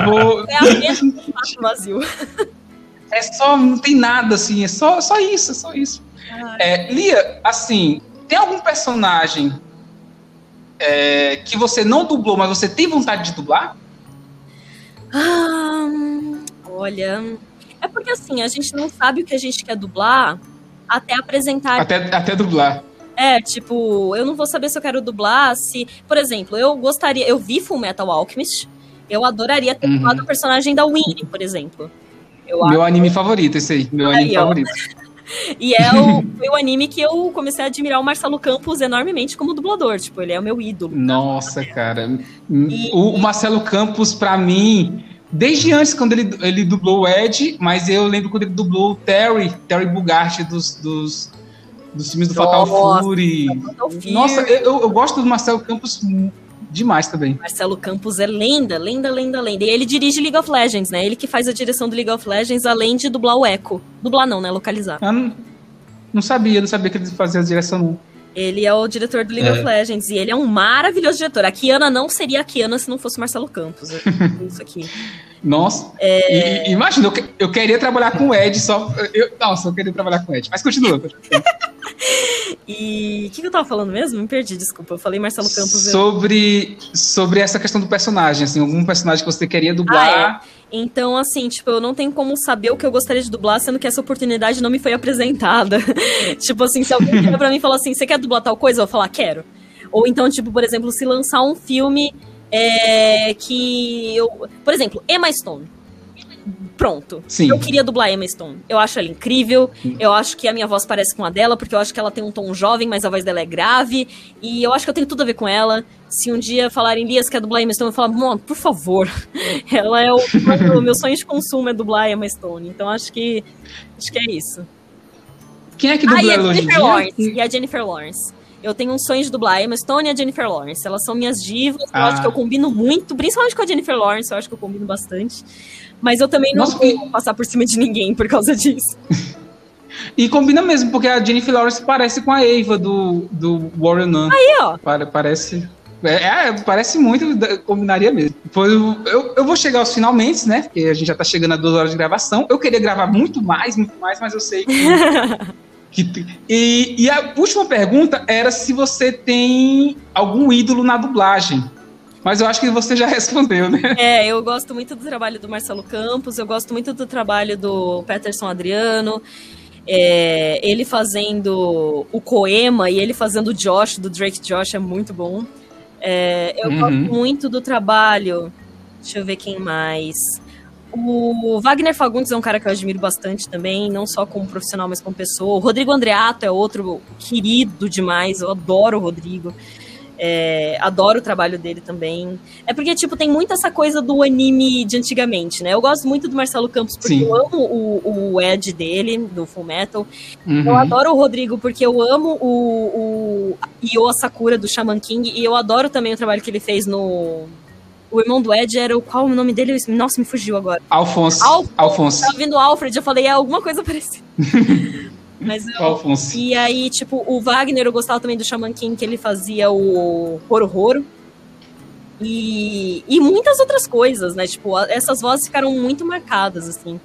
vou... <laughs> É apenas um vazio. É só, não tem nada assim, é só, só isso, é só isso. É, Lia, assim, tem algum personagem é, que você não dublou, mas você tem vontade de dublar? Ah, olha, é porque assim, a gente não sabe o que a gente quer dublar até apresentar. Até, até dublar. É, tipo, eu não vou saber se eu quero dublar, se. Por exemplo, eu gostaria. Eu vi Full Metal Alchemist. Eu adoraria ter uhum. dublado o personagem da Winnie, por exemplo. Eu meu acho... anime favorito, esse aí. Meu aí, anime ó. favorito. <laughs> E é o, foi o anime que eu comecei a admirar o Marcelo Campos enormemente como dublador. Tipo, ele é o meu ídolo. Nossa, cara. E, o, o Marcelo Campos, para mim, desde antes, quando ele, ele dublou o Ed, mas eu lembro quando ele dublou o Terry, Terry Bugatti dos, dos, dos filmes do Fatal Fury. Nossa, eu, eu gosto do Marcelo Campos demais também. Marcelo Campos é lenda, lenda, lenda, lenda. E ele dirige League of Legends, né? Ele que faz a direção do League of Legends, além de dublar o Echo. Dublar não, né? Localizar. Eu não, não sabia, não sabia que ele fazia a direção, não. Ele é o diretor do League é. of Legends e ele é um maravilhoso diretor. A Kiana não seria a Kiana se não fosse Marcelo Campos. <laughs> Isso aqui. Nossa. É... E, imagina, eu, eu, queria trabalhar com o Ed só. Eu, nossa, eu queria trabalhar com o Ed. Mas continua. <laughs> <laughs> e o que, que, eu tava falando mesmo? Me perdi, desculpa. Eu falei Marcelo Campos. Sobre, sobre essa questão do personagem, assim, algum personagem que você queria dublar. Ah, é. Então, assim, tipo, eu não tenho como saber o que eu gostaria de dublar, sendo que essa oportunidade não me foi apresentada. <laughs> tipo assim, se alguém vier pra mim e falar assim, você quer dublar tal coisa? Eu vou falar, quero. Ou então, tipo, por exemplo, se lançar um filme é, que eu. Por exemplo, Emma Stone. Pronto. Sim. Eu queria dublar Emma Stone. Eu acho ela incrível. Eu acho que a minha voz parece com a dela, porque eu acho que ela tem um tom jovem, mas a voz dela é grave. E eu acho que eu tenho tudo a ver com ela. Se um dia falarem, Lias, quer dublar Emma Stone? Eu falo, mano, por favor. <laughs> ela é o, o meu sonho de consumo é dublar Emma Stone. Então acho que acho que é isso. Quem é que dubla ah, e a Jennifer Lawrence. E a Jennifer Lawrence. Eu tenho um sonho de dublar a Emma Stone e a Jennifer Lawrence. Elas são minhas divas. Ah. Eu acho que eu combino muito, principalmente com a Jennifer Lawrence. Eu acho que eu combino bastante. Mas eu também não Nossa, vou passar por cima de ninguém por causa disso. <laughs> e combina mesmo, porque a Jennifer Lawrence parece com a Eva do, do Warren Nunn. Aí, ó. Parece. É, é, parece muito, combinaria mesmo. Foi, eu, eu vou chegar aos finalmente, né? Porque a gente já tá chegando a duas horas de gravação. Eu queria gravar muito mais, muito mais, mas eu sei que. <laughs> que e, e a última pergunta era se você tem algum ídolo na dublagem. Mas eu acho que você já <laughs> respondeu, né? É, eu gosto muito do trabalho do Marcelo Campos, eu gosto muito do trabalho do Peterson Adriano. É, ele fazendo o Coema e ele fazendo o Josh, do Drake Josh, é muito bom. É, eu uhum. gosto muito do trabalho. Deixa eu ver quem mais. O Wagner Fagundes é um cara que eu admiro bastante também, não só como profissional, mas como pessoa. O Rodrigo Andreato é outro querido demais, eu adoro o Rodrigo. É, adoro o trabalho dele também. É porque, tipo, tem muito essa coisa do anime de antigamente, né? Eu gosto muito do Marcelo Campos porque Sim. eu amo o, o Ed dele, do Full Metal. Uhum. Eu adoro o Rodrigo porque eu amo o, o Io Sakura do Shaman King. E eu adoro também o trabalho que ele fez no. O irmão do Ed era o. Qual o nome dele? Nossa, me fugiu agora. Alfonso. Alfonso. Alfonso. Tava vindo Alfred, eu falei, é alguma coisa <laughs> parecida. Mas eu, Alfonso. E aí, tipo, o Wagner, eu gostava também do Shaman King, que ele fazia o Roro Roro. E, e muitas outras coisas, né? Tipo, essas vozes ficaram muito marcadas, assim.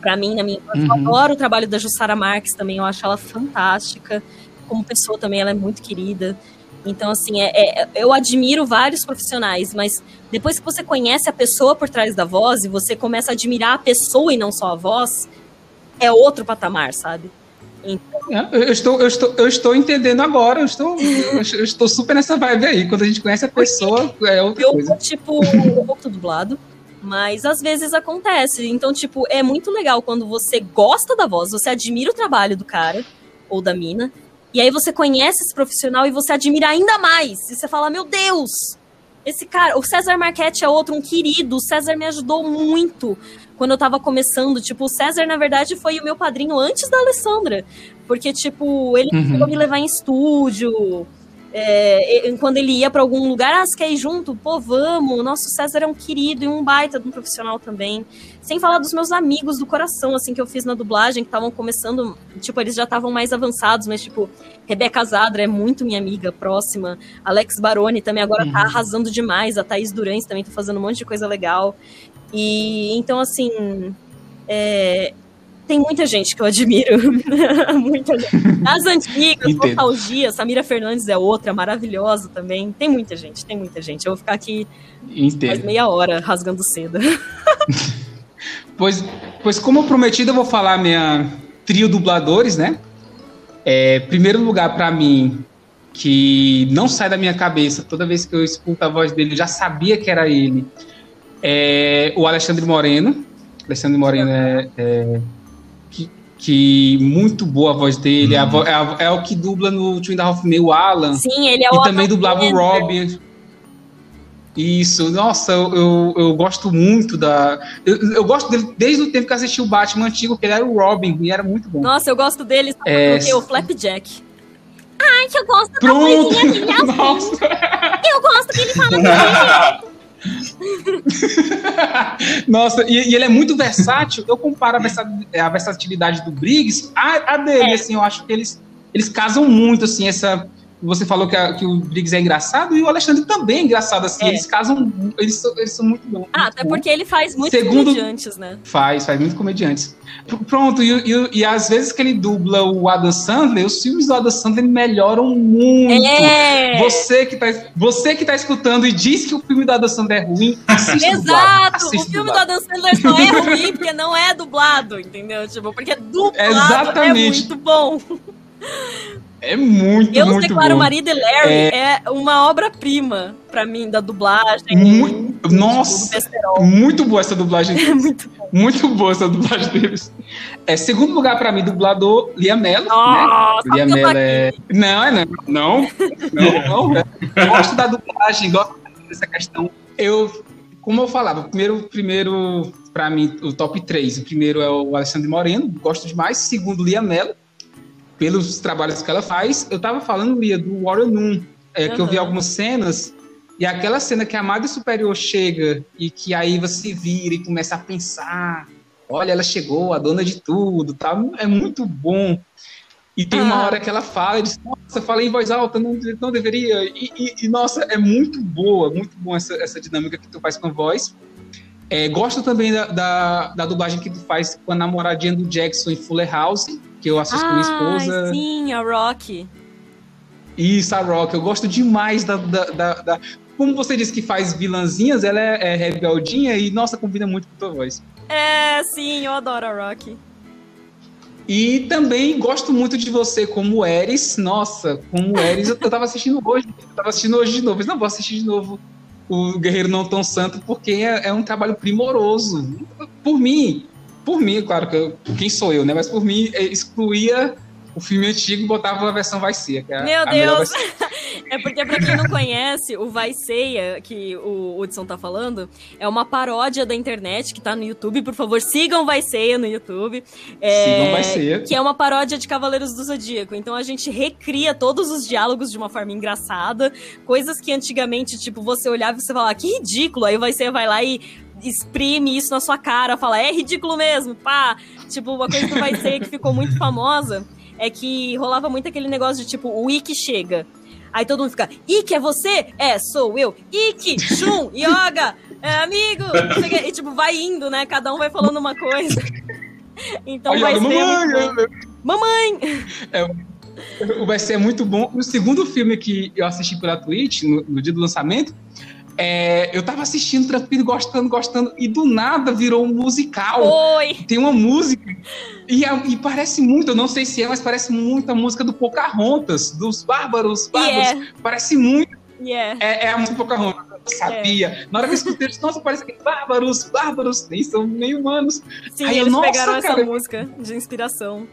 Pra mim, na minha uhum. Eu adoro o trabalho da Jussara Marques também, eu acho ela fantástica. Como pessoa também, ela é muito querida. Então, assim, é, é, eu admiro vários profissionais, mas depois que você conhece a pessoa por trás da voz e você começa a admirar a pessoa e não só a voz, é outro patamar, sabe? Então... Eu, estou, eu, estou, eu estou entendendo agora, eu estou, eu estou super nessa vibe aí. Quando a gente conhece a pessoa, é outra eu, coisa. Tipo, um pouco dublado, mas às vezes acontece. Então, tipo, é muito legal quando você gosta da voz, você admira o trabalho do cara ou da mina, e aí você conhece esse profissional e você admira ainda mais. E você fala, meu Deus, esse cara, o César Marchetti é outro, um querido. O César me ajudou muito quando eu tava começando. Tipo, o César, na verdade, foi o meu padrinho antes da Alessandra. Porque, tipo, ele uhum. me levar em estúdio. É, quando ele ia para algum lugar, ah, você quer ir junto? Pô, vamos. O nosso César é um querido e um baita de um profissional também. Sem falar dos meus amigos do coração, assim, que eu fiz na dublagem, que estavam começando, tipo, eles já estavam mais avançados, mas, tipo, Rebeca Zadra é muito minha amiga próxima. Alex Baroni também agora tá uhum. tá arrasando demais. A Thaís Durães também tá fazendo um monte de coisa legal. E então, assim, é, tem muita gente que eu admiro. <laughs> muita gente. As antigas, nostalgia, Samira Fernandes é outra, maravilhosa também. Tem muita gente, tem muita gente. Eu vou ficar aqui mais meia hora rasgando seda. <laughs> pois, pois, como prometido, eu vou falar minha trio dubladores, né? É, primeiro lugar para mim, que não sai da minha cabeça, toda vez que eu escuto a voz dele, eu já sabia que era ele. É o Alexandre Moreno. Alexandre Moreno é, é que muito boa a voz dele. Uhum. É, a, é, o que dubla no Twin da Half o Alan. Sim, ele é o E também dublava o Robin. Isso, nossa, eu, eu, eu, gosto muito da. Eu, eu, gosto dele desde o tempo que assisti o Batman antigo, que ele era o Robin, e era muito bom. Nossa, eu gosto dele, sabe é... porque o Flapjack. Ai, que eu gosto Pronto. da coisinha <laughs> assim. Nossa. Eu gosto que ele fala <laughs> <laughs> Nossa, e, e, ele é muito versátil. Eu comparo a, versatilidade do Briggs a, a dele, é. assim, eu acho que eles, eles casam muito, assim, essa você falou que, a, que, o Briggs é engraçado e o Alexandre também é engraçado, assim. É. Eles casam, eles, eles são muito bons. Ah, muito até porque ele faz muitos Segundo, comediantes, né? Faz, faz muito comediantes. Pronto, e, e, e, às vezes que ele dubla o Adam Sandler, os filmes do Adam Sandler melhoram muito. É. Você que tá, você que tá escutando e diz que o filme do Adam Sandler é ruim, assista Exato! o filme dublado. do Adam Sandler só é ruim porque não é dublado, entendeu? Tipo, porque dublado Exatamente. é muito bom. É muito, eu muito declaro Maria de Larry é, é uma obra-prima para mim da dublagem. Muito, nossa, muito boa essa dublagem. <laughs> É muito, bom. muito boa essa dublagem deles. É segundo lugar para mim dublador Lia Mello, né? Lia Mello é não, é não, não, não, <laughs> não. Eu gosto da dublagem, gosto dessa questão. Eu, como eu falava, primeiro, primeiro para mim o top 3, o primeiro é o Alexandre Moreno, gosto demais. Segundo Lia Mello pelos trabalhos que ela faz. Eu tava falando, Lia, do Warrior Noon, é, uhum. que eu vi algumas cenas, e aquela cena que a Madre Superior chega e que aí você vira e começa a pensar, olha, ela chegou, a dona de tudo, tá? é muito bom. E tem uma hora que ela fala, e diz, nossa, falei em voz alta, não, não deveria. E, e, e, nossa, é muito boa, muito bom essa, essa dinâmica que tu faz com a voz. É, gosto também da, da, da, dublagem que tu faz com a namoradinha do Jackson em Fuller House que eu assisto ah, com minha esposa. Sim, a Rock. Isso, a Rock. Eu gosto demais da, da, da, da... Como você disse que faz vilãzinhas, ela é, é, rebeldinha e, nossa, combina muito com a tua voz. É, sim, eu adoro a Rock. E também gosto muito de você como Eris. Nossa, como Eris, eu, eu tava assistindo hoje. Eu tava assistindo hoje de novo. Mas não vou assistir de novo o Guerreiro Não Tão Santo, porque é, é um trabalho primoroso. Por mim, por mim, claro que eu, quem sou eu, né? Mas por mim, é, excluía o filme antigo e botava a versão vai ser. É Meu Deus! <laughs> É porque, pra quem não conhece, o Vai Ceia, que o Hudson tá falando, é uma paródia da internet que tá no YouTube. Por favor, sigam Vai Ceia no YouTube. É, Sigam Vai Ceia. Que é uma paródia de Cavaleiros do Zodíaco. Então a gente recria todos os diálogos de uma forma engraçada. Coisas que antigamente, tipo, você olhava e você falava, que ridículo. Aí o Vai Ceia vai lá e exprime isso na sua cara, fala, é ridículo mesmo, pá. Tipo, uma coisa que vai ser que ficou muito famosa é que rolava muito aquele negócio de tipo, o Ikki chega. Aí todo mundo fica, Ikki, é você? É, sou eu. Ikki, Shun, Yoga, é, amigo. E tipo, vai indo, né? Cada um vai falando uma coisa. Então Aí vai ser. "Mamãe, bom. Mamãe! O Vai ser muito bom. O segundo filme que eu assisti pela Twitch, no, no dia do lançamento, é, eu tava assistindo tranquilo, gostando, gostando, e do nada virou um musical. Oi! Tem uma música, e, a- e parece muito, eu não sei se é, mas parece muito a música do Pocahontas, dos Bárbaros, Bárbaros. E é. Parece muito, Yeah. é, é a música do Pocahontas. Eu sabia. Na hora que eu escutei, eu disse, nossa, parece que bárbaros, bárbaros, nem são nem humanos. Sim, Aí eu, eles nossa, pegaram essa cara. música de inspiração.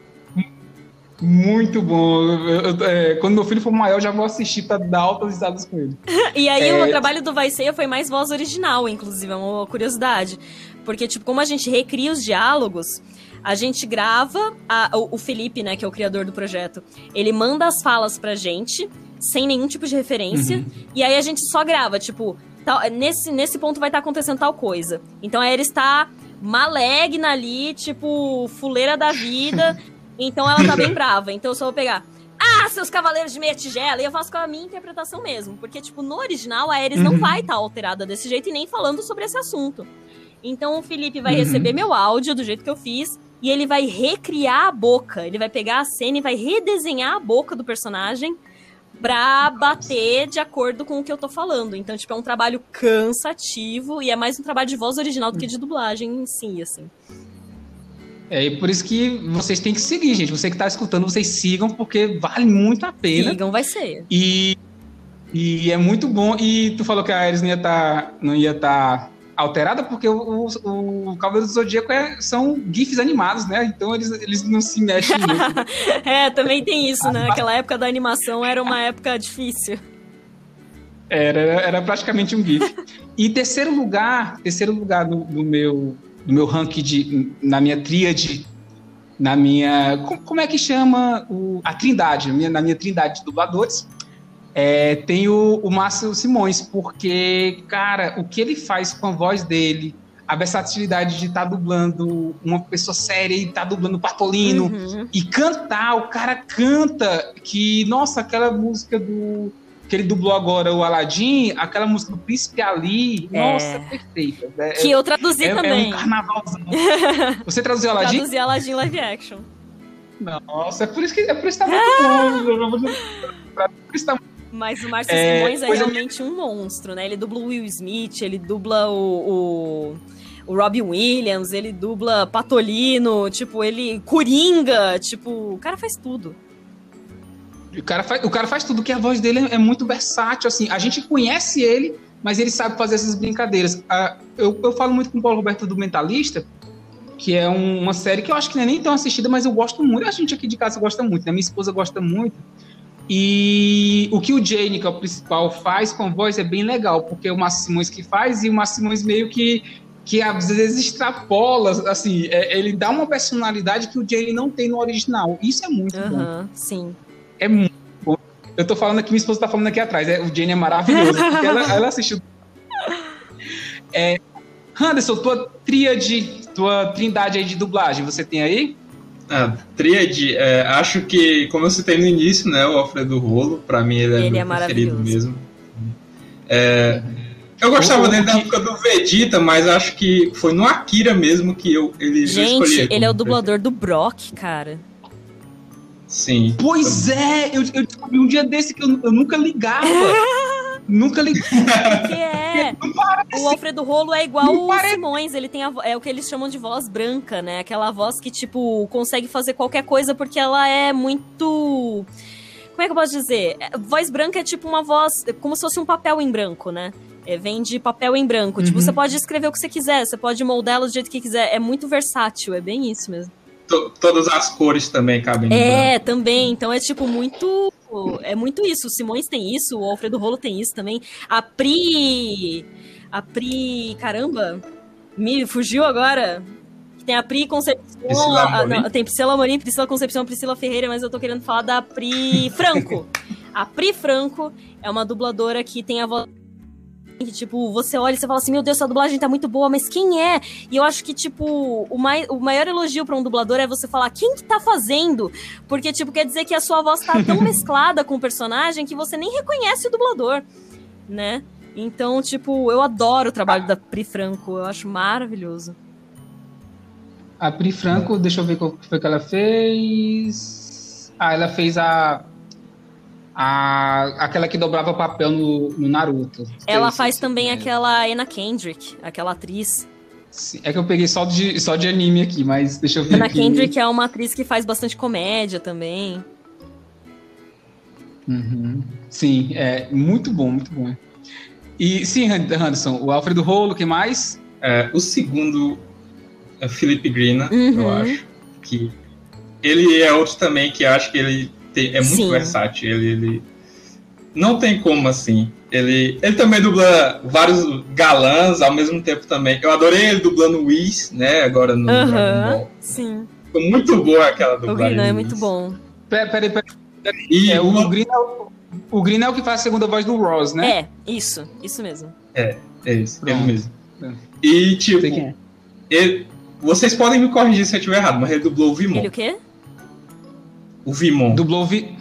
Muito bom. Eu- eu- é, quando meu filho for maior, eu já vou assistir pra dar altas risadas com ele. <laughs> E aí É. o trabalho do Vai Ceia foi mais voz original, inclusive, é uma curiosidade. Porque, tipo, como a gente recria os diálogos, a gente grava. a- o, o Felipe, né, que é o criador do projeto, ele manda as falas pra gente, sem nenhum tipo de referência. E aí a gente só grava, tipo, tal- nesse, nesse ponto vai estar acontecendo tal coisa. Então aí ele está malegna ali, tipo, fuleira da vida. <laughs> então ela tá bem brava. Então eu só vou pegar. Ah, seus cavaleiros de meia tigela! E eu faço com a minha interpretação mesmo. Porque, tipo, no original, a Ares não Uhum. vai estar alterada desse jeito e nem falando sobre esse assunto. Então o Felipe vai Uhum. receber meu áudio do jeito que eu fiz. E ele vai recriar a boca. Ele vai pegar a cena e vai redesenhar a boca do personagem pra bater de acordo com o que eu tô falando. Então, tipo, é um trabalho cansativo e é mais um trabalho de voz original do que de dublagem em si, assim. É, e por isso que vocês têm que seguir, gente. Você que tá escutando, vocês sigam, porque vale muito a pena. Sigam, vai ser. E, e é muito bom. E tu falou que a Ares não ia estar não ia tá alterada, porque o, o, o Cavaleiro do Zodíaco é, são GIFs animados, né? Então eles, eles não se mexem muito. <laughs> É, também tem isso, né? Aquela época da animação era uma época difícil. Era, era praticamente um GIF. E terceiro lugar, terceiro lugar do, do meu, do meu ranking de, na minha tríade, na minha. co- Como é que chama? O, a Trindade, na minha, na minha Trindade de dubladores. É, tem o, o Márcio Simões, porque, cara, o que ele faz com a voz dele, a versatilidade de estar dublando uma pessoa séria e estar dublando Patolino, Uhum. e cantar, o cara canta que, nossa, aquela música do que ele dublou agora o Aladdin, aquela música do Príncipe Ali, É. nossa, é perfeita. É, Que eu traduzi é, é também. um carnavalzão. <laughs> Você traduziu Aladdin? Traduzi Aladdin live action. Nossa, é por isso que é por isso que tá muito bom. <laughs> Por isso tá Mas o Márcio É, Simões é realmente um monstro, né? Ele dubla o Will Smith, ele dubla o, o, o Robin Williams, ele dubla Patolino, tipo, ele. Coringa, tipo, o cara faz tudo. O cara, faz, o cara faz tudo, que a voz dele é muito versátil, assim. A gente conhece ele, mas ele sabe fazer essas brincadeiras. Eu, eu falo muito com o Paulo Roberto do Mentalista, que é um- uma série que eu acho que não é nem tão assistida, mas eu gosto muito. A gente aqui de casa gosta muito, né? Minha esposa gosta muito. E o que o Jane, que é o principal, faz com a voz é bem legal, porque é o Márcio Simões que faz, e o Márcio Simões meio que, que às vezes extrapola, assim, é- ele dá uma personalidade que o Jane não tem no original. Isso é muito bom. Aham, sim. É muito bom. Eu tô falando aqui, minha esposa tá falando aqui atrás. É, o Jane é maravilhoso. porque ela, ela assistiu. É, Anderson, tua tríade, tua trindade aí de dublagem, você tem aí? Ah, Tríade, é, acho que, como eu citei no início, né, o Alfredo Rolo, pra mim ele é Ele meu é preferido mesmo. É, eu gostava O- dele da que- época do Vegeta, mas acho que foi no Akira mesmo que eu, ele, eu escolhi Gente, ele é o dublador do Brock, cara. Sim. Pois é, eu, eu descobri um dia desse que eu, eu nunca ligava. <laughs> nunca ligava. Que é. Parece. O Alfredo Rolo é igual o parece. Simões, ele tem a, é o que eles chamam de voz branca, né? Aquela voz que, tipo, consegue fazer qualquer coisa porque ela é muito. Como é que eu posso dizer? É, Voz branca é tipo uma voz, como se fosse um papel em branco, né? É, vem de papel em branco. Tipo, Uhum. você pode escrever o que você quiser, você pode moldá-lo do jeito que quiser. É muito versátil, é bem isso mesmo. To- todas as cores também cabem no branco. É, também. Então é tipo muito. É muito isso. O Simões tem isso, o Alfredo Rolo tem isso também. A Pri. A Pri. Caramba! Me fugiu agora. Tem a Pri Concepção. Priscila a- não, tem Priscila Amorim, Priscila Concepção, Priscila Ferreira, mas eu tô querendo falar da Pri Franco. <laughs> a Pri Franco é uma dubladora que tem a voz. Que, tipo, você olha e você fala assim, meu Deus, essa dublagem tá muito boa, mas quem é? E eu acho que, tipo, o, mai, o maior elogio pra um dublador é você falar quem que tá fazendo? Porque, tipo, quer dizer que a sua voz tá tão <laughs> mesclada com o personagem que você nem reconhece o dublador, né? Então, tipo, eu adoro o trabalho da Pri Franco, eu acho maravilhoso. A Pri Franco, deixa eu ver qual que foi que ela fez. Ah, ela fez a. a aquela que dobrava papel no, no Naruto. Ela faz também é. aquela Anna Kendrick, aquela atriz. Sim, É que eu peguei só de, só de anime aqui, mas deixa eu ver Anna aqui. Kendrick é uma atriz que faz bastante comédia também. Uhum. Sim, é muito bom, muito bom. E sim, Anderson, o Alfredo Rolo, que mais? É, o segundo é Felipe Grina, Uhum. eu acho. Que ele é outro também que acho que ele é muito Sim. versátil. Ele, ele não tem como assim. Ele, ele também dubla vários galãs ao mesmo tempo também. Eu adorei ele dublando o Whis, né? Agora no Dragon Aham, Ball. sim. Foi muito boa aquela O dublagem. Grina é do muito bom. Peraí, peraí, peraí. E É, o, uma- Green é o, o Green é o que faz a segunda voz do Ross, né? É, isso, isso mesmo. É isso, ele Pronto. mesmo. É. E tipo, é. ele- vocês podem me corrigir se eu estiver errado, mas ele dublou o Vimon. Ele o quê? O Vimon. Dublou Vi,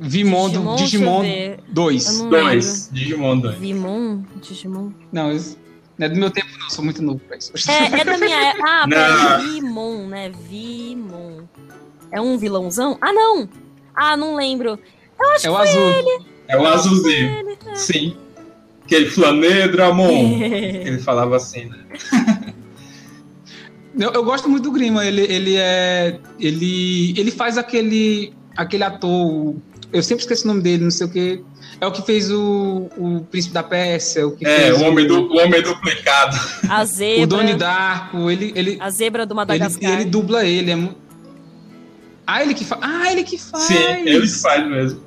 Vimon do Digimon ver. 2. Eu não 2. Digimon 2. Vimon? Digimon? Não, isso não é do meu tempo, não. Sou muito novo pra isso. É, é da minha época. Ah, <laughs> Não. peraí, Vimon, né? Vimon. É um vilãozão? Ah, não! Ah, não lembro. Eu acho É o que foi azul. É o azulzinho. ele. é. Sim. Aquele Flanedramon. <laughs> ele falava assim, né? Eu, eu gosto muito do Grima. Ele, ele é. Ele, ele faz aquele. aquele ator. Eu sempre esqueço o nome dele, não sei o que. É o que fez o, o Príncipe da Pérsia. O que É, fez o homem, du- o homem duplicado. A <laughs> O zebra. Doni Darko. Ele, ele, A zebra do ele, Madagascar. ele dubla ele. É mu- ah, ele que faz. Ah, ele que faz. Sim, ele que faz mesmo.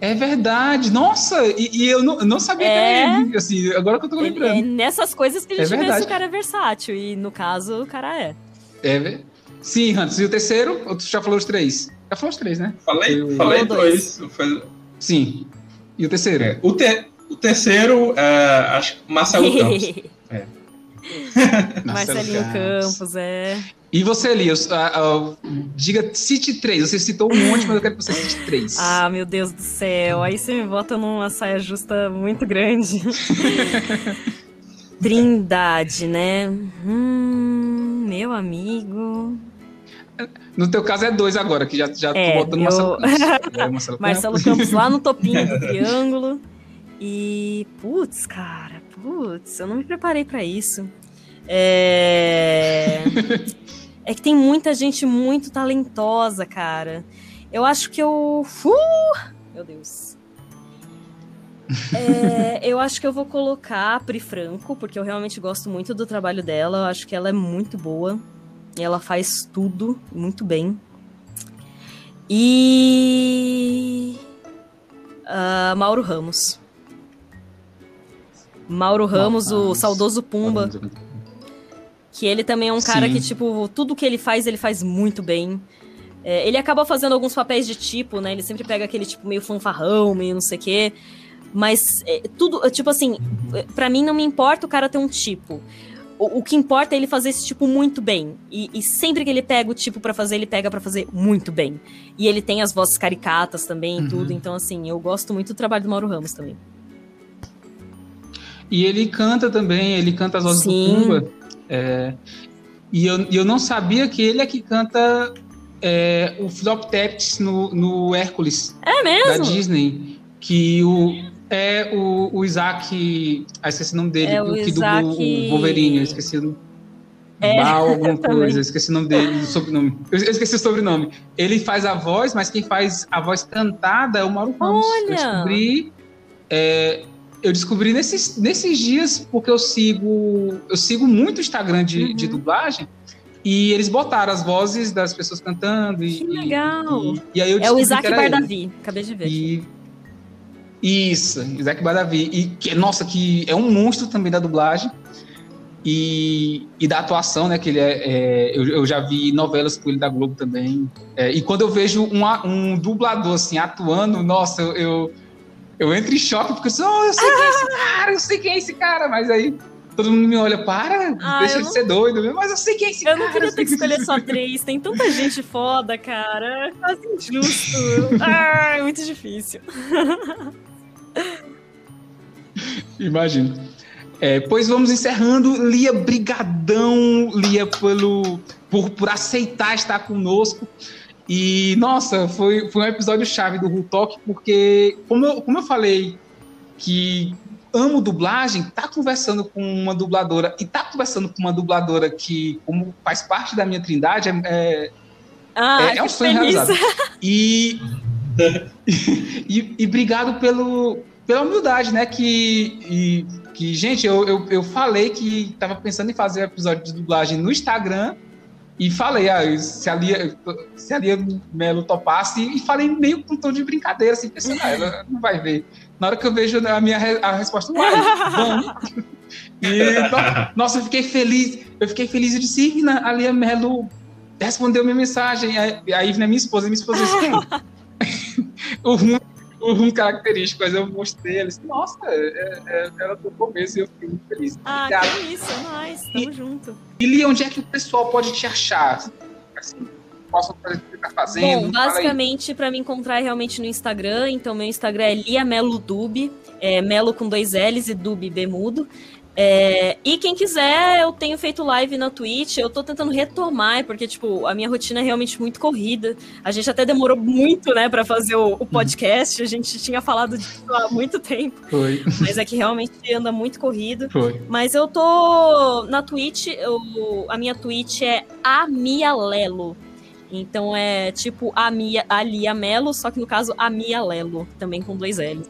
É verdade. Nossa, e, e eu, não, eu não sabia É? que era ele. Assim, agora que eu tô lembrando. é nessas coisas que a É gente vê se o cara é versátil. E no caso, o cara é. É, Sim, Hans. E o terceiro? Ou tu já falou os três? Já falou os três, né? Falei, Eu- falei dois. dois. Sim. E o terceiro? é. o, te- o terceiro, é, acho que Marcelo <laughs> Campos. <laughs> Marcelinho Campos, é. E você, Elias, ah, ah, diga, cite três. Você citou um monte, mas eu quero que você cite três. Ah, meu Deus do céu. Aí você me bota numa saia justa muito grande. <laughs> Trindade, né? Hum, meu amigo. No teu caso é dois agora, que já, já É, tô botando eu- Marcelo Campos. <laughs> É, Marcelo Marcelo Campos lá no topinho do triângulo. E. Putz, cara. Putz, eu não me preparei pra isso. É. <laughs> É que tem muita gente muito talentosa, cara. Eu acho que eu. Uh! Meu Deus. É, <laughs> eu acho que eu vou colocar a Pri Franco, porque eu realmente gosto muito do trabalho dela. Eu acho que ela é muito boa. E ela faz tudo muito bem. E. ah, Mauro Ramos. Mauro Ramos, o saudoso Pumba. Que ele também é um cara Sim. que, tipo, tudo que ele faz, ele faz muito bem. É, ele acaba fazendo alguns papéis de tipo, né? Ele sempre pega aquele tipo meio fanfarrão, meio não sei o quê. Mas é, tudo, tipo assim, é, pra mim não me importa o cara ter um tipo. O, o que importa é ele fazer esse tipo muito bem. E, e sempre que ele pega o tipo pra fazer, ele pega pra fazer muito bem. E ele tem as vozes caricatas também e Uhum. tudo. Então, assim, eu gosto muito do trabalho do Mauro Ramos também. E ele canta também, ele canta as vozes Sim. do Pumba. É, e eu, eu não sabia que ele é que canta é, o Flop Taps no, no Hércules É da mesmo? Disney. Que o, é o, o Isaac. Ah, esqueci o nome dele, É o que Isaac- o Wolverine. Eu esqueci o É, Mal, <laughs> alguma coisa, eu esqueci o nome dele, o sobrenome. Eu eu esqueci o sobrenome. Ele faz a voz, mas quem faz a voz cantada é o Mauro Ramos. Eu Olha! descobri. é, eu descobri nesses, nesses dias, porque eu sigo. Eu sigo muito o Instagram de, Uhum. de dublagem. E eles botaram as vozes das pessoas cantando. E, Que legal. E, e aí eu É o Isaac. Bardavi. Acabei de ver. E isso, Isaac Badavi. E que, nossa, que é um monstro também da dublagem e, e da atuação, né? Que ele é, é- eu, eu já vi novelas com ele da Globo também. É, e quando eu vejo um, um dublador assim atuando, nossa, eu, eu, eu entro em choque porque eu, sou, "Oh, eu sei quem é esse cara, eu sei quem é esse cara, mas aí todo mundo me olha, para, Ah, deixa eu de não- ser doido, mas eu sei quem é esse Eu cara. não queria ter que escolher só três. Tem tanta gente foda, cara. É quase injusto. <laughs> Ah, é muito difícil. Imagino. É, pois vamos encerrando. Lia, brigadão, Lia, pelo, por, por aceitar estar conosco. E, nossa, foi, foi um episódio chave do Who Talk, porque, como eu, como eu falei que amo dublagem, tá conversando com uma dubladora, e tá conversando com uma dubladora que, como faz parte da minha trindade, é- é, Ah, é, é um sonho realizado. E, <laughs> e, e obrigado pelo, pela humildade, né? Que, e- que gente, eu, eu, eu falei que tava pensando em fazer um episódio de dublagem no Instagram e falei, ah, se a Lia, se a Lia Melo topasse, e falei meio com um tom de brincadeira, assim, pensando, ah, ela não vai ver. Na hora que eu vejo a minha a resposta, vai. E, no- nossa, eu fiquei feliz, eu fiquei feliz, eu disse, Ivna, a Lia Melo respondeu minha mensagem. Aí, aí né, minha esposa, minha esposa disse, "Hum." <laughs> o rum, o rum característico, mas eu mostrei, disse, nossa, é, é, ela tocou mesmo e eu fiquei muito feliz. Ah, Obrigado. que isso, é nóis. Tamo junto. E Lia, onde é que o pessoal pode te achar? Assim, posso fazer o que você tá fazendo? Bom, basicamente, pra me encontrar é realmente no Instagram, então meu Instagram é Lia Melo Dub, é Melo com dois L's e Dub B mudo. É, e quem quiser, eu tenho feito live na Twitch, eu tô tentando retomar, porque, tipo, a minha rotina é realmente muito corrida. A gente até demorou muito, né, pra fazer o, o podcast, a gente tinha falado disso há muito tempo, Foi, mas é que realmente anda muito corrido. foi. Mas eu tô na Twitch, eu, a minha Twitch é a Mia Lelo. Então é tipo a Mia, a Lia Melo, só que no caso a Mia Lelo, também com dois L's.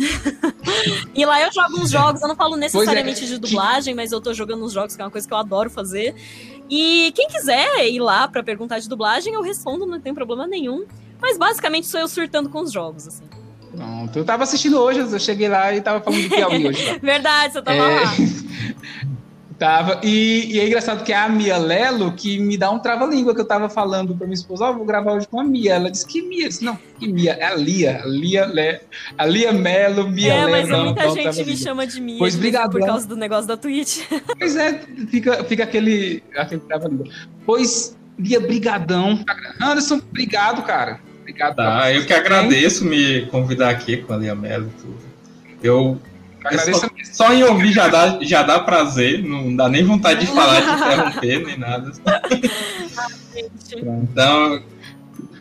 <laughs> e lá eu jogo uns jogos, eu não falo necessariamente de dublagem, mas eu tô jogando uns jogos, que é uma coisa que eu adoro fazer. E quem quiser ir lá pra perguntar de dublagem, eu respondo, não tem problema nenhum. Mas basicamente sou eu surtando com os jogos, assim. Pronto. Eu tava assistindo hoje, eu cheguei lá e tava falando do Piauí hoje. tá? <laughs> Verdade, você tava É. lá. <laughs> Tava. E, e é engraçado que é a Mia Lelo que me dá um trava-língua que eu tava falando pra minha esposa, ó, vou gravar hoje com a Mia. Ela disse que Mia? Eu disse, não, que Mia? É a Lia. A Lia, Le, a Lia Melo, Mia É, Lelo. mas não, muita um gente me chama de Mia Pois obrigado, por causa do negócio da Twitch. <laughs> Pois é, fica, fica aquele, aquele trava-língua. Pois, Lia, brigadão. Anderson, obrigado, cara. Obrigado. Tá, eu que agradeço me convidar aqui com a Lia Mello e tudo. Eu Agradeço só, só em ouvir já dá, já dá prazer, não dá nem vontade de falar, de interromper, nem nada. Então,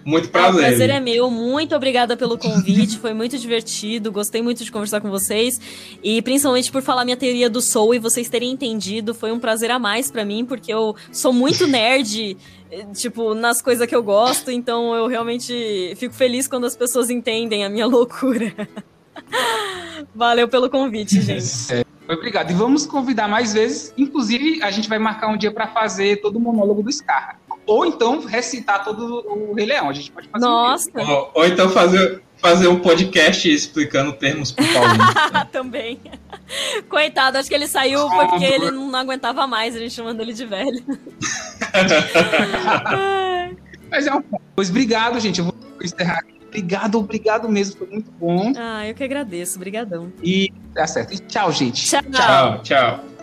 muito Ah, o prazer. prazer é meu, muito obrigada pelo convite, foi muito divertido, gostei muito de conversar com vocês e principalmente por falar minha teoria do Soul e vocês terem entendido, foi um prazer a mais pra mim, porque eu sou muito nerd, tipo, nas coisas que eu gosto, então eu realmente fico feliz quando as pessoas entendem a minha loucura. Valeu pelo convite, <laughs> gente. Obrigado. E vamos convidar mais vezes. Inclusive, a gente vai marcar um dia para fazer todo o monólogo do Scar. Ou então recitar todo o Rei Leão. A gente pode fazer. um Nossa, Ou, ou então fazer, fazer um podcast explicando termos pro Paulinho. <laughs> também. Coitado, acho que ele saiu porque ele não aguentava mais, a gente chamando ele de velho. <laughs> Mas é um. Pois obrigado, gente. Eu vou encerrar aqui. Obrigado, obrigado mesmo. Foi muito bom. Ah, eu que agradeço. Obrigadão. E tá certo. E tchau, gente. Tchau. tchau, tchau.